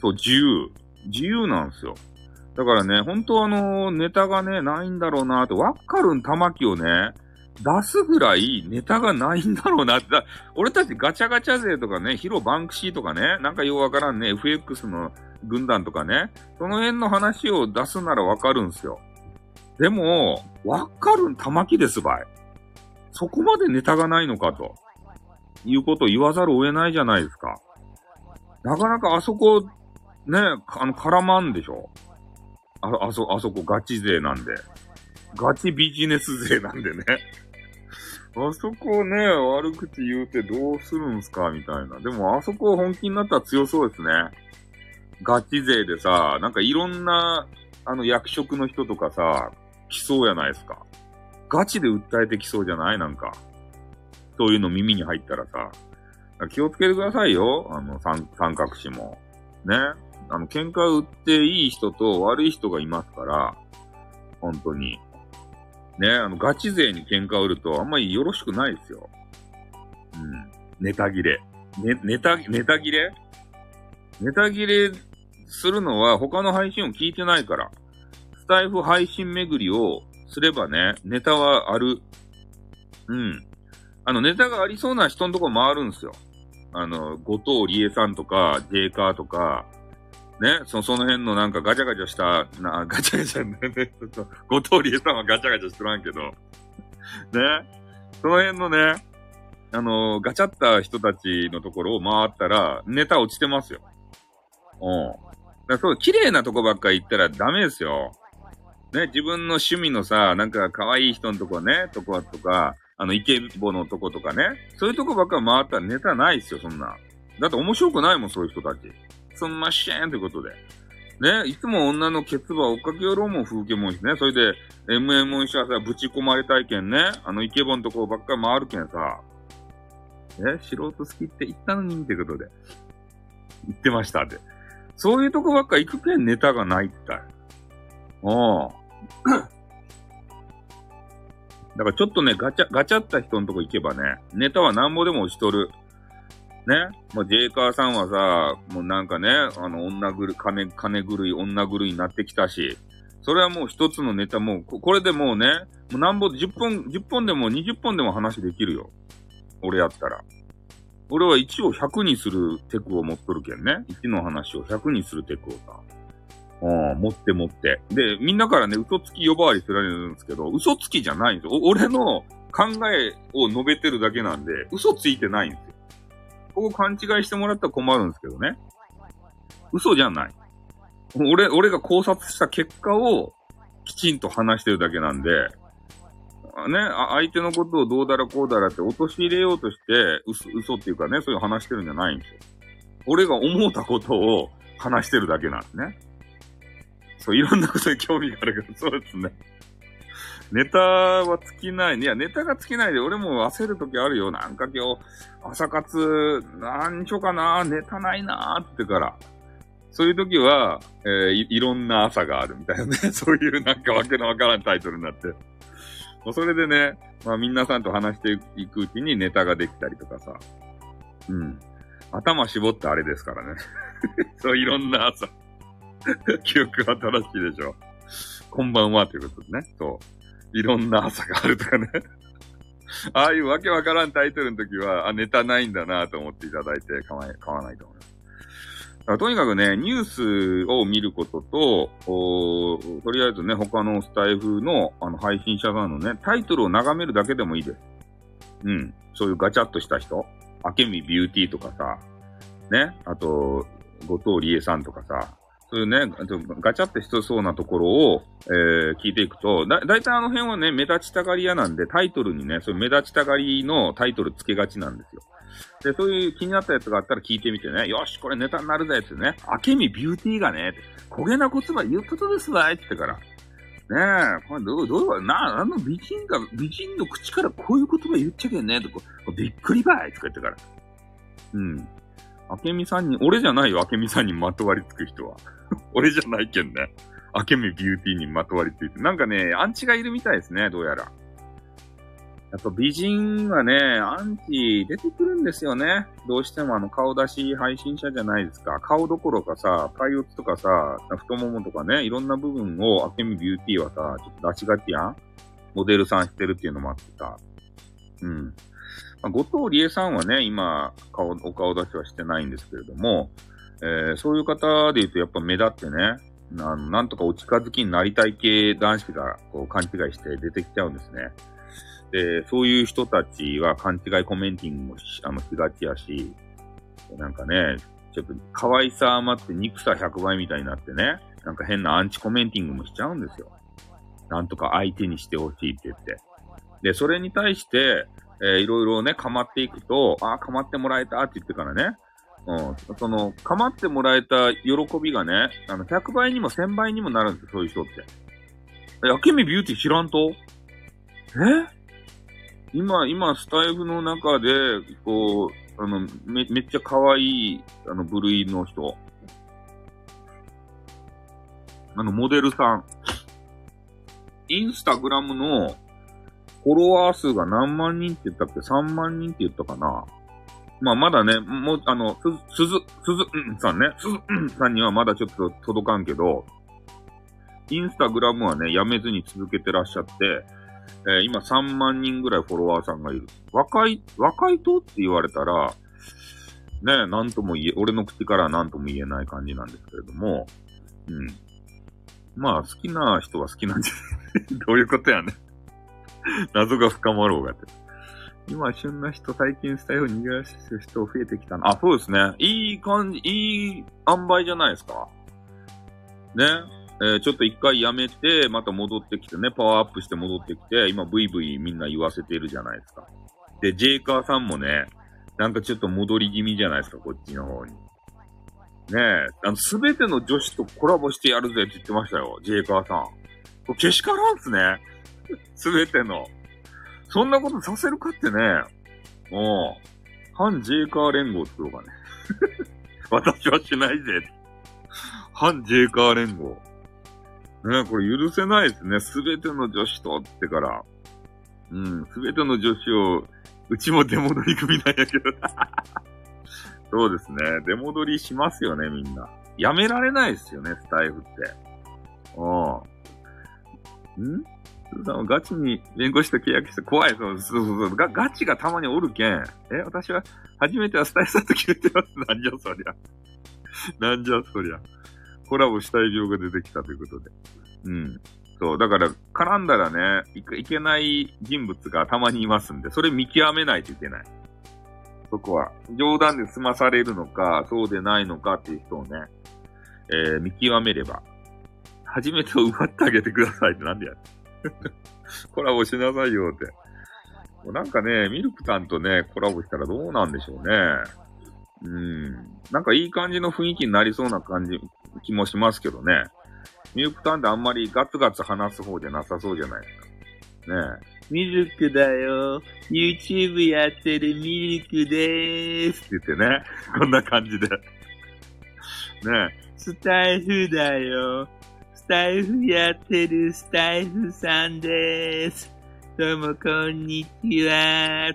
そう、自由。自由なんですよ。だからね、本当あの、ネタがね、ないんだろうなって、ワッカルン玉木をね、出すぐらいネタがないんだろうなって。俺たちガチャガチャ勢とかね、ヒロバンクシーとかね、なんかようわからんね、FX の軍団とかね、その辺の話を出すならわかるんすよ。でも、わかるん玉木ですばい。そこまでネタがないのかと。いうことを言わざるを得ないじゃないですか。なかなかあそこ、ね、あの、絡まんでしょあ、あそ、あそこガチ勢なんで。ガチビジネス勢なんでね。あそこね、悪口言うてどうするんすかみたいな。でも、あそこ本気になったら強そうですね。ガチ勢でさ、なんかいろんな、あの役職の人とかさ、来そうやないですか。ガチで訴えてきそうじゃない？なんか。そういうの耳に入ったらさ。気をつけてくださいよ。あの、三、三角詞も。ね。あの、喧嘩売っていい人と悪い人がいますから、本当に。ね、あの、ガチ勢に喧嘩を売るとあんまりよろしくないですよ。うん。ネタ切れ。ね、ネタ、ネタ切れ？ネタ切れするのは他の配信を聞いてないから。スタイフ配信巡りをすればね、ネタはある。うん。あの、ネタがありそうな人のとこ回るんですよ。あの、後藤理恵さんとか、ジェイカーとか、ね、そその辺のなんかガチャガチャした、な、ガチャガチャ、ね、ちょっと後藤理恵さんはガチャガチャしとらんけど、ね、その辺のね、あの、ガチャった人たちのところを回ったら、ネタ落ちてますよ。うん。だそう、綺麗なとこばっか行ったらダメですよ。ね、自分の趣味のさ、なんか可愛い人のとこね、とことか、あの、イケボのとことかね。そういうとこばっか回ったらネタないっすよ、そんな。だって面白くないもん、そういう人たち。すんましぇんってことで。ね、いつも女のケツバ追っかけよろうもん、風景もんしね。それで、MM もんしはさ、ぶち込まれたいけんね。あの、イケボのとこばっかり回るけんさ。え、素人好きって言ったのにってことで。言ってましたって。そういうとこばっか行くけんネタがないって言ったうん。だからちょっとね、ガチャ、ガチャった人のとこ行けばね、ネタはなんぼでも押しとる。ね。もうジェイカーさんはさ、もうなんかね、あの、女ぐる、金、金狂い、女狂いになってきたし、それはもう一つのネタもこれでもうね、もうなんぼ、10本、10本でも20本でも話できるよ。俺やったら。俺は1を100にするテクを持っとるけんね。1の話を100にするテクをさ。うん、持って持って。で、みんなからね、嘘つき呼ばわりすられるんですけど、嘘つきじゃないんですよ。俺の考えを述べてるだけなんで、嘘ついてないんですよ。ここ勘違いしてもらったら困るんですけどね。嘘じゃない。俺、俺が考察した結果をきちんと話してるだけなんで、ね、相手のことをどうだらこうだらって陥れようとして、嘘、嘘っていうかね、そういう話してるんじゃないんですよ。俺が思ったことを話してるだけなんですね。そう、いろんなことに興味があるけど、そうですね。ネタは尽きない。いや、ネタが尽きないで、俺も焦るときあるよ。なんか今日、朝活、なんちょかな、ネタないなーってから。そういう時は、えーい、いろんな朝があるみたいなね。そういうなんかわけのわからんタイトルになって。もうそれでね、まあ皆さんと話していくうちにネタができたりとかさ。うん。頭絞ってあれですからね。そう、いろんな朝。記憶は正しいでしょ。こんばんはということでね。そう。いろんな朝があるとかね。ああいうわけわからんタイトルの時は、あ、ネタないんだなと思っていただいて構え、買わないと思います。だからとにかくね、ニュースを見ることと、とりあえずね、他のスタイフのあの配信者さんのね、タイトルを眺めるだけでもいいです。うん。そういうガチャッとした人。明美ビューティーとかさ、ね。あと、後藤理恵さんとかさ、そういうね、ガチャってしそうなところを、えー、聞いていくと、だ、だいたいあの辺はね、目立ちたがり屋なんで、タイトルにね、そういう目立ちたがりのタイトルつけがちなんですよ。で、そういう気になったやつがあったら聞いてみてね、よし、これネタになるぜってね、明美ビューティーがね、焦げな言葉言うことですわいってから。ねえ、これどう、どう、な、あの美人が、美人の口からこういう言葉言っちゃけんねとか、びっくりばいとか言ってから。うん。明美さんに、俺じゃないよ、明美さんにまとわりつく人は。俺じゃないけんね。明美ビューティーにまとわりついて。なんかね、アンチがいるみたいですね、どうやら。やっぱ美人はね、アンチ出てくるんですよね。どうしてもあの顔出し配信者じゃないですか。顔どころかさ、パイオツとかさ、太ももとかね、いろんな部分をアケミビューティーはさ、ちょっと出しがちやんモデルさんしてるっていうのもあってさ。うん。まあ、後藤理恵さんはね、今、顔、お顔出しはしてないんですけれども、えー、そういう方で言うとやっぱ目立ってね、あの、なんとかお近づきになりたい系男子がこう勘違いして出てきちゃうんですね。で、そういう人たちは勘違いコメンティングもしあのしがちやし、なんかね、ちょっと可愛さ余って憎さ100倍みたいになってね、なんか変なアンチコメンティングもしちゃうんですよ。なんとか相手にしてほしいって言って。で、それに対して、えー、いろいろね、構っていくと、ああ、構ってもらえたって言ってからね、うん、その、構ってもらえた喜びがね、あの、100倍にも1000倍にもなるんですよ、そういう人って。やけみビューティー知らんと？え？今、今、スタイフの中で、こう、あの、め、めっちゃ可愛い、あの、部類の人。あの、モデルさん。インスタグラムのフォロワー数が何万人って言ったっけ ?3 万人って言ったかな？まあ、まだね、もう、あの、す、すず、すず、うんさんね、すず、うんさんにはまだちょっと届かんけど、インスタグラムはね、やめずに続けてらっしゃって、えー、今3万人ぐらいフォロワーさんがいる。若い、若いとって言われたら、ね、なんとも言え、俺の口からはなんとも言えない感じなんですけれども、うん。まあ、好きな人は好きなんじゃない どういうことやね 謎が深まろうがって。今、旬な人、最近スタイル逃げ出してる人増えてきたな。あ、そうですね。いい感じ、いい塩梅じゃないですか。ね。えー、ちょっと一回やめて、また戻ってきてね、パワーアップして戻ってきて、今、ブイブイみんな言わせてるじゃないですか。で、ジェイカーさんもね、なんかちょっと戻り気味じゃないですか、こっちの方に。ねえ、あの、すべての女子とコラボしてやるぜって言ってましたよ、ジェイカーさん。これ、けしからんっすね。すべての。そんなことさせるかってね、もう、反ジェイカー連合作ろうかね。私はしないぜ。反ジェイカー連合。ね、これ許せないですね。すべての女子とってから。うん、すべての女子を、うちも出戻り組なんやけど。そうですね。出戻りしますよね、みんな。やめられないですよね、スタイフって。うん。ん？さんガチに弁護士と契約して怖い。そうそうそうガ。ガチがたまにおるけん。え、私は初めてはスタイフさんと決めてます。なんじゃそりゃ。なんじゃそりゃ。コラボしたい病が出てきたということで。うん。そう、だから、絡んだらねい、いけない人物がたまにいますんで、それ見極めないといけない。そこは。冗談で済まされるのか、そうでないのかっていう人をね、えー、見極めれば。初めてを奪ってあげてくださいってなんでやる コラボしなさいよって。もうなんかね、ミルクさんとね、コラボしたらどうなんでしょうね。うん。なんかいい感じの雰囲気になりそうな感じ、気もしますけどね。ミルクタンってあんまりガツガツ話す方じゃなさそうじゃないですか。ねえ。ミルクだよ。YouTube やってるミルクでーすって言ってね。こんな感じで。ねえ。スタイフだよ。スタイフやってるスタイフさんです。どうもこんにちは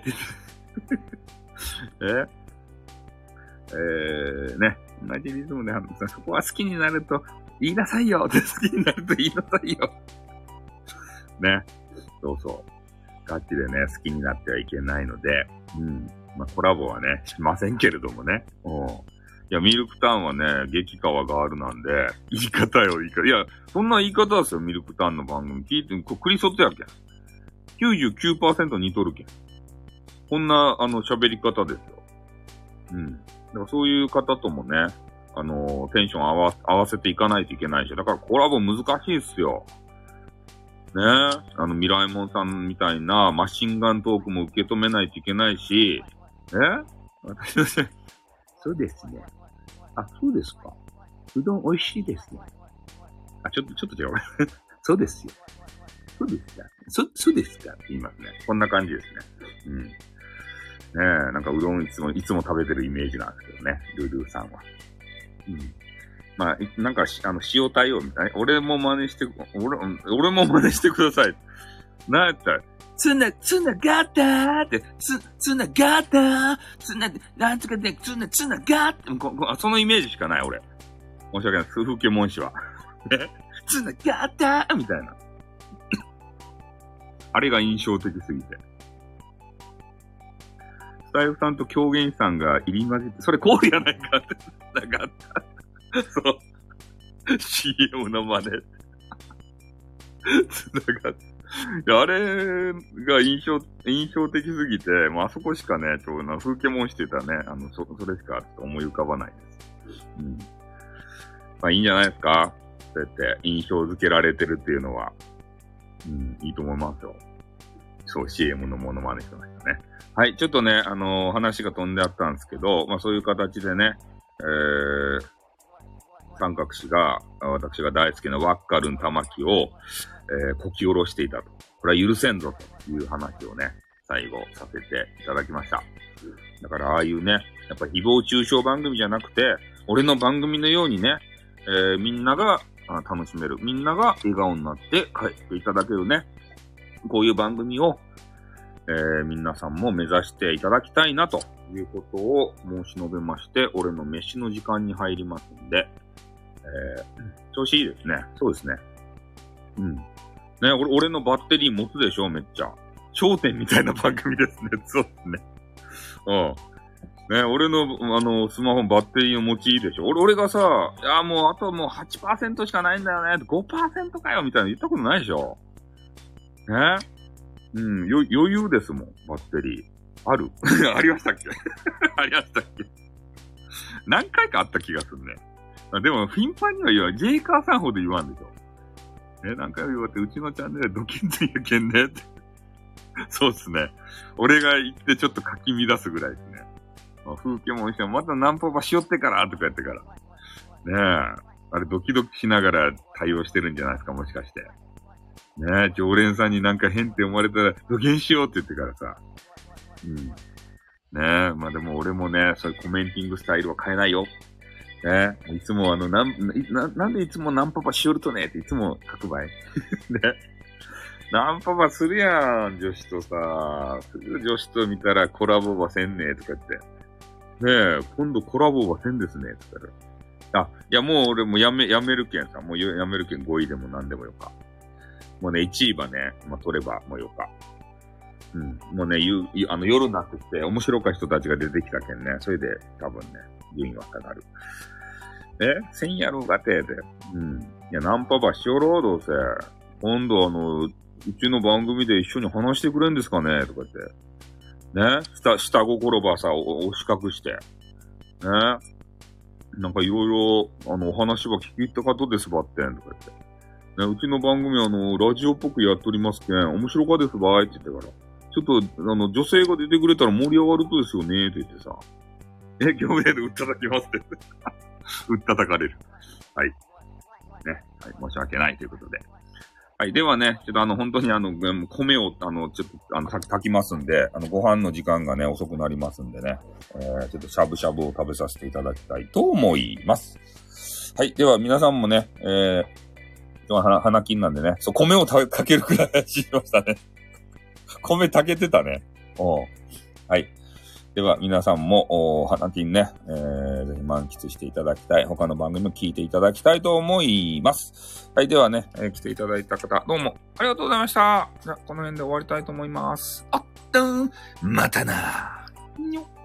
え？えー、ね。同じリズムで話す。そこは好きになると、言いなさいよって好きになると言いなさいよね。そうそう。ガチでね、好きになってはいけないので、うん。まあ、コラボはね、しませんけれどもね。うん。いや、ミルクタンはね、激川ガールなんで、言い方よ、言い方。いや、そんな言い方ですよ、ミルクタンの番組。聞いて、こクリソットやけん。99%似とるけん。こんな、あの、喋り方ですよ。うん。だからそういう方ともね、あの、テンション合わ合わせていかないといけないし、だからコラボ難しいっすよ。ねあの、ミライモンさんみたいなマシンガントークも受け止めないといけないし、え私のせいそうですね。あ、そうですか。うどん美味しいですね。あ、ちょっと、ちょっと違う。そうですよ。そうですか。そ、そうですかって言いますね。こんな感じですね。うん。ねえ、なんかうどんいつも、いつも食べてるイメージなんですけどね。ルルーさんは。うん。まあ、なんか、あの、塩対応みたい。俺も真似して、俺、俺も真似してください。なんやったら、つな、つながったーって、つ、つながったーつな、なんとかで、つな、つながったここそのイメージしかない、俺。申し訳ない。風景文詞は。ね。つながったーみたいな。あれが印象的すぎて。スタイフさんと狂言さんが入り混じって、それコールやないかって、つながった。そう。CM の真似。つながった。あれが印象、印象的すぎて、もうあそこしかね、ちょうど風景もしてたね、あの、そ、それしか思い浮かばないです。うん。まあいいんじゃないですかそうやって印象づけられてるっていうのは。うん、いいと思いますよ。そう、CM のものまねしてましたね。はい、ちょっとね、あのー、話が飛んであったんですけど、まあそういう形でね、えー、三角氏が、私が大好きなワッカルン玉木を、えー、こき下ろしていたと。これは許せんぞという話をね、最後させていただきました。だからああいうね、やっぱ誹謗中傷番組じゃなくて、俺の番組のようにね、えー、みんなが楽しめる。みんなが笑顔になって帰っていただけるね。こういう番組を、えー、皆さんも目指していただきたいなということを申し述べまして、俺の飯の時間に入りますんで、えー、調子いいですね。そうですね。うん。ね、俺、俺のバッテリー持つでしょめっちゃ。頂点みたいな番組ですね。そうですね。うん。ね、俺の、あの、スマホバッテリーを持ちいいでしょ俺、俺がさ、いや、もう、あともう8%しかないんだよね。5%かよみたいな言ったことないでしょねうん、余裕ですもん、バッテリー。ある？ありましたっけ？ありましたっけ？何回かあった気がするね。でも、頻繁には言わん。ジェイカーさんほど言わんでしょ。ね、何回も言われて、うちのチャンネルドキンついやけんねって。そうっすね。俺が言ってちょっとかき乱すぐらいですね。風景も一緒またナンパばしよってからとかやってから。ねえ。あれドキドキしながら対応してるんじゃないですか、もしかして。ねえ、常連さんになんか変って思われたら、土下しようって言ってからさ。うん。ねえ、まあでも俺もね、そういうコメンティングスタイルは変えないよ。ね。いつもあの、なん、な、なんでいつもナンパパしよるとねっていつも書く場合。ね。ナンパパするやん、女子とさ。女子と見たらコラボばせんねとか言って。ねえ、今度コラボばせんですね、って言ったら。あ、いやもう俺もやめ、やめるけんさ。もうやめるけん5位でも何でもよか。もうね、1位はね、まあ、取ればもうよか。うん。もうね、ゆ、あの、夜になってきて、面白か人たちが出てきたけんね。それで、多分ね、順位は下がる。え？千やろうがてえで。うん。いや、ナンパばしよろう、どうせ。今度あの、うちの番組で一緒に話してくれんですかね？とか言って。ね？下、下心ばさ、お、押し隠して。ね？なんかいろいろ、あの、お話は聞き入った方ですばってん、とか言って。ね、うちの番組あの、ラジオっぽくやっておりますけん、面白かですばーいって言ってから。ちょっと、あの、女性が出てくれたら盛り上がるとですよね、って言ってさ。え、業名で売ったたきますって。売ったたかれる。はい。ね。はい。申し訳ないということで。はい。ではね、ちょっとあの、本当にあの、米を、あの、ちょっと、あの、炊きますんで、あの、ご飯の時間がね、遅くなりますんでね、えー、ちょっとしゃぶしゃぶを食べさせていただきたいと思います。はい。では、皆さんもね、えー、今日は花金なんでね、そう、米をかけるくらいしましたね。米炊けてたね。おはい。では、皆さんも、お花金ね、えー、ぜひ満喫していただきたい。他の番組も聞いていただきたいと思います。はい。ではね、えー、来ていただいた方、どうもありがとうございました。じゃこの辺で終わりたいと思います。あっ、とん、またな。にょ